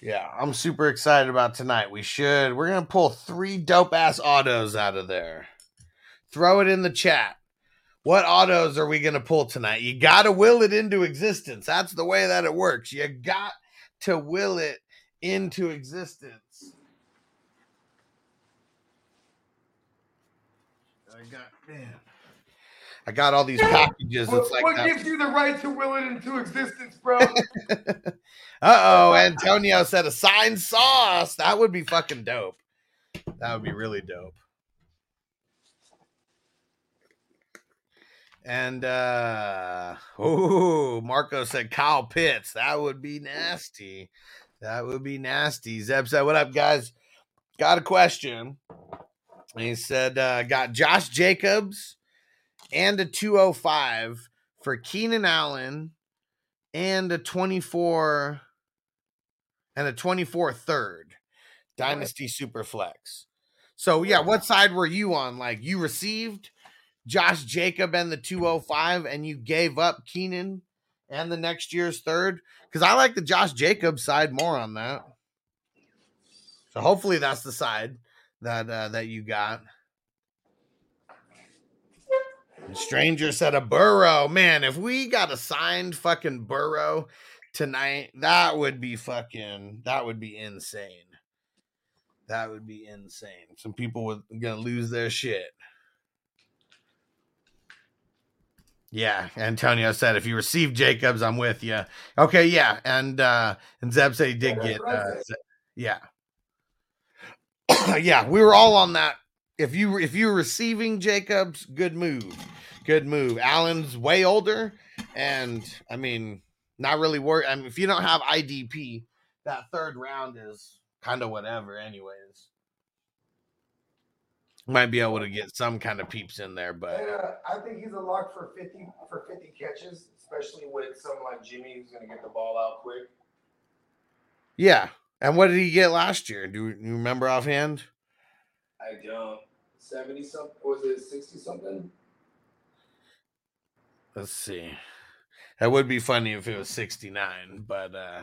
S2: Yeah, I'm super excited about tonight. We should. We're gonna pull three dope ass autos out of there. Throw it in the chat. What autos are we gonna pull tonight? You gotta will it into existence. That's the way that it works. You got to will it into existence. I got man. I got all these packages.
S4: What,
S2: It's like
S4: what gives you the right to will it into existence, bro?
S2: Uh oh, Antonio said a signed sauce. That would be fucking dope. That would be really dope. And uh oh, Marco said Kyle Pitts. That would be nasty. That would be nasty. Zeb said, What up, guys? Got a question. And he said, uh, got Josh Jacobs and a 205 for Keenan Allen and a 24 and a 24 third dynasty super flex. So yeah, what side were you on? Like you received Josh Jacob and the 205 and you gave up Keenan and the next year's third? Because I like the Josh Jacobs side more on that. So hopefully that's the side that uh, that you got. Stranger said a Burrow. Man, if we got a signed fucking Burrow tonight, that would be fucking that would be insane. That would be insane. Some people would gonna lose their shit. Yeah, Antonio said if you receive Jacobs, I'm with you. Okay, yeah, and uh and Zeb said he did get uh yeah. yeah, we were all on that. If you if you're receiving Jacobs, good move. Good move. Allen's way older, and I mean, not really worried. I mean, if you don't have IDP, that third round is kind of whatever, anyways. Might be able to get some kind of peeps in there, but
S4: And, uh, I think he's a lock for fifty for fifty catches, especially with someone like Jimmy who's gonna get the ball out quick.
S2: yeah. And what did he get last year? Do you remember offhand?
S4: I don't. Seventy something was it sixty something?
S2: Let's see. That would be funny if it was 69, but uh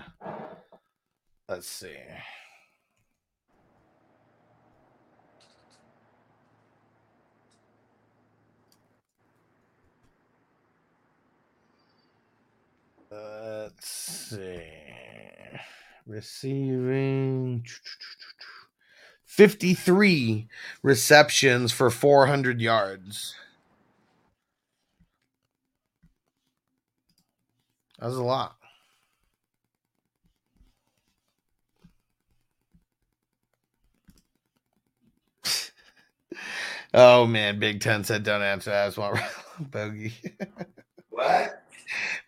S2: let's see. Let's see. Receiving 53 receptions for 400 yards. That was a lot. oh man, Big Ten said don't answer. I just want bogey.
S4: What?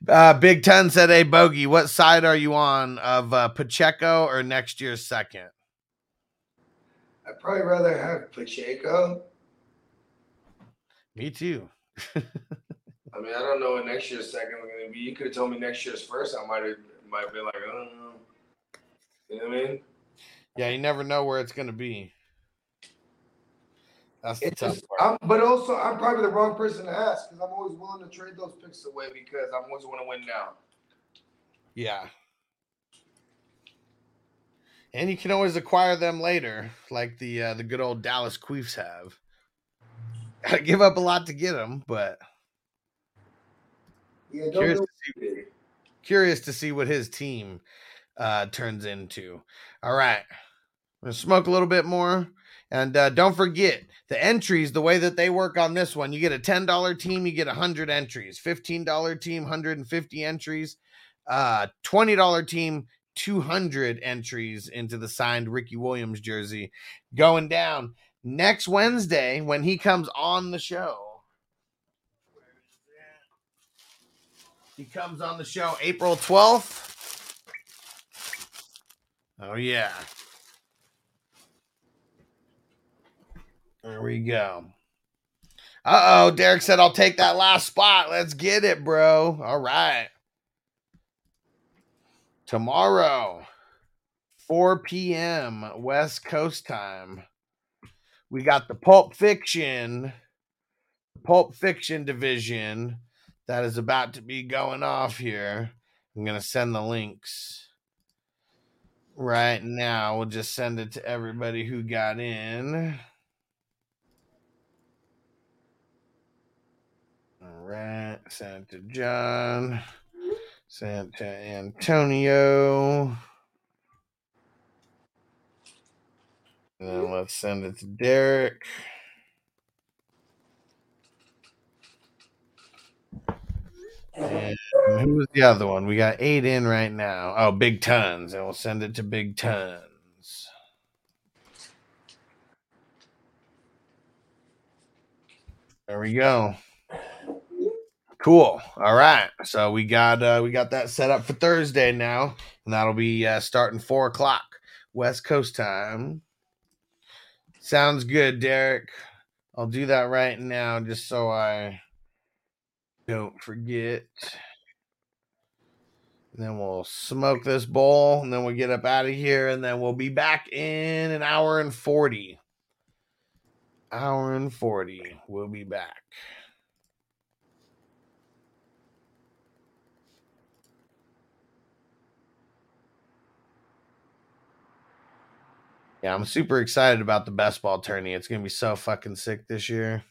S2: Uh, Big Ten said, "Hey, bogey, what side are you on of uh, Pacheco or next year's second?
S4: I'd probably rather have Pacheco.
S2: Me too.
S4: I mean, I don't know what next year's second is gonna be. You could have told me next year's first. I might have might be like, I don't know. You know what I mean?
S2: Yeah, you never know where it's gonna be. That's the
S4: It's
S2: tough
S4: just,
S2: part.
S4: I'm, but also, I'm probably the wrong person to ask because I'm always willing to trade those picks away because I'm always want to win now.
S2: Yeah. And you can always acquire them later, like the uh, the good old Dallas Queefs have. Gotta give up a lot to get them, but
S4: Yeah,
S2: Curious to
S4: it.
S2: curious to see what his team uh, turns into. All right, I'm gonna smoke a little bit more, And uh, don't forget the entries, the way that they work on this one, you get a $10 team, you get 100 entries, $15 team, 150 entries, uh, $20 team, 200 entries into the signed Ricky Williams jersey going down next Wednesday when he comes on the show. He comes on the show April 12th. Oh, yeah. There we go. Uh oh, Derek said, I'll take that last spot. Let's get it, bro. All right. Tomorrow, 4 p.m. West Coast time, we got the Pulp Fiction, Pulp Fiction division that is about to be going off here. I'm going to send the links right now. We'll just send it to everybody who got in. All right, send it to John, send it to Antonio. And then let's send it to Derek. And who was the other one? We got eight in right now. Oh, Big Tons. And we'll send it to Big Tons. There we go. Cool. All right. So we got uh we got that set up for Thursday now, and that'll be uh starting four o'clock West Coast time. Sounds good, Derek. I'll do that right now just so I don't forget. Then we'll smoke this bowl and then we'll get up out of here and then we'll be back in an hour and 40. Hour and 40. We'll be back. Yeah, I'm super excited about the best ball tourney. It's gonna be so fucking sick this year.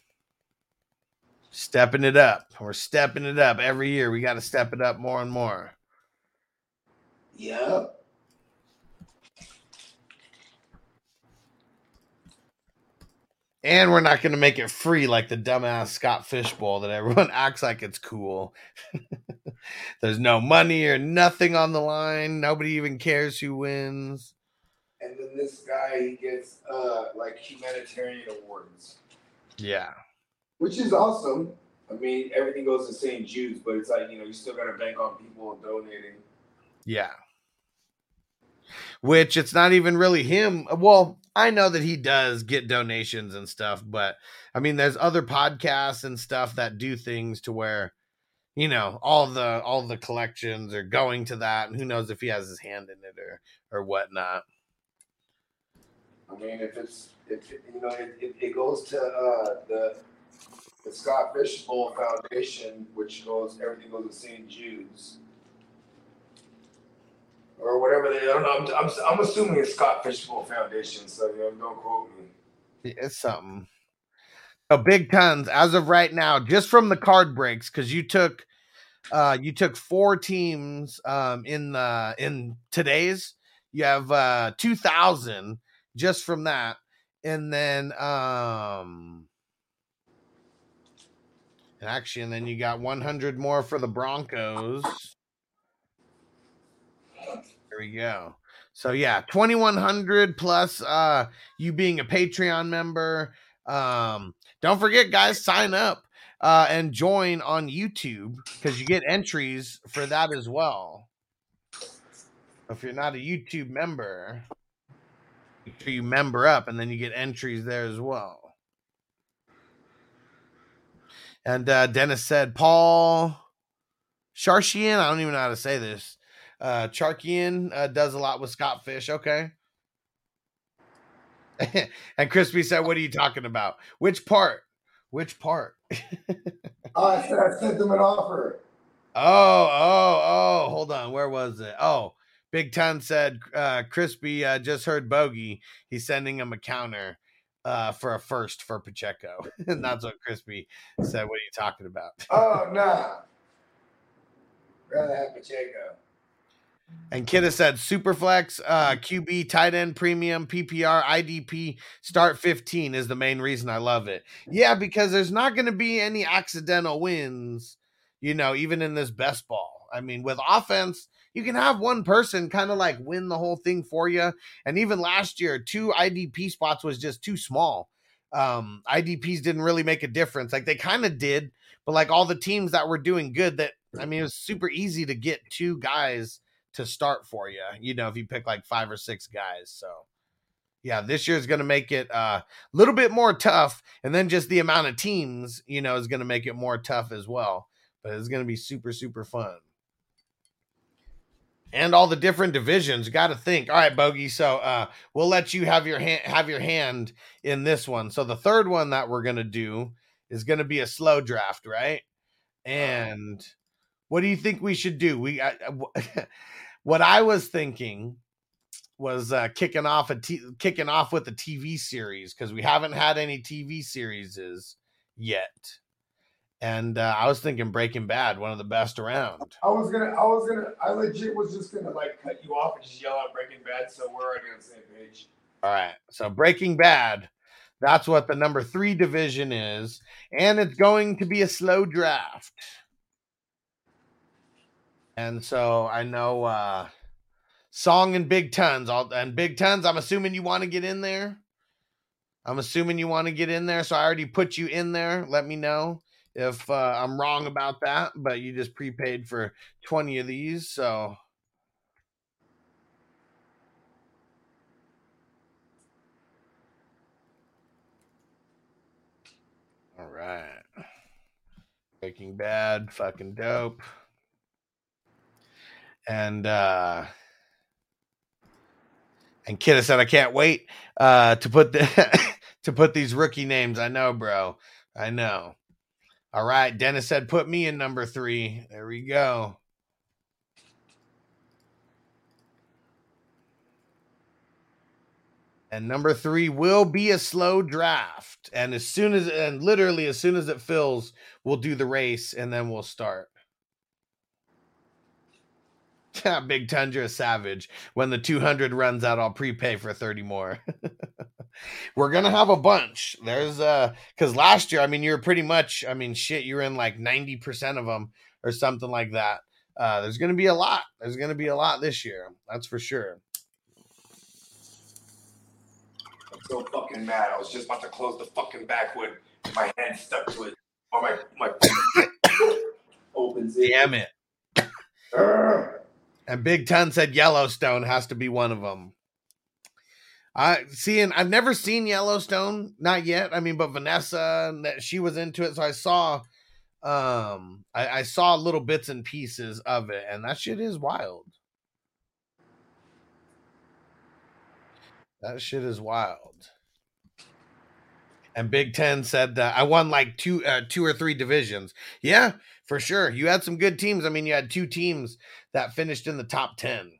S2: Stepping it up. We're stepping it up every year. We got to step it up more and more.
S4: Yep.
S2: And we're not going to make it free like the dumbass Scott Fishbowl that everyone acts like it's cool. There's no money or nothing on the line. Nobody even cares who wins.
S4: And then this guy, he gets uh like humanitarian awards,
S2: Yeah.
S4: Which is awesome. I mean, everything goes to St. Jude's, but it's like you know you still got to bank on people donating.
S2: Yeah. Which it's not even really him. Well, I know that he does get donations and stuff, but I mean there's other podcasts and stuff that do things to where you know, all the all the collections are going to that and who knows if he has his hand in it or or whatnot.
S4: I mean, if it's if it- you know it, it, it goes to uh, the the Scott Fishbowl Foundation, which goes everything goes to St. Jude's or whatever they. I don't know. I'm, I'm, I'm assuming it's Scott Fishbowl Foundation, so you know, don't quote me.
S2: It's something. Oh, big tons as of right now, just from the card breaks, because you took uh you took four teams um in the in today's. You have uh two thousand just from that. And then um and actually, and then you got 100 more for the Broncos. There we go. So yeah, 2100 plus uh you being a Patreon member. Um don't forget guys sign up uh and join on YouTube cuz you get entries for that as well. If you're not a YouTube member, make sure you member up and then you get entries there as well. And uh Dennis said Paul Sharshian, I don't even know how to say this. Uh Charkian uh, does a lot with Scott Fish. Okay. and Crispy said, What are you talking about? Which part? Which part?
S4: Oh, I said I sent them an offer.
S2: Oh, oh, oh, hold on. Where was it? Oh, Big Ton said uh Crispy uh, just heard Bogey. He's sending him a counter uh for a first for Pacheco. and that's what Crispy said. What are you talking about?
S4: Oh nah. Rather have Pacheco.
S2: And Kidda said Superflex, uh, QB, tight end, premium, PPR, IDP, start 15 is the main reason I love it. Yeah, because there's not going to be any accidental wins, you know, even in this best ball. I mean, with offense, you can have one person kind of like win the whole thing for you. And even last year, two IDP spots was just too small. Um, IDPs didn't really make a difference. Like they kind of did, but like all the teams that were doing good, that I mean, it was super easy to get two guys to start for you. You know, if you pick like five or six guys. So yeah, this year is going to make it a uh, little bit more tough, and then just the amount of teams, you know, is going to make it more tough as well. But it's going to be super super fun. And all the different divisions, got to think. All right, Bogey. So uh, we'll let you have your hand have your hand in this one. So the third one that we're gonna do is gonna be a slow draft, right? And what do you think we should do? We I, what I was thinking was uh, kicking off a t- kicking off with a TV series because we haven't had any TV series yet. And uh, I was thinking Breaking Bad, one of the best around.
S4: I was gonna, I was gonna, I legit was just gonna like cut you off and just yell out Breaking Bad, so we're already on the same page.
S2: All right. So Breaking Bad, that's what the number three division is. And it's going to be a slow draft. And so I know uh Song and Big Tons. All and Big Tons, I'm assuming you want to get in there. I'm assuming you want to get in there. So I already put you in there. Let me know if uh, I'm wrong about that, but you just prepaid for 20 of these. So All right. Breaking Bad, fucking dope. And uh and Kidda said I can't wait uh to put the to put these rookie names. I know, bro. I know. All right. Dennis said put me in number three. There we go. And number three will be a slow draft. And as soon as, and literally as soon as it fills, we'll do the race and then we'll start. Big Tundra Savage. When the 200 runs out, I'll prepay for 30 more. We're going to have a bunch. There's, uh, because last year, I mean, you're pretty much, I mean, shit, you're in like 90% of them or something like that. Uh, there's going to be a lot. There's going to be a lot this year. That's for sure.
S4: I'm so fucking mad. I was just about to close the fucking backwood. My hand stuck to it. Or my my opens it.
S2: Damn it.
S4: Urgh.
S2: And Big Ten said Yellowstone has to be one of them. I seeing I've never seen Yellowstone, not yet. I mean, but Vanessa that she was into it, so I saw um I, I saw little bits and pieces of it, and that shit is wild. That shit is wild. And Big Ten said that I won like two uh, two or three divisions. Yeah, for sure. You had some good teams. I mean, you had two teams that finished in the top 10.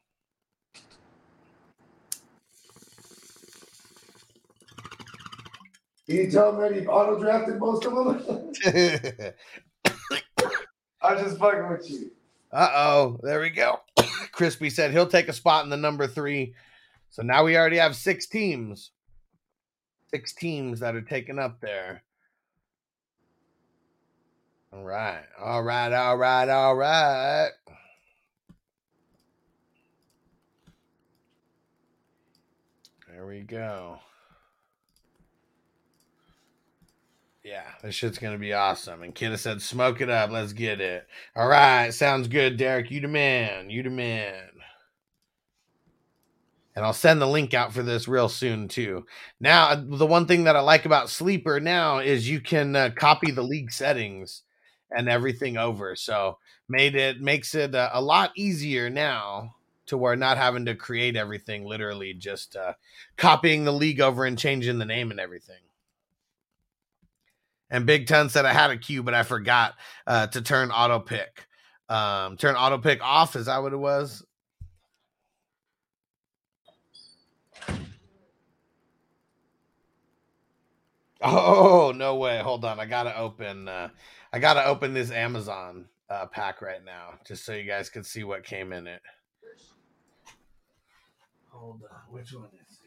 S4: Can you tell me he auto drafted most of them? I'm just fucking with you.
S2: Uh oh, there we go. Crispy said he'll take a spot in the number three. So now we already have six teams. Six teams that are taken up there. All right, all right, all right, all right. There we go. Yeah, this shit's gonna be awesome. And Kidda said, "Smoke it up, let's get it." All right, sounds good, Derek. You the man. You the man. And I'll send the link out for this real soon too. Now, the one thing that I like about Sleeper now is you can uh, copy the league settings and everything over. So made it makes it uh, a lot easier now to where not having to create everything, literally just uh, copying the league over and changing the name and everything. And Big Ten said I had a queue, but I forgot uh, to turn auto pick. Um, turn auto pick off. Is that what it was? Oh no way! Hold on, I gotta open. Uh, I gotta open this Amazon uh, pack right now, just so you guys can see what came in it. hold on. Which one is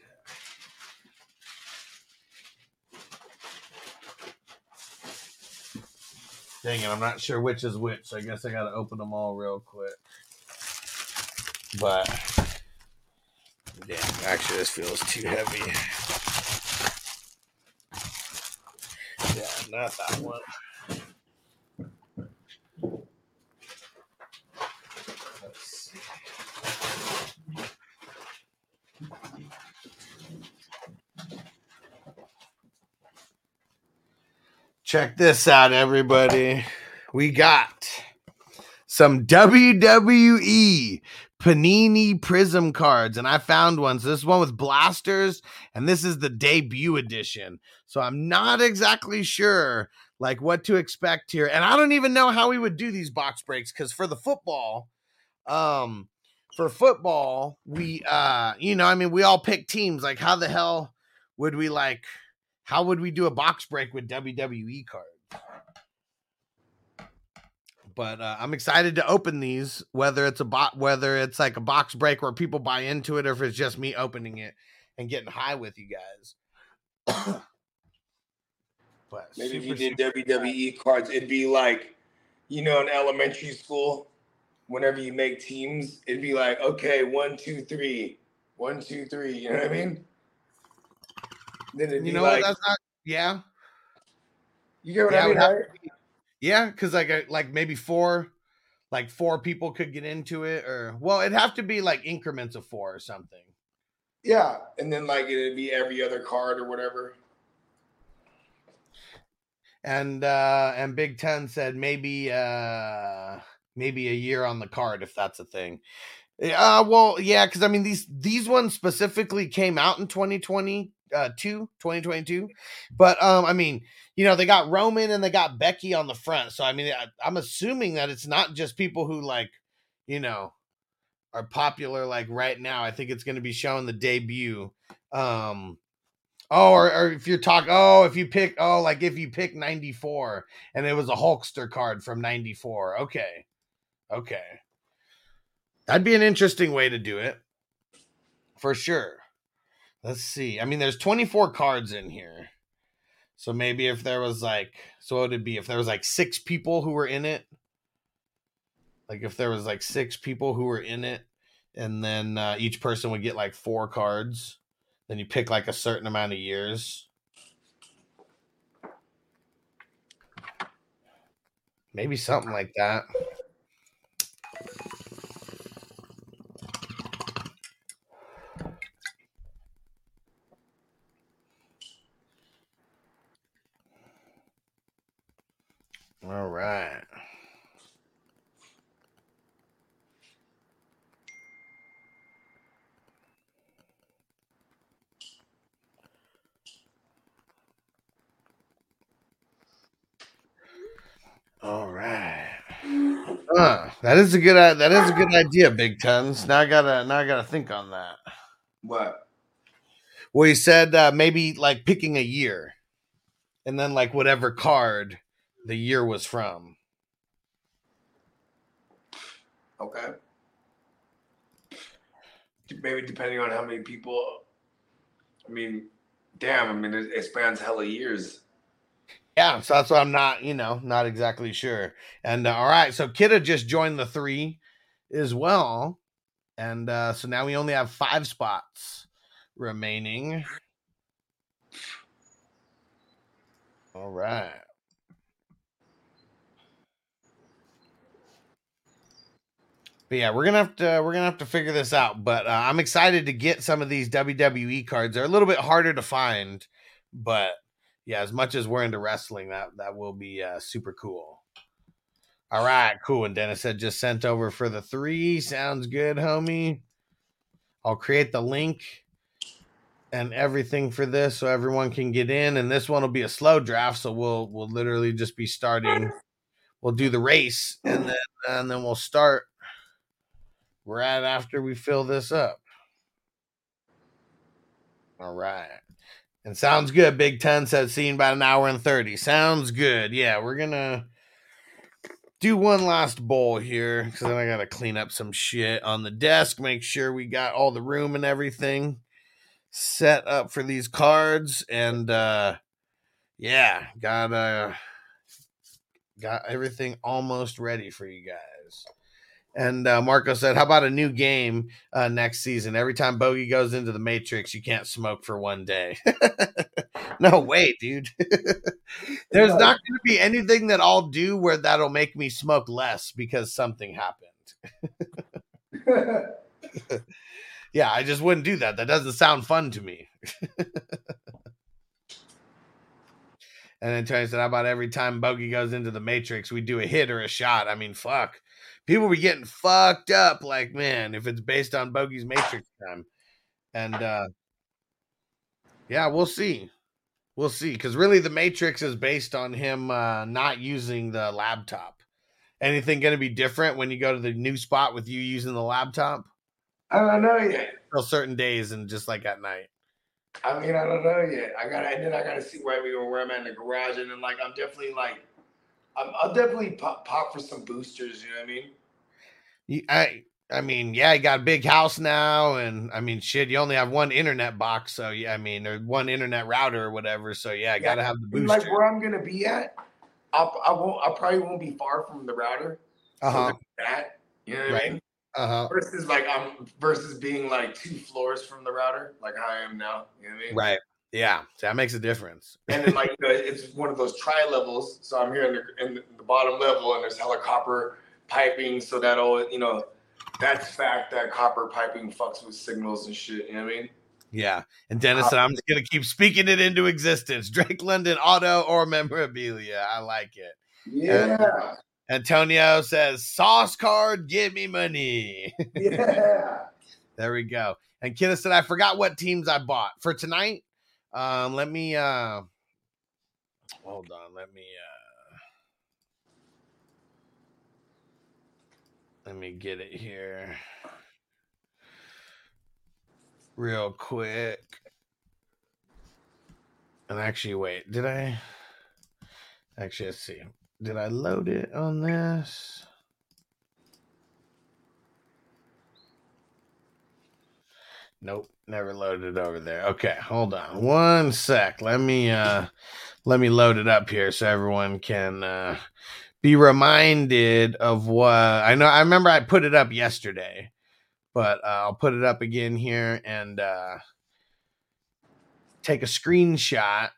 S2: it? Dang it, I'm not sure which is which. So I guess I gotta open them all real quick. But damn, actually this feels too heavy. Yeah, not that one. Check this out, everybody. We got some WWE Panini Prism cards, and I found one. So this is one with blasters, and this is the debut edition. So I'm not exactly sure like what to expect here, and I don't even know how we would do these box breaks because for the football, um, for football, we uh, you know, I mean, we all pick teams. Like, how the hell would we like? How would we do a box break with WWE cards? But uh, I'm excited to open these, whether it's a bot, whether it's like a box break where people buy into it, or if it's just me opening it and getting high with you guys. but
S4: Maybe if you did WWE cards, it'd be like, you know, in elementary school, whenever you make teams, it'd be like, okay, one, two, three, one, two, three. You know what I mean? Then it'd
S2: you know
S4: like,
S2: what? That's not. Yeah,
S4: you get what
S2: yeah,
S4: I mean? right?
S2: be- yeah, because like like maybe four, like four people could get into it, or well, it'd have to be like increments of four or something.
S4: Yeah, and then like it'd be every other card or whatever.
S2: And uh and Big Ten said maybe uh maybe a year on the card if that's a thing. Uh well yeah, because I mean these these ones specifically came out in 2020 uh 2 2022 but um i mean you know they got roman and they got becky on the front so i mean I, i'm assuming that it's not just people who like you know are popular like right now i think it's going to be showing the debut um Oh, or, or if you're talking, oh, if you pick, oh, like if you pick 94 and it was a Hulkster card from 94. Okay. Okay. That'd be an interesting way to do it. For sure. Let's see. I mean, there's 24 cards in here. So maybe if there was like, so what would it be? If there was like six people who were in it, like if there was like six people who were in it, and then uh, each person would get like four cards then you pick like a certain amount of years. Maybe something like that. All right. All right. Uh, that is a good that is a good idea, Big Tons. Now I gotta now I gotta think on that.
S4: What?
S2: Well, you said uh, maybe like picking a year, and then like whatever card the year was from.
S4: Okay. Maybe depending on how many people. I mean, damn. I mean, it, it spans hella years.
S2: Yeah, so that's why I'm not, you know, not exactly sure. And uh, all right, so Kidda just joined the three as well, and uh, so now we only have five spots remaining. All right. But yeah, we're gonna have to we're gonna have to figure this out. But uh, I'm excited to get some of these WWE cards. They're a little bit harder to find, but yeah, as much as we're into wrestling, that that will be uh, super cool. All right, cool. And Dennis said just sent over for the three. Sounds good, homie. I'll create the link and everything for this so everyone can get in. And this one will be a slow draft, so we'll we'll literally just be starting. We'll do the race and then and then we'll start right after we fill this up. All right. And sounds good. Big Ten said seen about an hour and 30. Sounds good. Yeah, we're gonna do one last bowl here because then I got to clean up some shit on the desk, make sure we got all the room and everything set up for these cards. And uh yeah, got uh got everything almost ready for you guys. And uh, Marco said, "How about a new game uh, next season? Every time Bogey goes into the Matrix, you can't smoke for one day." no way, dude. There's not going to be anything that I'll do where that'll make me smoke less because something happened. yeah, I just wouldn't do that. That doesn't sound fun to me. and then Tony said, How about every time Bogey goes into the Matrix, we do a hit or a shot? I mean, fuck. People be getting fucked up, like, man, if it's based on Bogey's Matrix time. And uh yeah, we'll see. We'll see. Because really the Matrix is based on him uh not using the laptop. Anything gonna be different when you go to the new spot with you using the laptop?
S4: I don't know yet.
S2: Till certain days and just like at night.
S4: I mean, I don't know yet. I gotta, and then I gotta see where we were, where I'm at in the garage, and then like I'm definitely like, I'm, I'll definitely pop, pop for some boosters. You know what I mean?
S2: I I mean, yeah, you got a big house now, and I mean, shit, you only have one internet box, so yeah, I mean, or one internet router or whatever. So yeah, I gotta have the booster.
S4: Like where I'm gonna be at, I'll, I won't. I probably won't be far from the router.
S2: Uh huh.
S4: So that you know what I
S2: Right.
S4: mean?
S2: Uh huh.
S4: Versus like I'm versus being like two floors from the router, like I am now. You know what I mean?
S2: Right. Yeah. So that makes a difference.
S4: And then like you know, it's one of those tri levels. So I'm here in the, in the bottom level, and there's hella copper piping. So that all you know, that's fact that copper piping fucks with signals and shit. You know what I mean?
S2: Yeah. And Dennis said, I'm just gonna keep speaking it into existence. Drake London auto or memorabilia. I like it.
S4: Yeah,
S2: Antonio says, sauce card, give me money.
S4: yeah.
S2: There we go. And Kidda said, I forgot what teams I bought for tonight. Um, let me uh hold on, let me uh let me get it here real quick. And actually, wait, did I actually let's see. Did I load it on this? Nope, never loaded it over there. Okay, hold on one sec. Let me uh let me load it up here so everyone can uh be reminded of what I know. I remember I put it up yesterday, but uh, I'll put it up again here and uh take a screenshot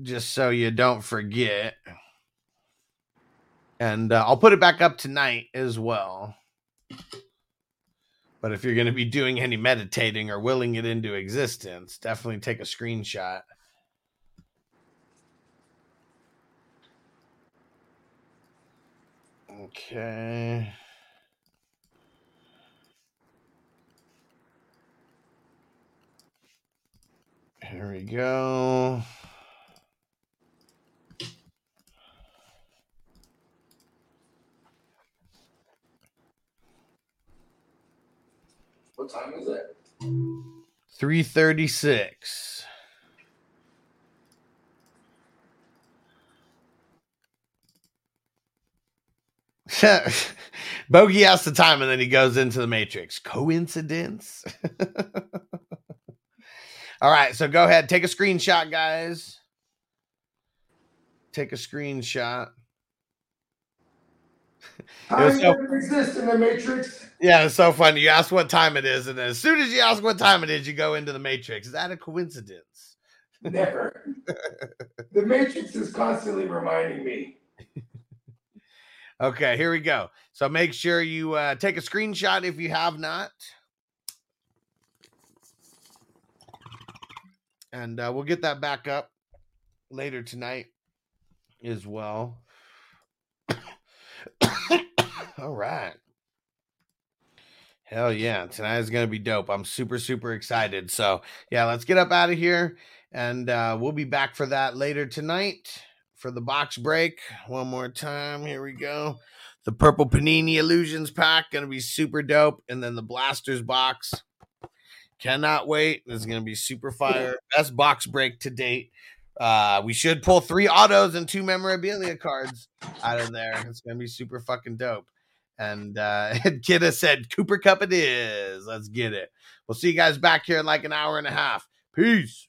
S2: just so you don't forget. And uh, I'll put it back up tonight as well. But if you're going to be doing any meditating or willing it into existence, definitely take a screenshot. Okay. Here we go.
S4: What time is it?
S2: 336. Bogey asks the time and then he goes into the Matrix. Coincidence? All right, so go ahead, take a screenshot, guys. Take a screenshot.
S4: How
S2: was so-
S4: exist in the Matrix?
S2: Yeah, it's so funny. You ask what time it is, and as soon as you ask what time it is, you go into the Matrix. Is that a coincidence?
S4: Never. the Matrix is constantly reminding me.
S2: Okay, here we go. So make sure you uh, take a screenshot if you have not. And uh, we'll get that back up later tonight as well. All right. Hell yeah. Tonight is going to be dope. I'm super, super excited. So, yeah, let's get up out of here. And uh, we'll be back for that later tonight for the box break. One more time. Here we go. The Purple Panini Illusions pack going to be super dope. And then the Blasters box. Cannot wait. This is going to be super fire. Best box break to date Uh, we should pull three autos and two memorabilia cards out of there. It's gonna be super fucking dope. And uh Kidda said, Cooper Kupp it is. Let's get it. We'll see you guys back here in like an hour and a half. Peace.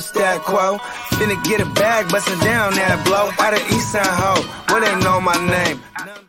S1: the stat quo. Finna get a bag, bustin' down that blow. Out of East Side Ho, where they know my name.